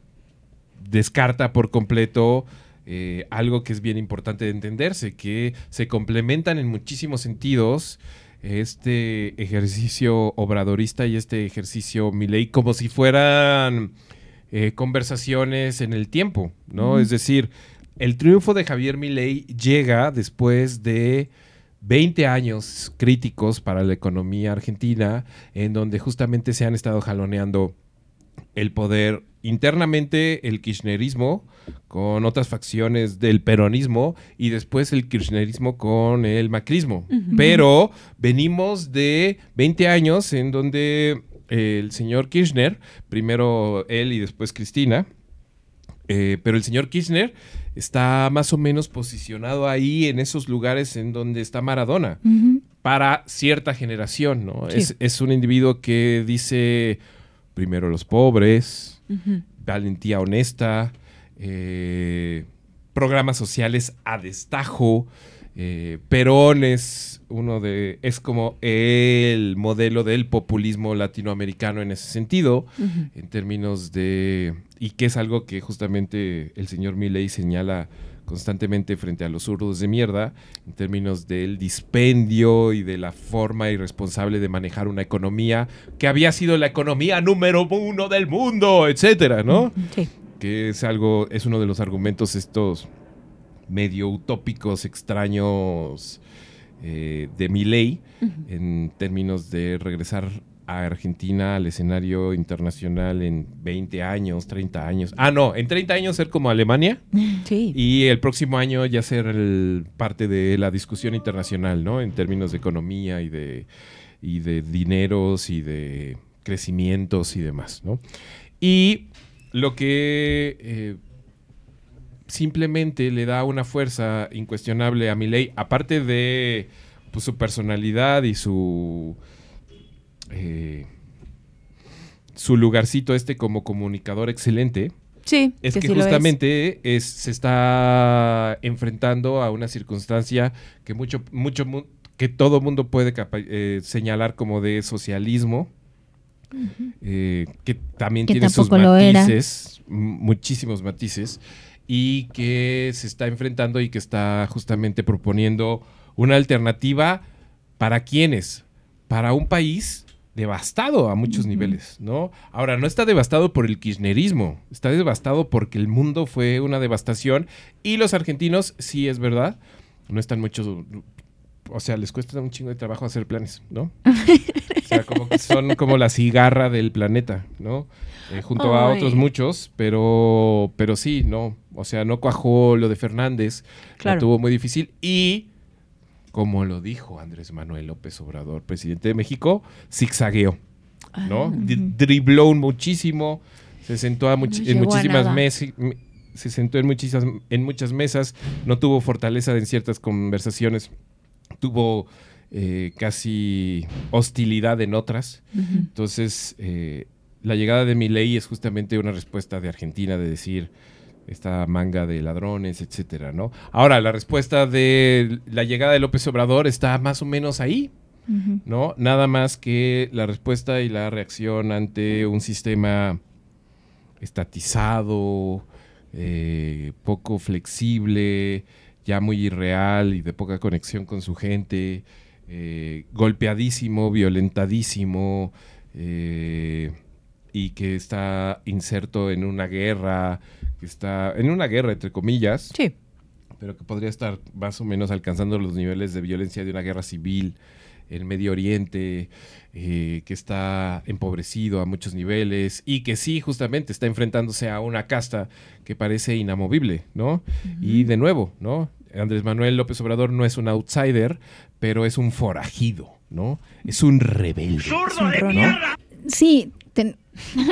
S2: descarta por completo eh, algo que es bien importante de entenderse, que se complementan en muchísimos sentidos este ejercicio obradorista y este ejercicio Milei como si fueran eh, conversaciones en el tiempo, ¿no? Es decir, el triunfo de Javier Milei llega después de 20 años críticos para la economía argentina, en donde justamente se han estado jaloneando el poder internamente el kirchnerismo con otras facciones del peronismo y después el kirchnerismo con el macrismo. Pero venimos de 20 años en donde el señor Kirchner, primero él y después Cristina, eh, pero el señor Kirchner está más o menos posicionado ahí en esos lugares en donde está Maradona, para cierta generación, ¿no?
S3: Sí.
S2: Es, es un individuo que dice primero los pobres, valentía honesta, eh, programas sociales a destajo. eh, Perón es uno de. es como el modelo del populismo latinoamericano en ese sentido, en términos de. y que es algo que justamente el señor Milley señala constantemente frente a los zurdos de mierda, en términos del dispendio y de la forma irresponsable de manejar una economía que había sido la economía número uno del mundo, etcétera, ¿no?
S3: Sí.
S2: que es algo, es uno de los argumentos estos medio utópicos, extraños eh, de mi ley, en términos de regresar a Argentina al escenario internacional en 20 años, 30 años. Ah, no, en 30 años ser como Alemania
S3: Sí.
S2: y el próximo año ya ser el- parte de la discusión internacional, ¿no? En términos de economía y de, y de dineros y de crecimientos y demás, ¿no? Y lo que eh, simplemente le da una fuerza incuestionable a Milei, aparte de pues, su personalidad y su eh, su lugarcito este como comunicador excelente,
S3: Sí,
S2: es que,
S3: sí
S2: justamente es, se está enfrentando a una circunstancia que mucho, mucho, mu- que todo mundo puede eh, señalar como de socialismo, eh, que también
S4: Que
S2: tiene sus matices, muchísimos matices, y que se está enfrentando y que está justamente proponiendo una alternativa para quienes, para un país devastado a muchos niveles, ¿no? Ahora, no está devastado por el kirchnerismo, está devastado porque el mundo fue una devastación y los argentinos, sí es verdad, no están mucho, o sea, les cuesta un chingo de trabajo hacer planes, ¿no? O sea, como que son como la cigarra del planeta, ¿no? Eh, junto a otros muchos, pero, pero sí, no, o sea, no cuajó lo de Fernández,
S3: Claro.
S2: la tuvo muy difícil y como lo dijo Andrés Manuel López Obrador, presidente de México, zigzagueó, ¿no?
S3: Ah,
S2: Di- Dribló muchísimo, se sentó a much-
S3: No
S2: en muchísimas mesas, se sentó en muchísimas, en muchas mesas, no tuvo fortaleza en ciertas conversaciones, tuvo eh, casi hostilidad en otras. Entonces, eh, la llegada de Milei es justamente una respuesta de Argentina de decir esta manga de ladrones, etcétera, ¿no? Ahora, la respuesta de la llegada de López Obrador está más o menos ahí. ¿no? Nada más que la respuesta y la reacción ante un sistema estatizado, eh, poco flexible, ya muy irreal y de poca conexión con su gente, eh, golpeadísimo, violentadísimo, eh, y que está inserto en una guerra, que está en una guerra entre comillas,
S3: Sí.
S2: pero que podría estar más o menos alcanzando los niveles de violencia de una guerra civil en Medio Oriente, eh, que está empobrecido a muchos niveles y que sí, justamente está enfrentándose a una casta que parece inamovible, ¿no? Y de nuevo, ¿no? Andrés Manuel López Obrador no es un outsider, pero es un forajido, ¿no? Es un rebelde.
S3: Es un rono.
S4: Sí, ten-.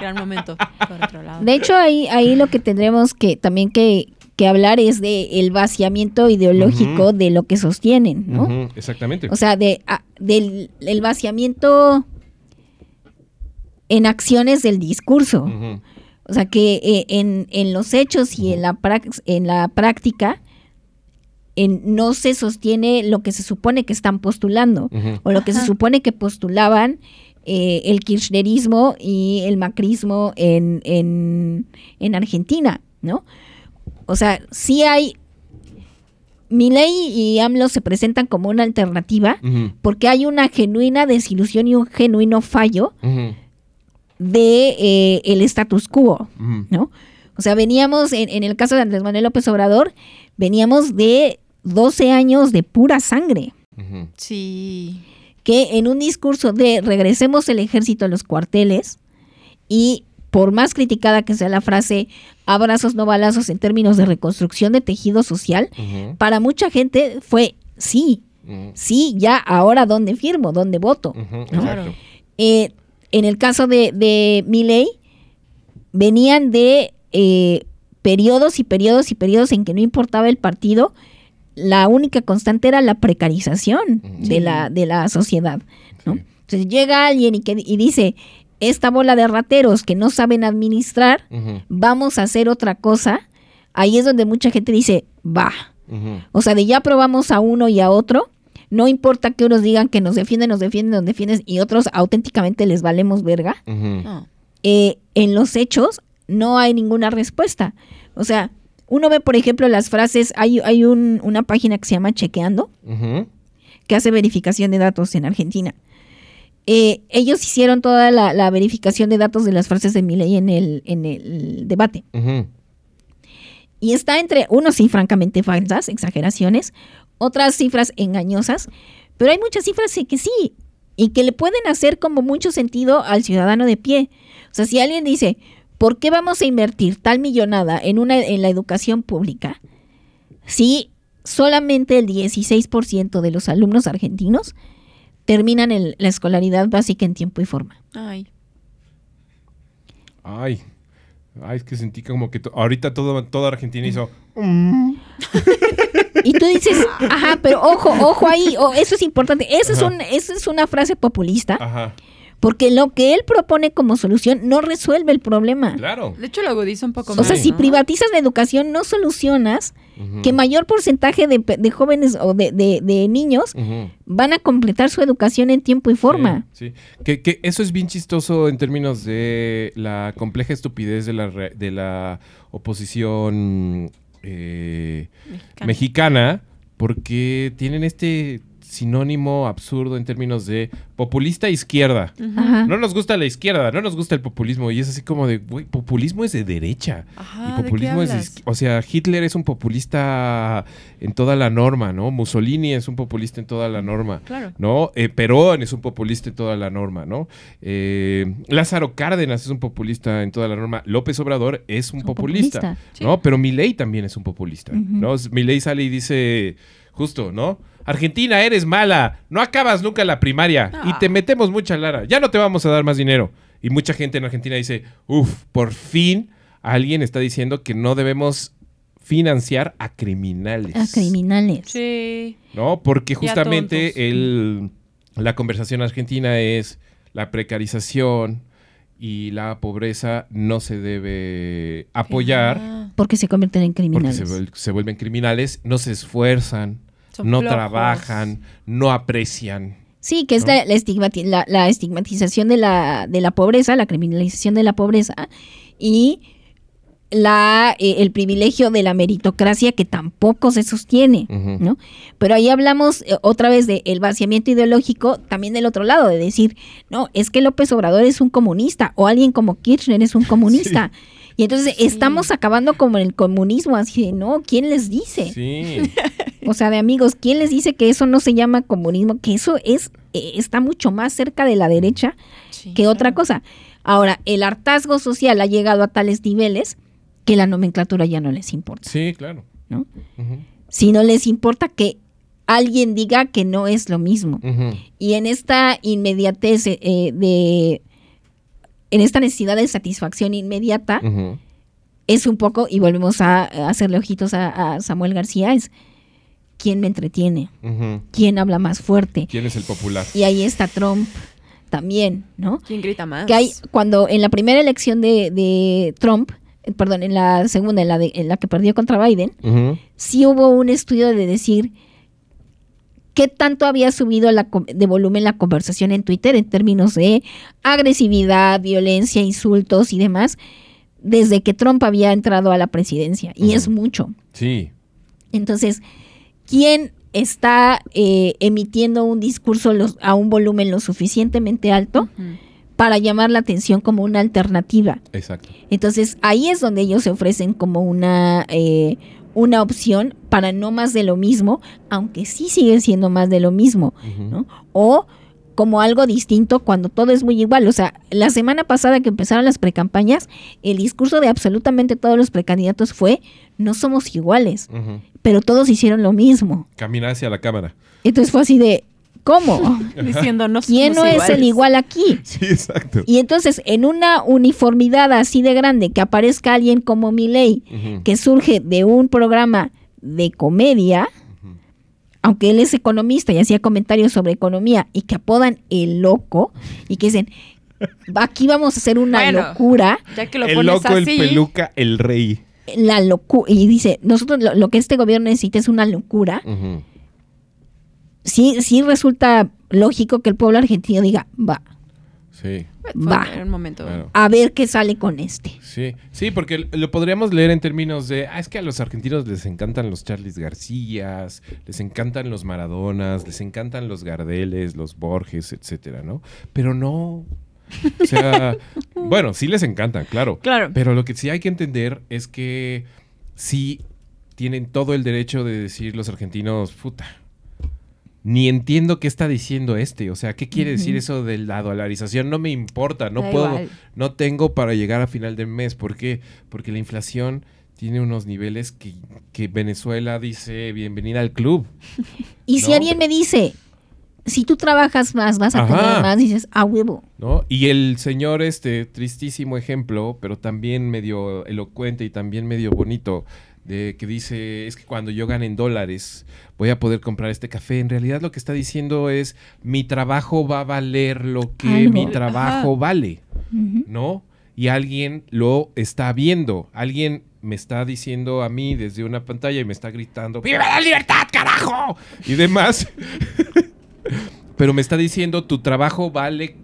S3: Gran momento. Por otro lado.
S4: de hecho ahí, ahí lo que tendremos que también que, que hablar es de el vaciamiento ideológico de lo que sostienen, ¿no?
S2: Exactamente.
S4: O sea, de, a- del el vaciamiento en acciones del discurso. O sea, que eh, en, en los hechos y en la, prax- en la práctica en- no se sostiene lo que se supone que están postulando o lo que se supone que postulaban eh, el kirchnerismo y el macrismo en, en, en Argentina, ¿no? O sea, sí hay... Milei y AMLO se presentan como una alternativa porque hay una genuina desilusión y un genuino fallo
S2: ujú,
S4: de eh, el status quo. ¿no? O sea, veníamos, en, en el caso de Andrés Manuel López Obrador, veníamos de 12 años de pura sangre.
S3: Sí.
S4: que en un discurso de regresemos el ejército a los cuarteles y por más criticada que sea la frase abrazos no balazos en términos de reconstrucción de tejido social, para mucha gente fue sí, Sí, ya, ahora dónde firmo, dónde voto. ¿no? Eh, en el caso de, de Milley, venían de eh, periodos y periodos y periodos en que no importaba el partido, la única constante era la precarización de, la, de la sociedad. ¿no?
S2: Sí.
S4: Entonces llega alguien y, que, y dice, esta bola de rateros que no saben administrar, vamos a hacer otra cosa. Ahí es donde mucha gente dice, va. O sea, de ya probamos a uno y a otro. No importa que unos digan que nos defienden, nos defienden, nos defienden y otros auténticamente les valemos verga. Eh, en los hechos no hay ninguna respuesta. O sea, uno ve, por ejemplo, las frases, hay, hay un- una página que se llama Chequeando, que hace verificación de datos en Argentina. Eh, ellos hicieron toda la, la verificación de datos de las frases de Milei en el, en el debate. Y está entre, unos sí, francamente falsas, exageraciones, otras cifras engañosas, pero hay muchas cifras que sí, y que le pueden hacer como mucho sentido al ciudadano de pie. O sea, si alguien dice, ¿por qué vamos a invertir tal millonada en, una, en la educación pública si solamente el 16% de los alumnos argentinos terminan el- la escolaridad básica en tiempo y forma?
S3: Ay.
S2: Ay. Ay, es que sentí como que to- ahorita todo, toda Argentina hizo.
S4: Y tú dices, ajá, pero ojo, ojo ahí, eso es importante. Esa es, un, es una frase populista,
S2: Ajá.
S4: Porque lo que él propone como solución no resuelve el problema.
S2: Claro.
S3: De hecho, lo agudiza un poco
S2: Sí.
S4: O sea,
S3: más,
S4: si privatizas la educación, no solucionas
S2: Ujú.
S4: que mayor porcentaje de, pe- de jóvenes o de, de- de niños van a completar su educación en tiempo y forma.
S2: Sí, sí. Que, que eso es bien chistoso en términos de la compleja estupidez de la, re- de la oposición eh,
S3: Mexicana.
S2: mexicana, porque tienen este sinónimo absurdo en términos de populista izquierda.
S4: Ajá.
S2: No nos gusta la izquierda, no nos gusta el populismo. Y es así como de, güey, populismo es de derecha.
S3: Ajá,
S2: y
S3: ¿de qué
S2: populismo es de izqui- O sea, Hitler es un populista en toda la norma, ¿no? Mussolini es un populista en toda la norma.
S3: Claro.
S2: ¿no? Eh, Perón es un populista en toda la norma, ¿no? Eh, Lázaro Cárdenas es un populista en toda la norma. López Obrador es un
S4: Un
S2: populista,
S4: populista.
S2: ¿no? Pero Milei también es un populista,
S4: Ujú.
S2: ¿no? Milei sale y dice, justo, ¿no? Argentina, eres mala, no acabas nunca la primaria y te metemos mucha lara, ya no te vamos a dar más dinero. Y mucha gente en Argentina dice, uff, por fin alguien está diciendo que no debemos financiar a criminales.
S4: A criminales.
S3: Sí.
S2: ¿no? Porque justamente el, la conversación argentina es la precarización y la pobreza no se debe apoyar
S3: Ah,
S4: Porque se convierten en
S2: porque
S4: criminales.
S2: se, vuel- se vuelven criminales, no se esfuerzan,
S3: son
S2: no
S3: flojos.
S2: trabajan, no aprecian.
S4: Sí, que es
S2: ¿no?
S4: la, la estigmati- la- la estigmatización de la, de la pobreza, la criminalización de la pobreza y la, eh, el privilegio de la meritocracia que tampoco se sostiene. ¿no? Pero ahí hablamos eh, otra vez del vaciamiento ideológico, también del otro lado, de decir, no, es que López Obrador es un comunista o alguien como Kirchner es un comunista. Y entonces
S3: Sí.
S4: estamos acabando como en el comunismo, así de, no, ¿quién les dice?
S2: Sí,
S4: O sea, de amigos, ¿quién les dice que eso no se llama comunismo? Que eso es eh, está mucho más cerca de la derecha
S3: Sí,
S4: que otra
S3: claro.
S4: cosa. Ahora, el hartazgo social ha llegado a tales niveles que la nomenclatura ya no les importa,
S2: sí, claro.
S4: ¿no? Si no les importa que alguien diga que no es lo mismo. Y en esta inmediatez eh, eh, de en esta necesidad de satisfacción inmediata es un poco y volvemos a, a hacerle ojitos a, a Samuel García es quién me entretiene, quién habla más fuerte.
S2: ¿Quién es el popular?
S4: Y ahí está Trump también, ¿no?
S3: ¿Quién grita más?
S4: Que hay, cuando en la primera elección de, de Trump, eh, perdón, en la segunda, en la, de- en la que perdió contra Biden, sí hubo un estudio de decir qué tanto había subido la, de volumen la conversación en Twitter en términos de agresividad, violencia, insultos y demás, desde que Trump había entrado a la presidencia. Y es mucho.
S2: Sí.
S4: Entonces, ¿quién está eh, emitiendo un discurso los- a un volumen lo suficientemente alto para llamar la atención como una alternativa?
S2: Exacto.
S4: Entonces, ahí es donde ellos se ofrecen como una, eh, una opción para no más de lo mismo, aunque sí sigue siendo más de lo mismo. ¿no? O como algo distinto cuando todo es muy igual. O sea, la semana pasada que empezaron las precampañas, el discurso de absolutamente todos los precandidatos fue, no somos iguales, pero todos hicieron lo mismo.
S2: Caminar hacia la cámara.
S4: Entonces fue así de, ¿cómo?
S3: Diciendo, no
S4: ¿Quién no es el
S3: iguales".
S4: igual aquí?
S2: Sí, exacto.
S4: Y entonces, en una uniformidad así de grande, que aparezca alguien como Milei,
S2: Ujú.
S4: que surge de un programa de comedia, aunque él es economista y hacía comentarios sobre economía, y que apodan el loco, y que dicen, aquí vamos a hacer una
S3: Bueno.
S4: locura,
S3: Ya que lo
S2: el
S3: pones
S2: loco,
S3: así.
S2: el peluca, el rey.
S4: la locura, y dice, nosotros lo, lo que este gobierno necesita es una locura,
S2: Ujú.
S4: sí, sí resulta lógico que el pueblo argentino diga, va,
S2: Sí.
S4: Va.
S3: un momento.
S2: Claro.
S4: a ver qué sale con este.
S2: Sí, sí, porque lo podríamos leer en términos de, ah, es que a los argentinos les encantan los Charles Garcías, les encantan los Maradonas, les encantan los Gardeles, los Borges, etcétera, ¿no? Pero no. O sea, bueno, sí les encantan, claro.
S3: Claro.
S2: Pero lo que sí hay que entender es que sí tienen todo el derecho de decir los argentinos, puta. Ni entiendo qué está diciendo este. O sea, ¿qué quiere decir eso de la dolarización? No me importa, no
S3: Da
S2: puedo,
S3: igual.
S2: no tengo para llegar a final del mes. ¿Por qué? Porque la inflación tiene unos niveles que, que Venezuela dice bienvenida al club.
S4: Y si alguien me dice, si tú trabajas más, vas a
S2: Ajá.
S4: tener más, dices, a huevo.
S2: ¿no? Y el señor, este tristísimo ejemplo, pero también medio elocuente y también medio bonito, de que dice, es que cuando yo gane en dólares voy a poder comprar este café. En realidad lo que está diciendo es, mi trabajo va a valer lo que
S4: Algo.
S2: mi trabajo
S3: Ajá.
S2: vale. ¿no? Y alguien lo está viendo, alguien me está diciendo a mí desde una pantalla y me está gritando, ¡Viva la libertad, carajo! Y demás. Pero me está diciendo, tu trabajo vale,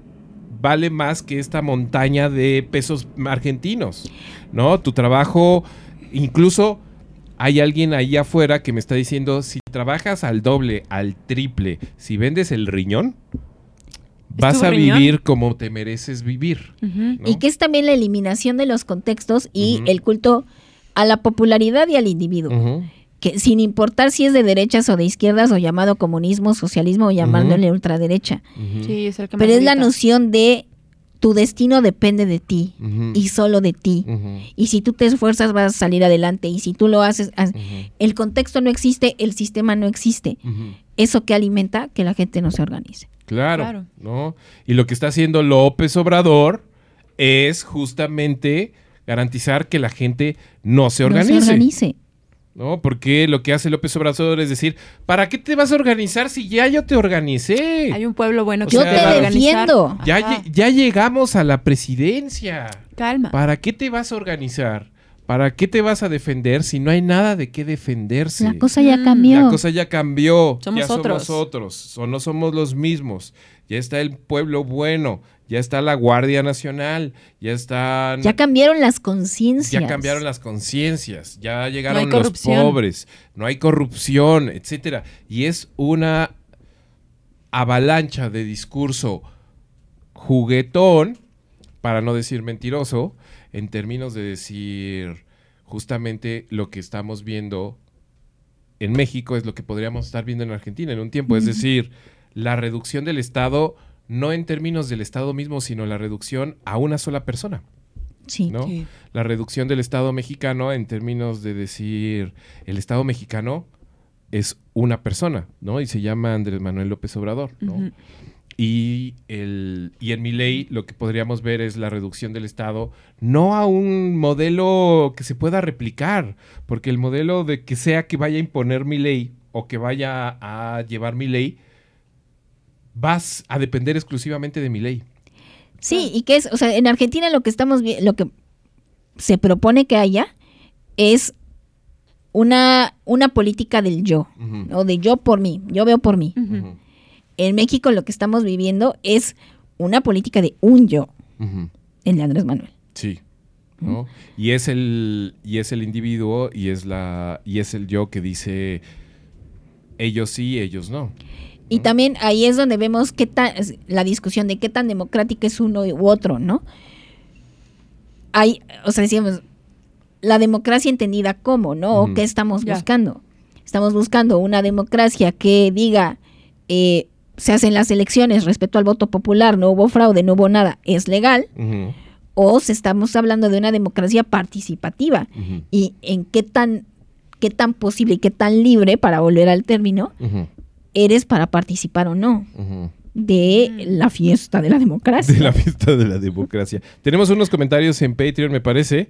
S2: vale más que esta montaña de pesos argentinos, ¿no? Tu trabajo, incluso hay alguien ahí afuera que me está diciendo, si trabajas al doble, al triple, si vendes el riñón, vas a
S3: riñón?
S2: vivir como te mereces vivir.
S4: Y que es también la eliminación de los contextos y el culto a la popularidad y al individuo. Que sin importar si es de derechas o de izquierdas o llamado comunismo, socialismo o llamándole ultraderecha.
S3: Sí, es el que
S4: Pero es la noción de tu destino depende de ti y solo de ti. Y si tú te esfuerzas vas a salir adelante y si tú lo haces, el contexto no existe, el sistema no existe. Eso que alimenta que la gente no se organice.
S2: Claro,
S3: Claro.
S2: ¿no? Y lo que está haciendo López Obrador es justamente garantizar que la gente no se
S4: No
S2: organice.
S4: se organice.
S2: ¿No? Porque lo que hace López Obrador es decir, ¿para qué te vas a organizar si ya yo te organicé?
S3: Hay un pueblo bueno
S2: O
S3: que
S4: Yo
S2: sea,
S3: te
S4: te
S3: va a organizar.
S4: defiendo.
S2: Ya llegamos a la presidencia.
S3: Calma.
S2: ¿Para qué te vas a organizar? ¿Para qué te vas a defender si no hay nada de qué defenderse?
S4: La cosa ya
S3: Mm.
S4: cambió.
S2: La cosa ya cambió.
S3: Somos
S2: ya
S3: otros.
S2: somos otros. O no somos los mismos. Ya está el pueblo bueno. Ya está la Guardia Nacional. Ya están.
S4: Ya cambiaron las conciencias.
S2: ya cambiaron las conciencias. Ya llegaron los pobres. No hay corrupción, etcétera. Y es una avalancha de discurso juguetón, para no decir mentiroso, en términos de decir justamente lo que estamos viendo en México es lo que podríamos estar viendo en Argentina en un tiempo. Es decir, la reducción del Estado, no en términos del Estado mismo, sino la reducción a una sola persona.
S4: Sí.
S2: ¿no?
S3: Sí.
S2: La reducción del Estado mexicano en términos de decir el Estado mexicano es una persona, ¿no? Y se llama Andrés Manuel López Obrador, ¿no? Y, el, y en mi ley lo que podríamos ver es la reducción del Estado, no a un modelo que se pueda replicar, porque el modelo de que sea que vaya a imponer mi ley o que vaya a llevar mi ley, vas a depender exclusivamente de mi ley.
S4: Sí, y que es, o sea, en Argentina lo que estamos lo que se propone que haya es una, una política del yo,
S2: Ujú.
S4: o de yo por mí, yo veo por mí. En México lo que estamos viviendo es una política de un yo,
S2: ujú.
S4: el de Andrés Manuel.
S2: Sí. ¿no? Y es el y es el individuo y es la y es el yo que dice ellos sí, ellos no.
S4: Y también ahí es donde vemos qué tan, la discusión de qué tan democrática es uno u otro, ¿no? Hay, o sea, decíamos, la democracia entendida como, ¿no? ¿O. ¿Qué estamos
S3: Ya.
S4: buscando? Estamos buscando una democracia que diga, eh, se hacen las elecciones respecto al voto popular, no hubo fraude, no hubo nada, es legal, o si estamos hablando de una democracia participativa y en qué tan, qué tan posible y qué tan libre, para volver al término,
S2: ujú,
S4: eres para participar o no de la fiesta de la democracia.
S2: De la fiesta de la democracia. Tenemos unos comentarios en Patreon, me parece.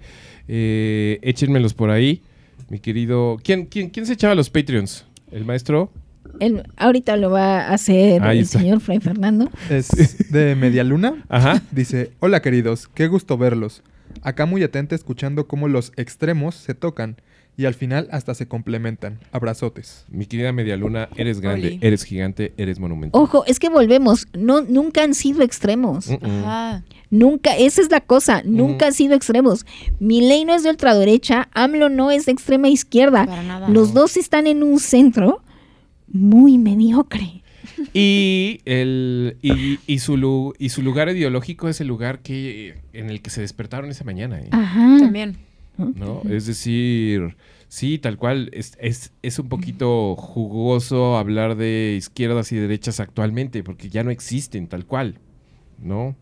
S2: Eh, échenmelos por ahí. Mi querido. ¿Quién, quién, quién se echaba los Patreons? ¿El maestro?
S4: El- ahorita lo va a hacer
S2: Ahí
S4: el
S2: está.
S4: señor Fray Fernando.
S6: Es de Media Luna.
S2: Ajá.
S6: Dice, hola queridos, qué gusto verlos. Acá muy atenta escuchando cómo los extremos se tocan y al final hasta se complementan. Abrazotes.
S2: Mi querida Medialuna, eres grande,
S3: Oli.
S2: eres gigante, eres monumental.
S4: Ojo, es que volvemos, no, nunca han sido extremos.
S2: Mm, mm.
S3: Ajá.
S4: Nunca, esa es la cosa, nunca han sido extremos. Milei no es de ultraderecha, AMLO no es de extrema izquierda.
S3: Para nada.
S4: Los dos están en un centro muy mediocre.
S2: Y, el, y, y su, lu- y su lugar ideológico es el lugar que, en el que se despertaron esa mañana. ¿eh?
S4: Ajá.
S3: También.
S2: ¿No? Es decir, sí, tal cual, es, es, es un poquito jugoso hablar de izquierdas y derechas actualmente, porque ya no existen tal cual, ¿no?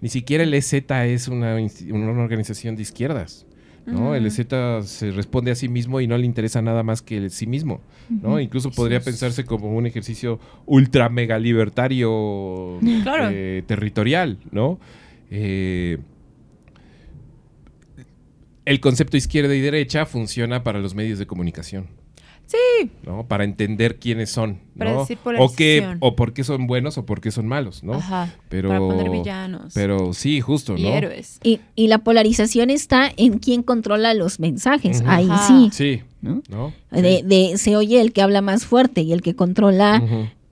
S2: Ni siquiera el EZ es una, una organización de izquierdas, ¿no? El EZ se responde a sí mismo y no le interesa nada más que el sí mismo, ¿no? Incluso podría pensarse como un ejercicio ultra mega libertario
S3: Claro.
S2: eh, territorial, ¿no? Eh, el concepto izquierda y derecha funciona para los medios de comunicación,
S3: Sí.
S2: ¿no? Para entender quiénes son,
S3: Para
S2: ¿no?
S3: decir
S2: O qué, o por qué son buenos o por qué son malos, ¿no?
S3: Ajá.
S2: Pero,
S3: Para poner villanos.
S2: pero sí, justo,
S3: y
S2: ¿no?
S3: héroes.
S4: Y, y la polarización está en quién controla los mensajes. Ahí
S3: Ajá.
S4: sí.
S2: Sí,
S4: ¿no?
S2: ¿no?
S4: De, de- se oye el que habla más fuerte y el que controla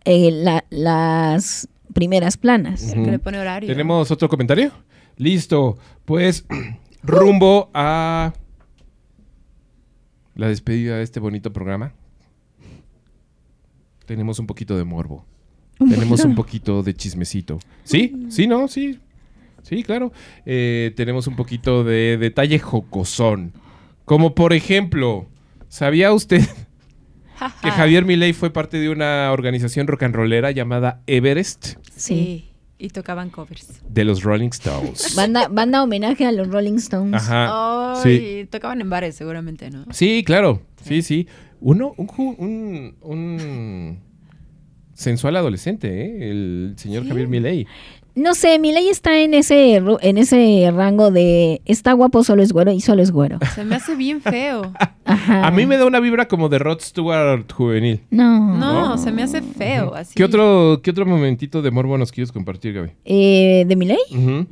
S4: eh, la- las primeras planas.
S3: El que le pone horario.
S2: ¿Tenemos otro comentario? Listo. Pues rumbo a la despedida de este bonito programa. Tenemos un poquito de morbo. Tenemos un poquito de chismecito. ¿Sí? ¿Sí, no? Sí. Sí, claro. Eh, tenemos un poquito de detalle jocosón. Como por ejemplo, ¿sabía usted que Javier Milei fue parte de una organización rock and rollera llamada Everest
S3: Sí. Y tocaban covers.
S2: de los Rolling Stones?
S4: Banda, banda homenaje a los Rolling Stones.
S2: Ajá. Sí.
S3: tocaban en bares seguramente, ¿no?
S2: Sí, claro. Sí, sí. Uno, un, un, un sensual adolescente, ¿eh? El señor Javier Milei.
S4: No sé, mi ley está en ese, en ese rango de está guapo, solo es güero y solo es güero.
S3: Se me hace bien feo.
S4: Ajá.
S2: A mí me da una vibra como de Rod Stewart juvenil.
S4: No.
S3: No, se me hace feo. Así.
S2: ¿Qué otro, ¿Qué otro momentito de morbo nos quieres compartir, Gaby?
S4: Eh, ¿De mi ley?
S2: Ujú.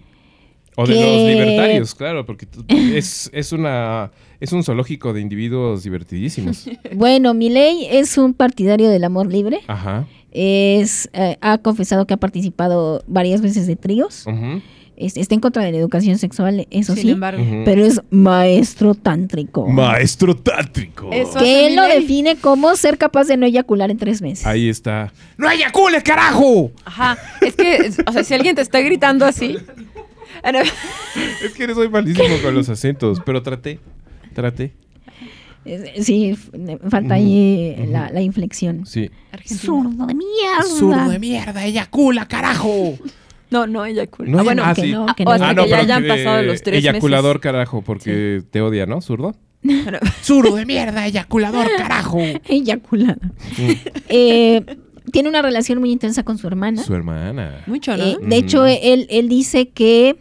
S2: O de los libertarios, claro, porque es, es una es un zoológico de individuos divertidísimos.
S4: Bueno, mi ley es un partidario del amor libre.
S2: Ajá.
S4: Es, eh, ha confesado que ha participado varias veces de tríos. Es- está en contra de la educación sexual, eso
S3: Sin
S4: sí.
S3: embargo.
S4: Pero es maestro tántrico.
S2: Maestro táctico.
S3: Eso.
S4: que él lo define como ser capaz de no eyacular en tres meses.
S2: Ahí está. ¡No eyacules, carajo!
S3: Ajá. Es que, o sea, si alguien te está gritando así.
S2: Es que soy malísimo con los acentos, pero traté. Traté.
S4: Sí, falta ahí la, la inflexión.
S2: Sí.
S3: Argentina.
S4: Zurdo de mierda.
S2: mierda, eyacula, carajo.
S3: No, no, eyacula.
S2: No,
S3: ah, bueno,
S2: ah,
S4: que
S2: sí.
S4: no,
S3: Ah,
S4: que
S3: o
S4: no.
S3: hasta
S2: Ah,
S3: que
S2: no,
S3: ya hayan pasado los tres
S2: Eyaculador,
S3: meses.
S2: carajo, porque te odia, ¿no? ¿Zurdo? Zurdo de mierda, eyaculador, carajo.
S4: Eyaculada. Eh, tiene una relación muy intensa con su hermana.
S2: Su hermana.
S3: mucho, ¿no?
S4: Eh, de hecho, él, él dice que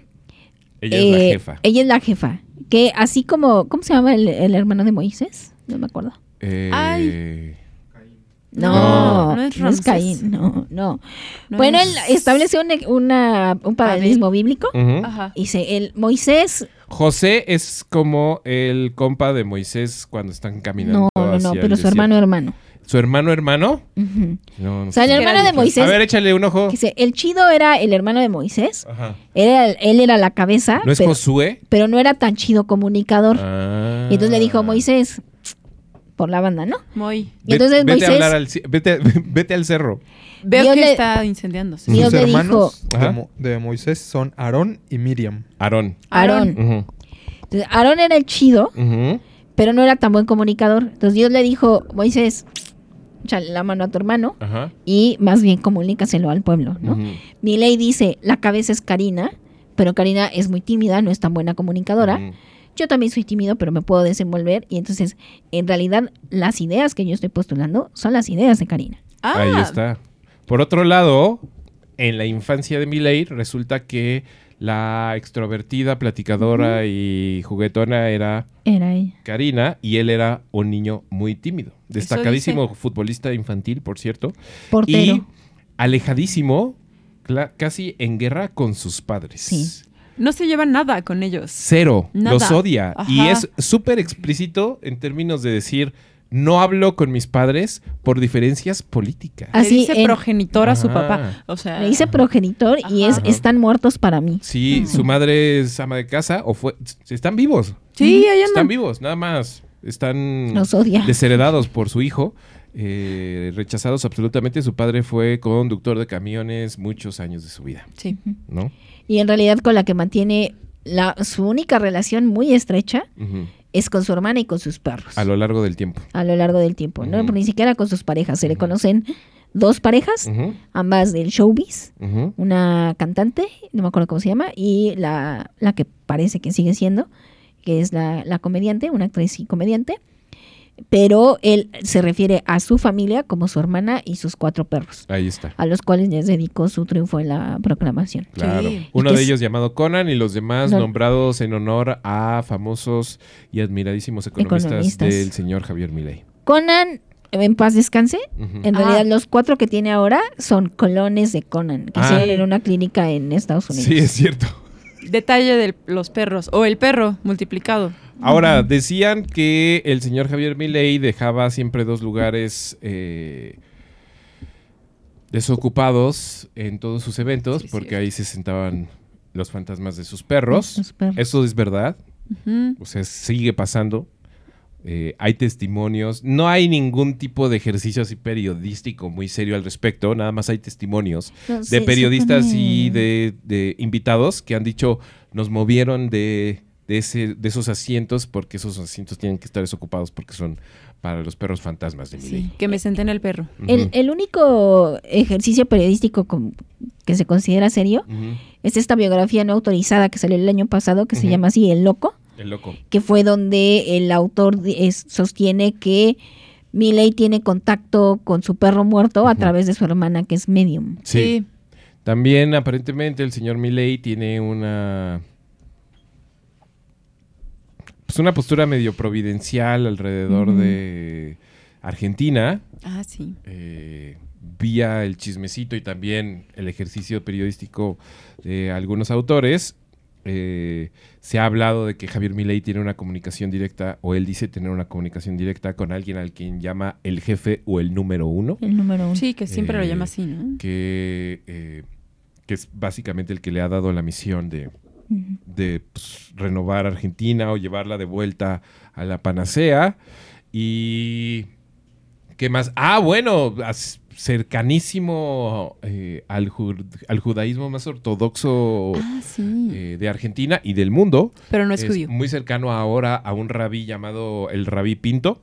S2: Ella es la
S4: eh,
S2: jefa.
S4: ella es la jefa. Que así como, ¿cómo se llama el, el hermano de Moisés? No me acuerdo.
S2: Eh,
S3: Ay.
S4: No,
S3: No, no es
S4: no es
S3: Ramsés.
S4: Caín, no, no.
S3: No
S4: bueno,
S3: es-
S4: él establece un, una- un paralelismo bíblico.
S3: Ajá.
S4: Dice, el Moisés,
S2: José es como el compa de Moisés cuando están caminando.
S4: no, no, no, pero su hermano, hermano.
S2: ¿Su hermano, hermano? No, no
S4: O sea, el hermano de Moisés,
S2: A ver, échale un ojo.
S4: dice, el chido era el hermano de Moisés,
S2: Ajá.
S4: era, él era la cabeza,
S2: ¿No es
S4: pero,
S2: Josué?
S4: pero no era tan chido comunicador.
S2: Ah.
S4: Y entonces le dijo Moisés, por la banda, ¿no?
S3: Muy.
S4: Y entonces
S2: vete, a
S4: Moisés-
S2: hablar al, vete, vete al cerro.
S3: Veo
S4: Dios
S3: que
S4: le-
S3: está incendiándose.
S4: Dios
S6: Sus
S4: le
S6: hermanos
S2: dijo-
S6: de. Mo- de Moisés son Aarón y Miriam.
S2: Aarón.
S4: Aarón. Entonces, Aarón era el chido,
S2: ujú.
S4: pero no era tan buen comunicador. Entonces Dios le dijo, Moisés, échale la mano a tu hermano
S2: Ajá.
S4: y más bien comunícaselo al pueblo, ¿no? Milei dice, la cabeza es Karina, pero Karina es muy tímida, no es tan buena comunicadora. Yo también soy tímido, pero me puedo desenvolver. Y entonces, en realidad, las ideas que yo estoy postulando son las ideas de Karina.
S3: Ah,
S2: Ahí está. Por otro lado, en la infancia de Miley resulta que la extrovertida, platicadora y juguetona era
S4: Era ella.
S2: Karina y él era un niño muy tímido. Destacadísimo futbolista infantil, por cierto.
S4: Portero.
S2: Y alejadísimo, casi en guerra con sus padres.
S4: Sí.
S3: No se lleva nada con ellos.
S2: Cero.
S3: Nada.
S2: Los odia. Y es súper explícito en términos de decir, no hablo con mis padres por diferencias políticas.
S3: Le
S4: Así,
S3: dice
S4: en-
S3: progenitor a su papá. O sea,
S4: Le dice progenitor y es
S3: Ajá.
S4: están muertos para mí.
S2: Sí, su madre es ama de casa o fue... Están vivos.
S3: Sí, ahí
S2: Están vivos, nada más. Están
S4: Los odia.
S2: desheredados por su hijo, eh, rechazados absolutamente. Su padre fue conductor de camiones muchos años de su vida,
S3: Sí.
S2: ¿no?
S4: Y en realidad con la que mantiene la, su única relación muy estrecha
S2: Ujú.
S4: Es con su hermana y con sus perros.
S2: A lo largo del tiempo.
S4: a lo largo del tiempo. ¿no? Ni siquiera con sus parejas. Se le conocen dos parejas, ambas del showbiz. Una cantante, no me acuerdo cómo se llama, y la, la que parece que sigue siendo, que es la, la comediante, una actriz y comediante. Pero él se refiere a su familia como su hermana y sus cuatro perros,
S2: Ahí está.
S4: a los cuales les dedicó su triunfo en la proclamación.
S2: Claro.
S3: Sí.
S2: Uno de
S4: es-
S2: ellos llamado Conan y los demás
S4: No.
S2: nombrados en honor a famosos y admiradísimos economistas,
S4: Economistas.
S2: del señor Javier Milei.
S4: Conan, en paz descanse, en
S3: Ah.
S4: realidad los cuatro que tiene ahora son colones de Conan, que
S2: Ah.
S4: hicieron en una clínica en Estados Unidos.
S2: Sí, es cierto.
S3: Detalle de los perros. O el perro multiplicado.
S2: Ahora, decían que el señor Javier Milei dejaba siempre dos lugares eh, desocupados en todos sus eventos,
S3: Sí,
S2: porque
S3: cierto.
S2: ahí se sentaban los fantasmas de sus perros.
S4: Los perros.
S2: Eso es verdad. O sea, sigue pasando. Eh, hay testimonios. No hay ningún tipo de ejercicio así periodístico muy serio al respecto. Nada más hay testimonios
S4: No,
S2: de periodistas
S4: pone-
S2: y de, de invitados que han dicho nos movieron de, de, ese, de esos asientos porque esos asientos tienen que estar desocupados porque son para los perros fantasmas de mi
S3: Sí, que me senté en el perro.
S4: El, el único ejercicio periodístico con- que se considera serio es esta biografía no autorizada que salió el año pasado, que se llama así El Loco,
S2: El loco.
S4: que fue donde el autor es- sostiene que Milley tiene contacto con su perro muerto a través de su hermana, que es medium.
S2: Sí. También aparentemente el señor Milley tiene una pues una postura medio providencial alrededor de Argentina,
S3: Ah, sí.
S2: eh, vía el chismecito y también el ejercicio periodístico de algunos autores. eh, se ha hablado de que Javier Milei tiene una comunicación directa, o él dice tener una comunicación directa con alguien al quien llama el jefe o el número uno
S4: El número uno.
S3: Sí, que siempre
S2: Eh,
S3: lo llama así, ¿no?
S2: que, eh, que es básicamente el que le ha dado la misión de, de pues, renovar Argentina o llevarla de vuelta a la panacea. Y. ¿Qué más? Ah, bueno, as- cercanísimo eh, al, ju- al judaísmo más ortodoxo
S3: Ah, sí.
S2: eh, de Argentina y del mundo.
S3: Pero no es, judío.
S2: muy cercano ahora a un rabí llamado el rabí Pinto.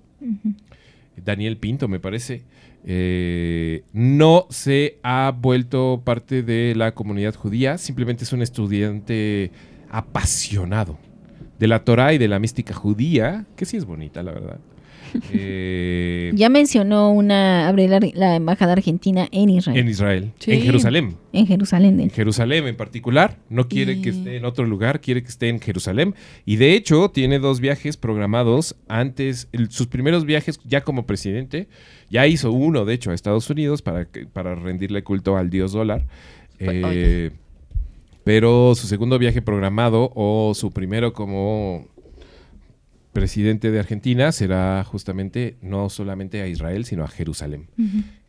S2: Daniel Pinto, me parece, eh, no se ha vuelto parte de la comunidad judía, simplemente es un estudiante apasionado de la Torah y de la mística judía, que sí es bonita, la verdad. Eh,
S4: Ya mencionó una abrir la, la embajada argentina en Israel,
S2: en Israel,
S3: Sí.
S2: en Jerusalén.
S4: en Jerusalén.
S2: En. Jerusalén en particular, no quiere que esté en otro lugar, quiere que esté en Jerusalén. Y de hecho, tiene dos viajes programados antes, el- sus primeros viajes ya como presidente, ya hizo uno, de hecho, a Estados Unidos para, para rendirle culto al dios dólar. Eh, pero su segundo viaje programado o su primero como presidente de Argentina será justamente no solamente a Israel, sino a Jerusalén.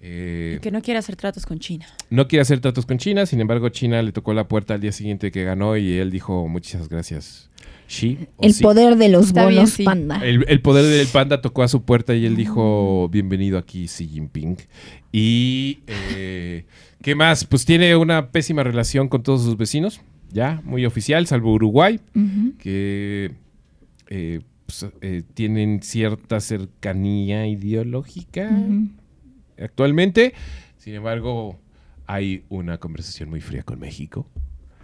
S2: Eh,
S3: Que no quiere hacer tratos con China.
S2: no quiere hacer tratos con China, sin embargo, China le tocó la puerta al día siguiente que ganó y él dijo muchas gracias. Sí, o
S4: El
S2: sí.
S4: poder de los
S3: Está bien,
S4: bonos
S3: sí.
S4: panda.
S2: El, el poder del panda tocó a su puerta y él dijo bienvenido aquí Xi Jinping. Y eh, ¿qué más? Pues tiene una pésima relación con todos sus vecinos, ya muy oficial, salvo Uruguay, que eh, pues, eh, tienen cierta cercanía ideológica. Actualmente. Sin embargo, hay una conversación muy fría con México.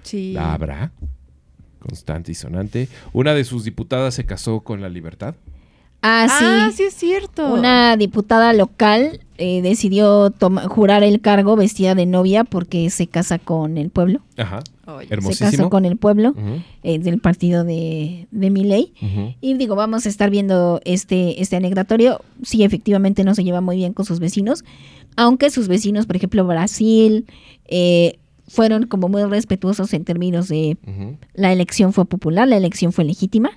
S3: Sí.
S2: La habrá. Constante y sonante. Una de sus diputadas se casó con la libertad.
S4: Ah, sí.
S3: Ah, sí es cierto.
S4: Una diputada local eh, decidió jurar el cargo vestida de novia porque se casa con el pueblo.
S2: Ajá.
S3: Oye,
S4: Se
S2: Hermosísimo.
S4: casó con el pueblo eh, del partido de, de Milei.
S2: ujú.
S4: Y digo, vamos a estar viendo este, este anecdotario. Sí, efectivamente no se lleva muy bien con sus vecinos. Aunque sus vecinos, por ejemplo, Brasil, eh, fueron como muy respetuosos en términos de la elección fue popular, la elección fue legítima.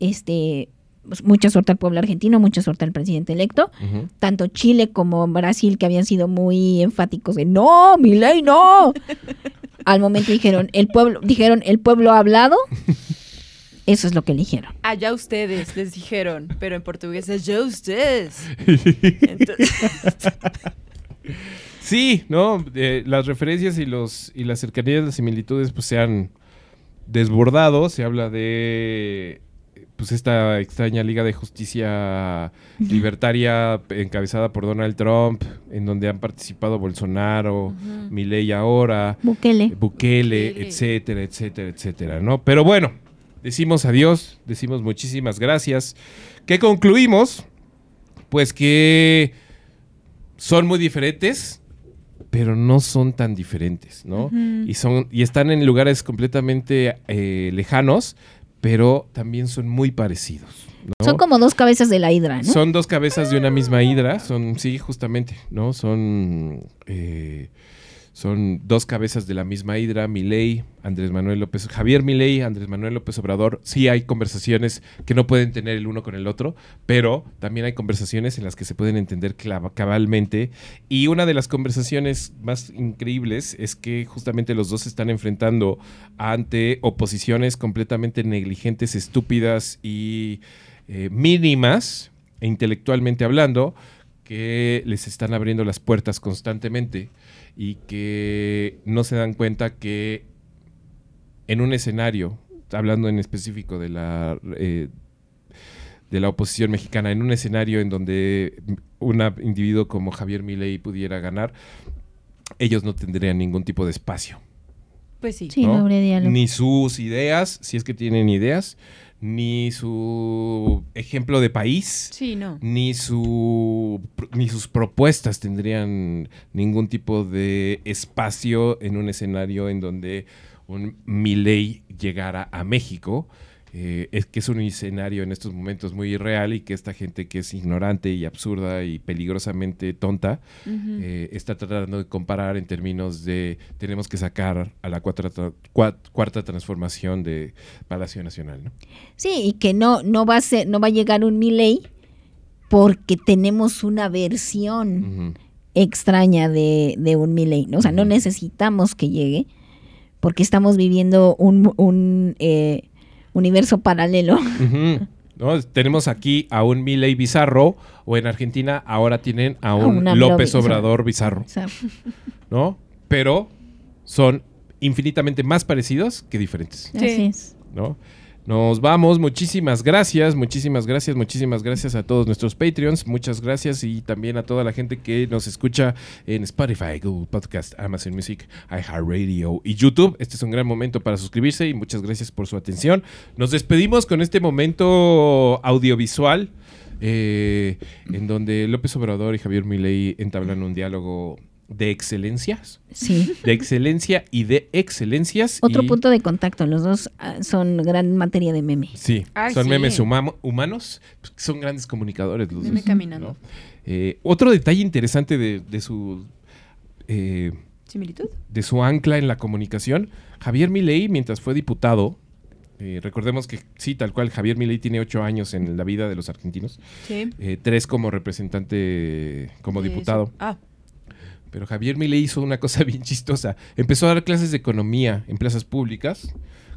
S4: Este, pues, mucha suerte al pueblo argentino, mucha suerte al presidente electo. Tanto Chile como Brasil, que habían sido muy enfáticos de no, mi ley, no. Al momento dijeron, el pueblo, dijeron, el pueblo ha hablado. Eso es lo que eligieron.
S3: Allá ustedes, les dijeron, pero en portugués es allá ustedes. Entonces,
S2: Sí, ¿no? Eh, las referencias y los y las cercanías, las similitudes, pues se han desbordado. Se habla de pues esta extraña Liga de Justicia Libertaria encabezada por Donald Trump, en donde han participado Bolsonaro, Milei ahora,
S4: Bukele.
S2: Bukele,
S3: Bukele.
S2: etcétera, etcétera, etcétera, ¿no? Pero bueno, decimos adiós, decimos muchísimas gracias. ¿Qué concluimos? Pues que son muy diferentes, pero no son tan diferentes, ¿no? Y son y están en lugares completamente eh, lejanos, pero también son muy parecidos. ¿no?
S4: Son como dos cabezas de la hidra, ¿no?
S2: Son dos cabezas de una misma hidra, son, sí, justamente, ¿no? Son, eh, son dos cabezas de la misma hidra, Milei, Andrés Manuel López, Javier Milei, Andrés Manuel López Obrador. Sí hay conversaciones que no pueden tener el uno con el otro, pero también hay conversaciones en las que se pueden entender cabalmente. Y una de las conversaciones más increíbles es que justamente los dos se están enfrentando ante oposiciones completamente negligentes, estúpidas y eh, mínimas, e intelectualmente hablando, que les están abriendo las puertas constantemente y que no se dan cuenta que en un escenario, hablando en específico de la eh, de la oposición mexicana, en un escenario en donde un individuo como Javier Milei pudiera ganar, ellos no tendrían ningún tipo de espacio.
S3: pues sí.
S4: Sí, no, habría diálogo.
S2: Ni sus ideas, si es que tienen ideas, ni su ejemplo de país,
S3: Sí, no.
S2: ni su ni sus propuestas tendrían ningún tipo de espacio en un escenario en donde un Milei llegara a México. Eh, es que es un escenario en estos momentos muy irreal y que esta gente que es ignorante y absurda y peligrosamente tonta eh, está tratando de comparar en términos de tenemos que sacar a la cuarta, cuarta transformación de Palacio Nacional. ¿no?
S4: Sí, y que no, no va a ser, no va a llegar un Milei porque tenemos una versión extraña de, de un Milei. ¿no? O sea, no necesitamos que llegue porque estamos viviendo un, un, eh, universo paralelo.
S2: ¿No? Tenemos aquí a un Milei Bizarro o en Argentina ahora tienen a un
S4: AMLO
S2: López. Obrador Bizarro, ¿no? Pero son infinitamente más parecidos que diferentes,
S3: Sí.
S4: Así es.
S2: ¿no? Nos vamos, muchísimas gracias, muchísimas gracias, muchísimas gracias a todos nuestros Patreons, muchas gracias y también a toda la gente que nos escucha en Spotify, Google Podcast, Amazon Music, iHeartRadio y YouTube. Este es un gran momento para suscribirse y muchas gracias por su atención. Nos despedimos con este momento audiovisual eh, en donde López Obrador y Javier Milei entablan un diálogo de excelencias,
S4: Sí.
S2: de excelencia y de excelencias.
S4: Otro
S2: y-
S4: punto de contacto. Los dos ah, son gran materia de meme.
S2: Sí,
S3: Ay,
S2: son
S3: sí.
S2: memes humamo- humanos, pues, son grandes comunicadores los
S3: Meme
S2: dos,
S3: caminando.
S2: ¿no? Eh, otro detalle interesante de, de su eh,
S3: ¿Similitud?
S2: de su ancla en la comunicación, Javier Milei, mientras fue diputado, eh, recordemos que sí, tal cual, Javier Milei tiene ocho años en la vida de los argentinos,
S3: Sí.
S2: eh, tres como representante, como
S3: Sí,
S2: diputado.
S3: sí. Ah,
S2: Pero Javier Milei hizo una cosa bien chistosa. Empezó a dar clases de economía en plazas públicas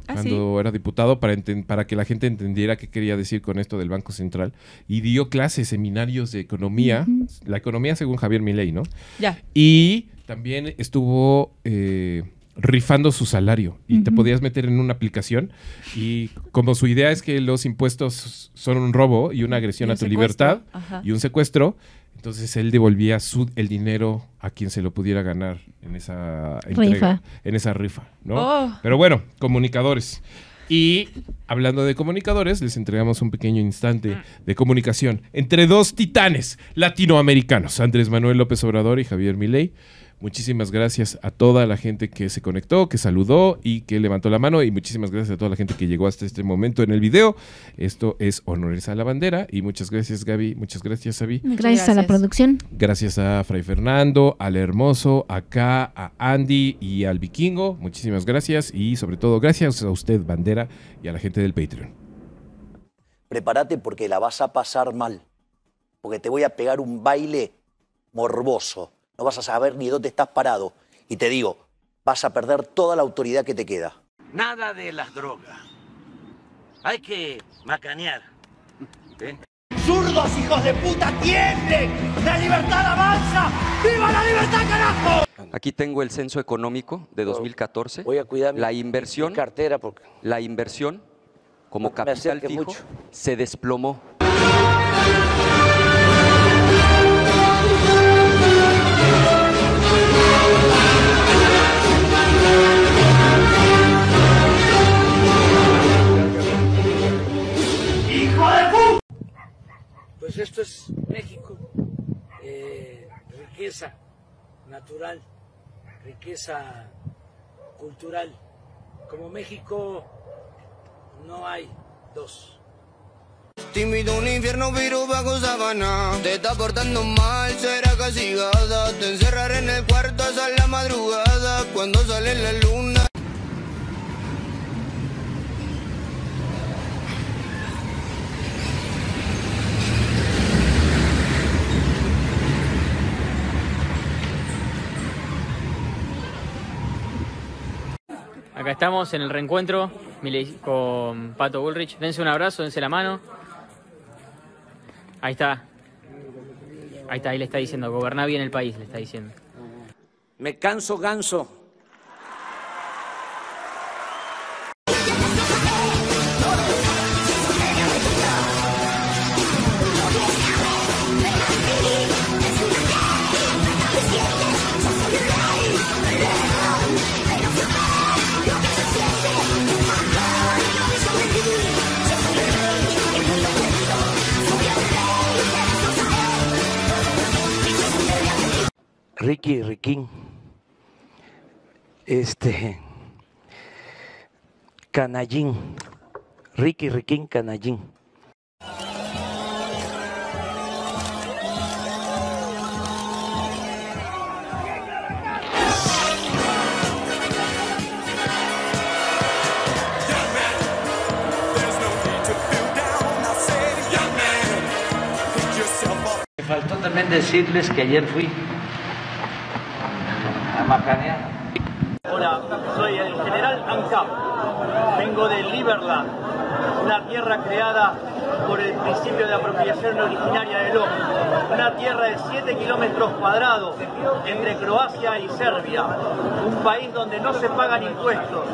S3: Ah,
S2: cuando era diputado para, para que la gente entendiera qué quería decir con esto del Banco Central. Y dio clases, seminarios de economía. La economía según Javier Milei, ¿no?
S3: ya.
S2: Y también estuvo eh, rifando su salario y te podías meter en una aplicación y como su idea es que los impuestos son un robo y una agresión
S3: Y
S2: a tu
S3: secuestro.
S2: libertad
S3: Ajá.
S2: y un secuestro, entonces él devolvía su, el dinero a quien se lo pudiera ganar en esa entrega,
S4: Rifa.
S2: en esa rifa, ¿no?
S3: Oh.
S2: Pero bueno, comunicadores. Y hablando de comunicadores, les entregamos un pequeño instante de comunicación entre dos titanes latinoamericanos, Andrés Manuel López Obrador y Javier Milei. Muchísimas gracias a toda la gente que se conectó, que saludó y que levantó la mano. Y muchísimas gracias a toda la gente que llegó hasta este momento en el video. Esto es Honores a la Bandera. Y muchas gracias, Gaby. Muchas gracias, Avi.
S4: Gracias, a la
S3: gracias.
S4: producción.
S2: Gracias a Fray Fernando, al Hermoso, acá, a Andy y al Vikingo. Muchísimas gracias. Y sobre todo, gracias a usted, Bandera, y a la gente del Patreon.
S7: prepárate porque la vas a pasar mal. Porque te voy a pegar un baile morboso. No vas a saber ni dónde estás parado. Y te digo, vas a perder toda la autoridad que te queda.
S8: Nada de las drogas. Hay que macanear. ¿eh?
S7: ¡Zurdos, hijos de puta, tiemblen! ¡La libertad avanza! ¡Viva la libertad, carajo!
S5: Aquí tengo el censo económico de 2014.
S8: Voy a cuidar mi-
S5: la inversión,
S8: mi cartera porque
S5: la inversión como capital fijo
S8: mucho.
S5: se desplomó.
S8: Pues esto es México. Eh, riqueza natural, riqueza cultural. Como México no hay dos.
S9: A un infierno, pero bajo sabana. Te está portando mal, será castigada. Te encerraré en el cuarto hasta la madrugada. Cuando sale la luna.
S10: Estamos en el reencuentro con Pato Bullrich. Dense un abrazo, dense la mano. Ahí está. Ahí está, ahí le está diciendo, goberná bien el país, le está diciendo.
S8: Me canso ganso. Ricky Riquín. Este. Canallín. Ricky Riquín Canallín. Faltó también decirles que ayer fui.
S11: Hola, soy el general ANCAP. Vengo de Liberland, una tierra creada por el principio de apropiación originaria del hombre. Una tierra de 7 kilómetros cuadrados entre Croacia y Serbia. Un país donde no se pagan impuestos.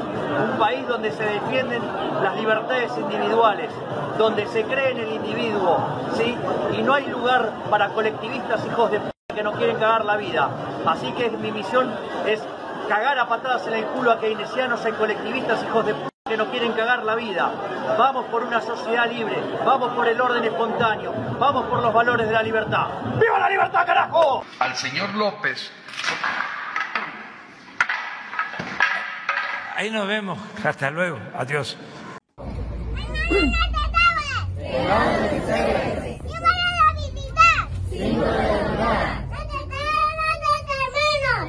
S11: Un país donde se defienden las libertades individuales. Donde se cree en el individuo. ¿sí? Y no hay lugar para colectivistas hijos de que no quieren cagar la vida. Así que mi misión es cagar a patadas en el culo a keynesianos y colectivistas hijos de p que no quieren cagar la vida. Vamos por una sociedad libre, vamos por el orden espontáneo, vamos por los valores de la libertad. ¡Viva la libertad, carajo!
S12: al señor López.
S8: Ahí nos vemos. Hasta luego. Adiós.
S13: ¡Viva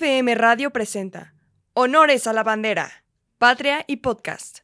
S1: FM Radio presenta Honores a la Bandera, Patria y Podcast.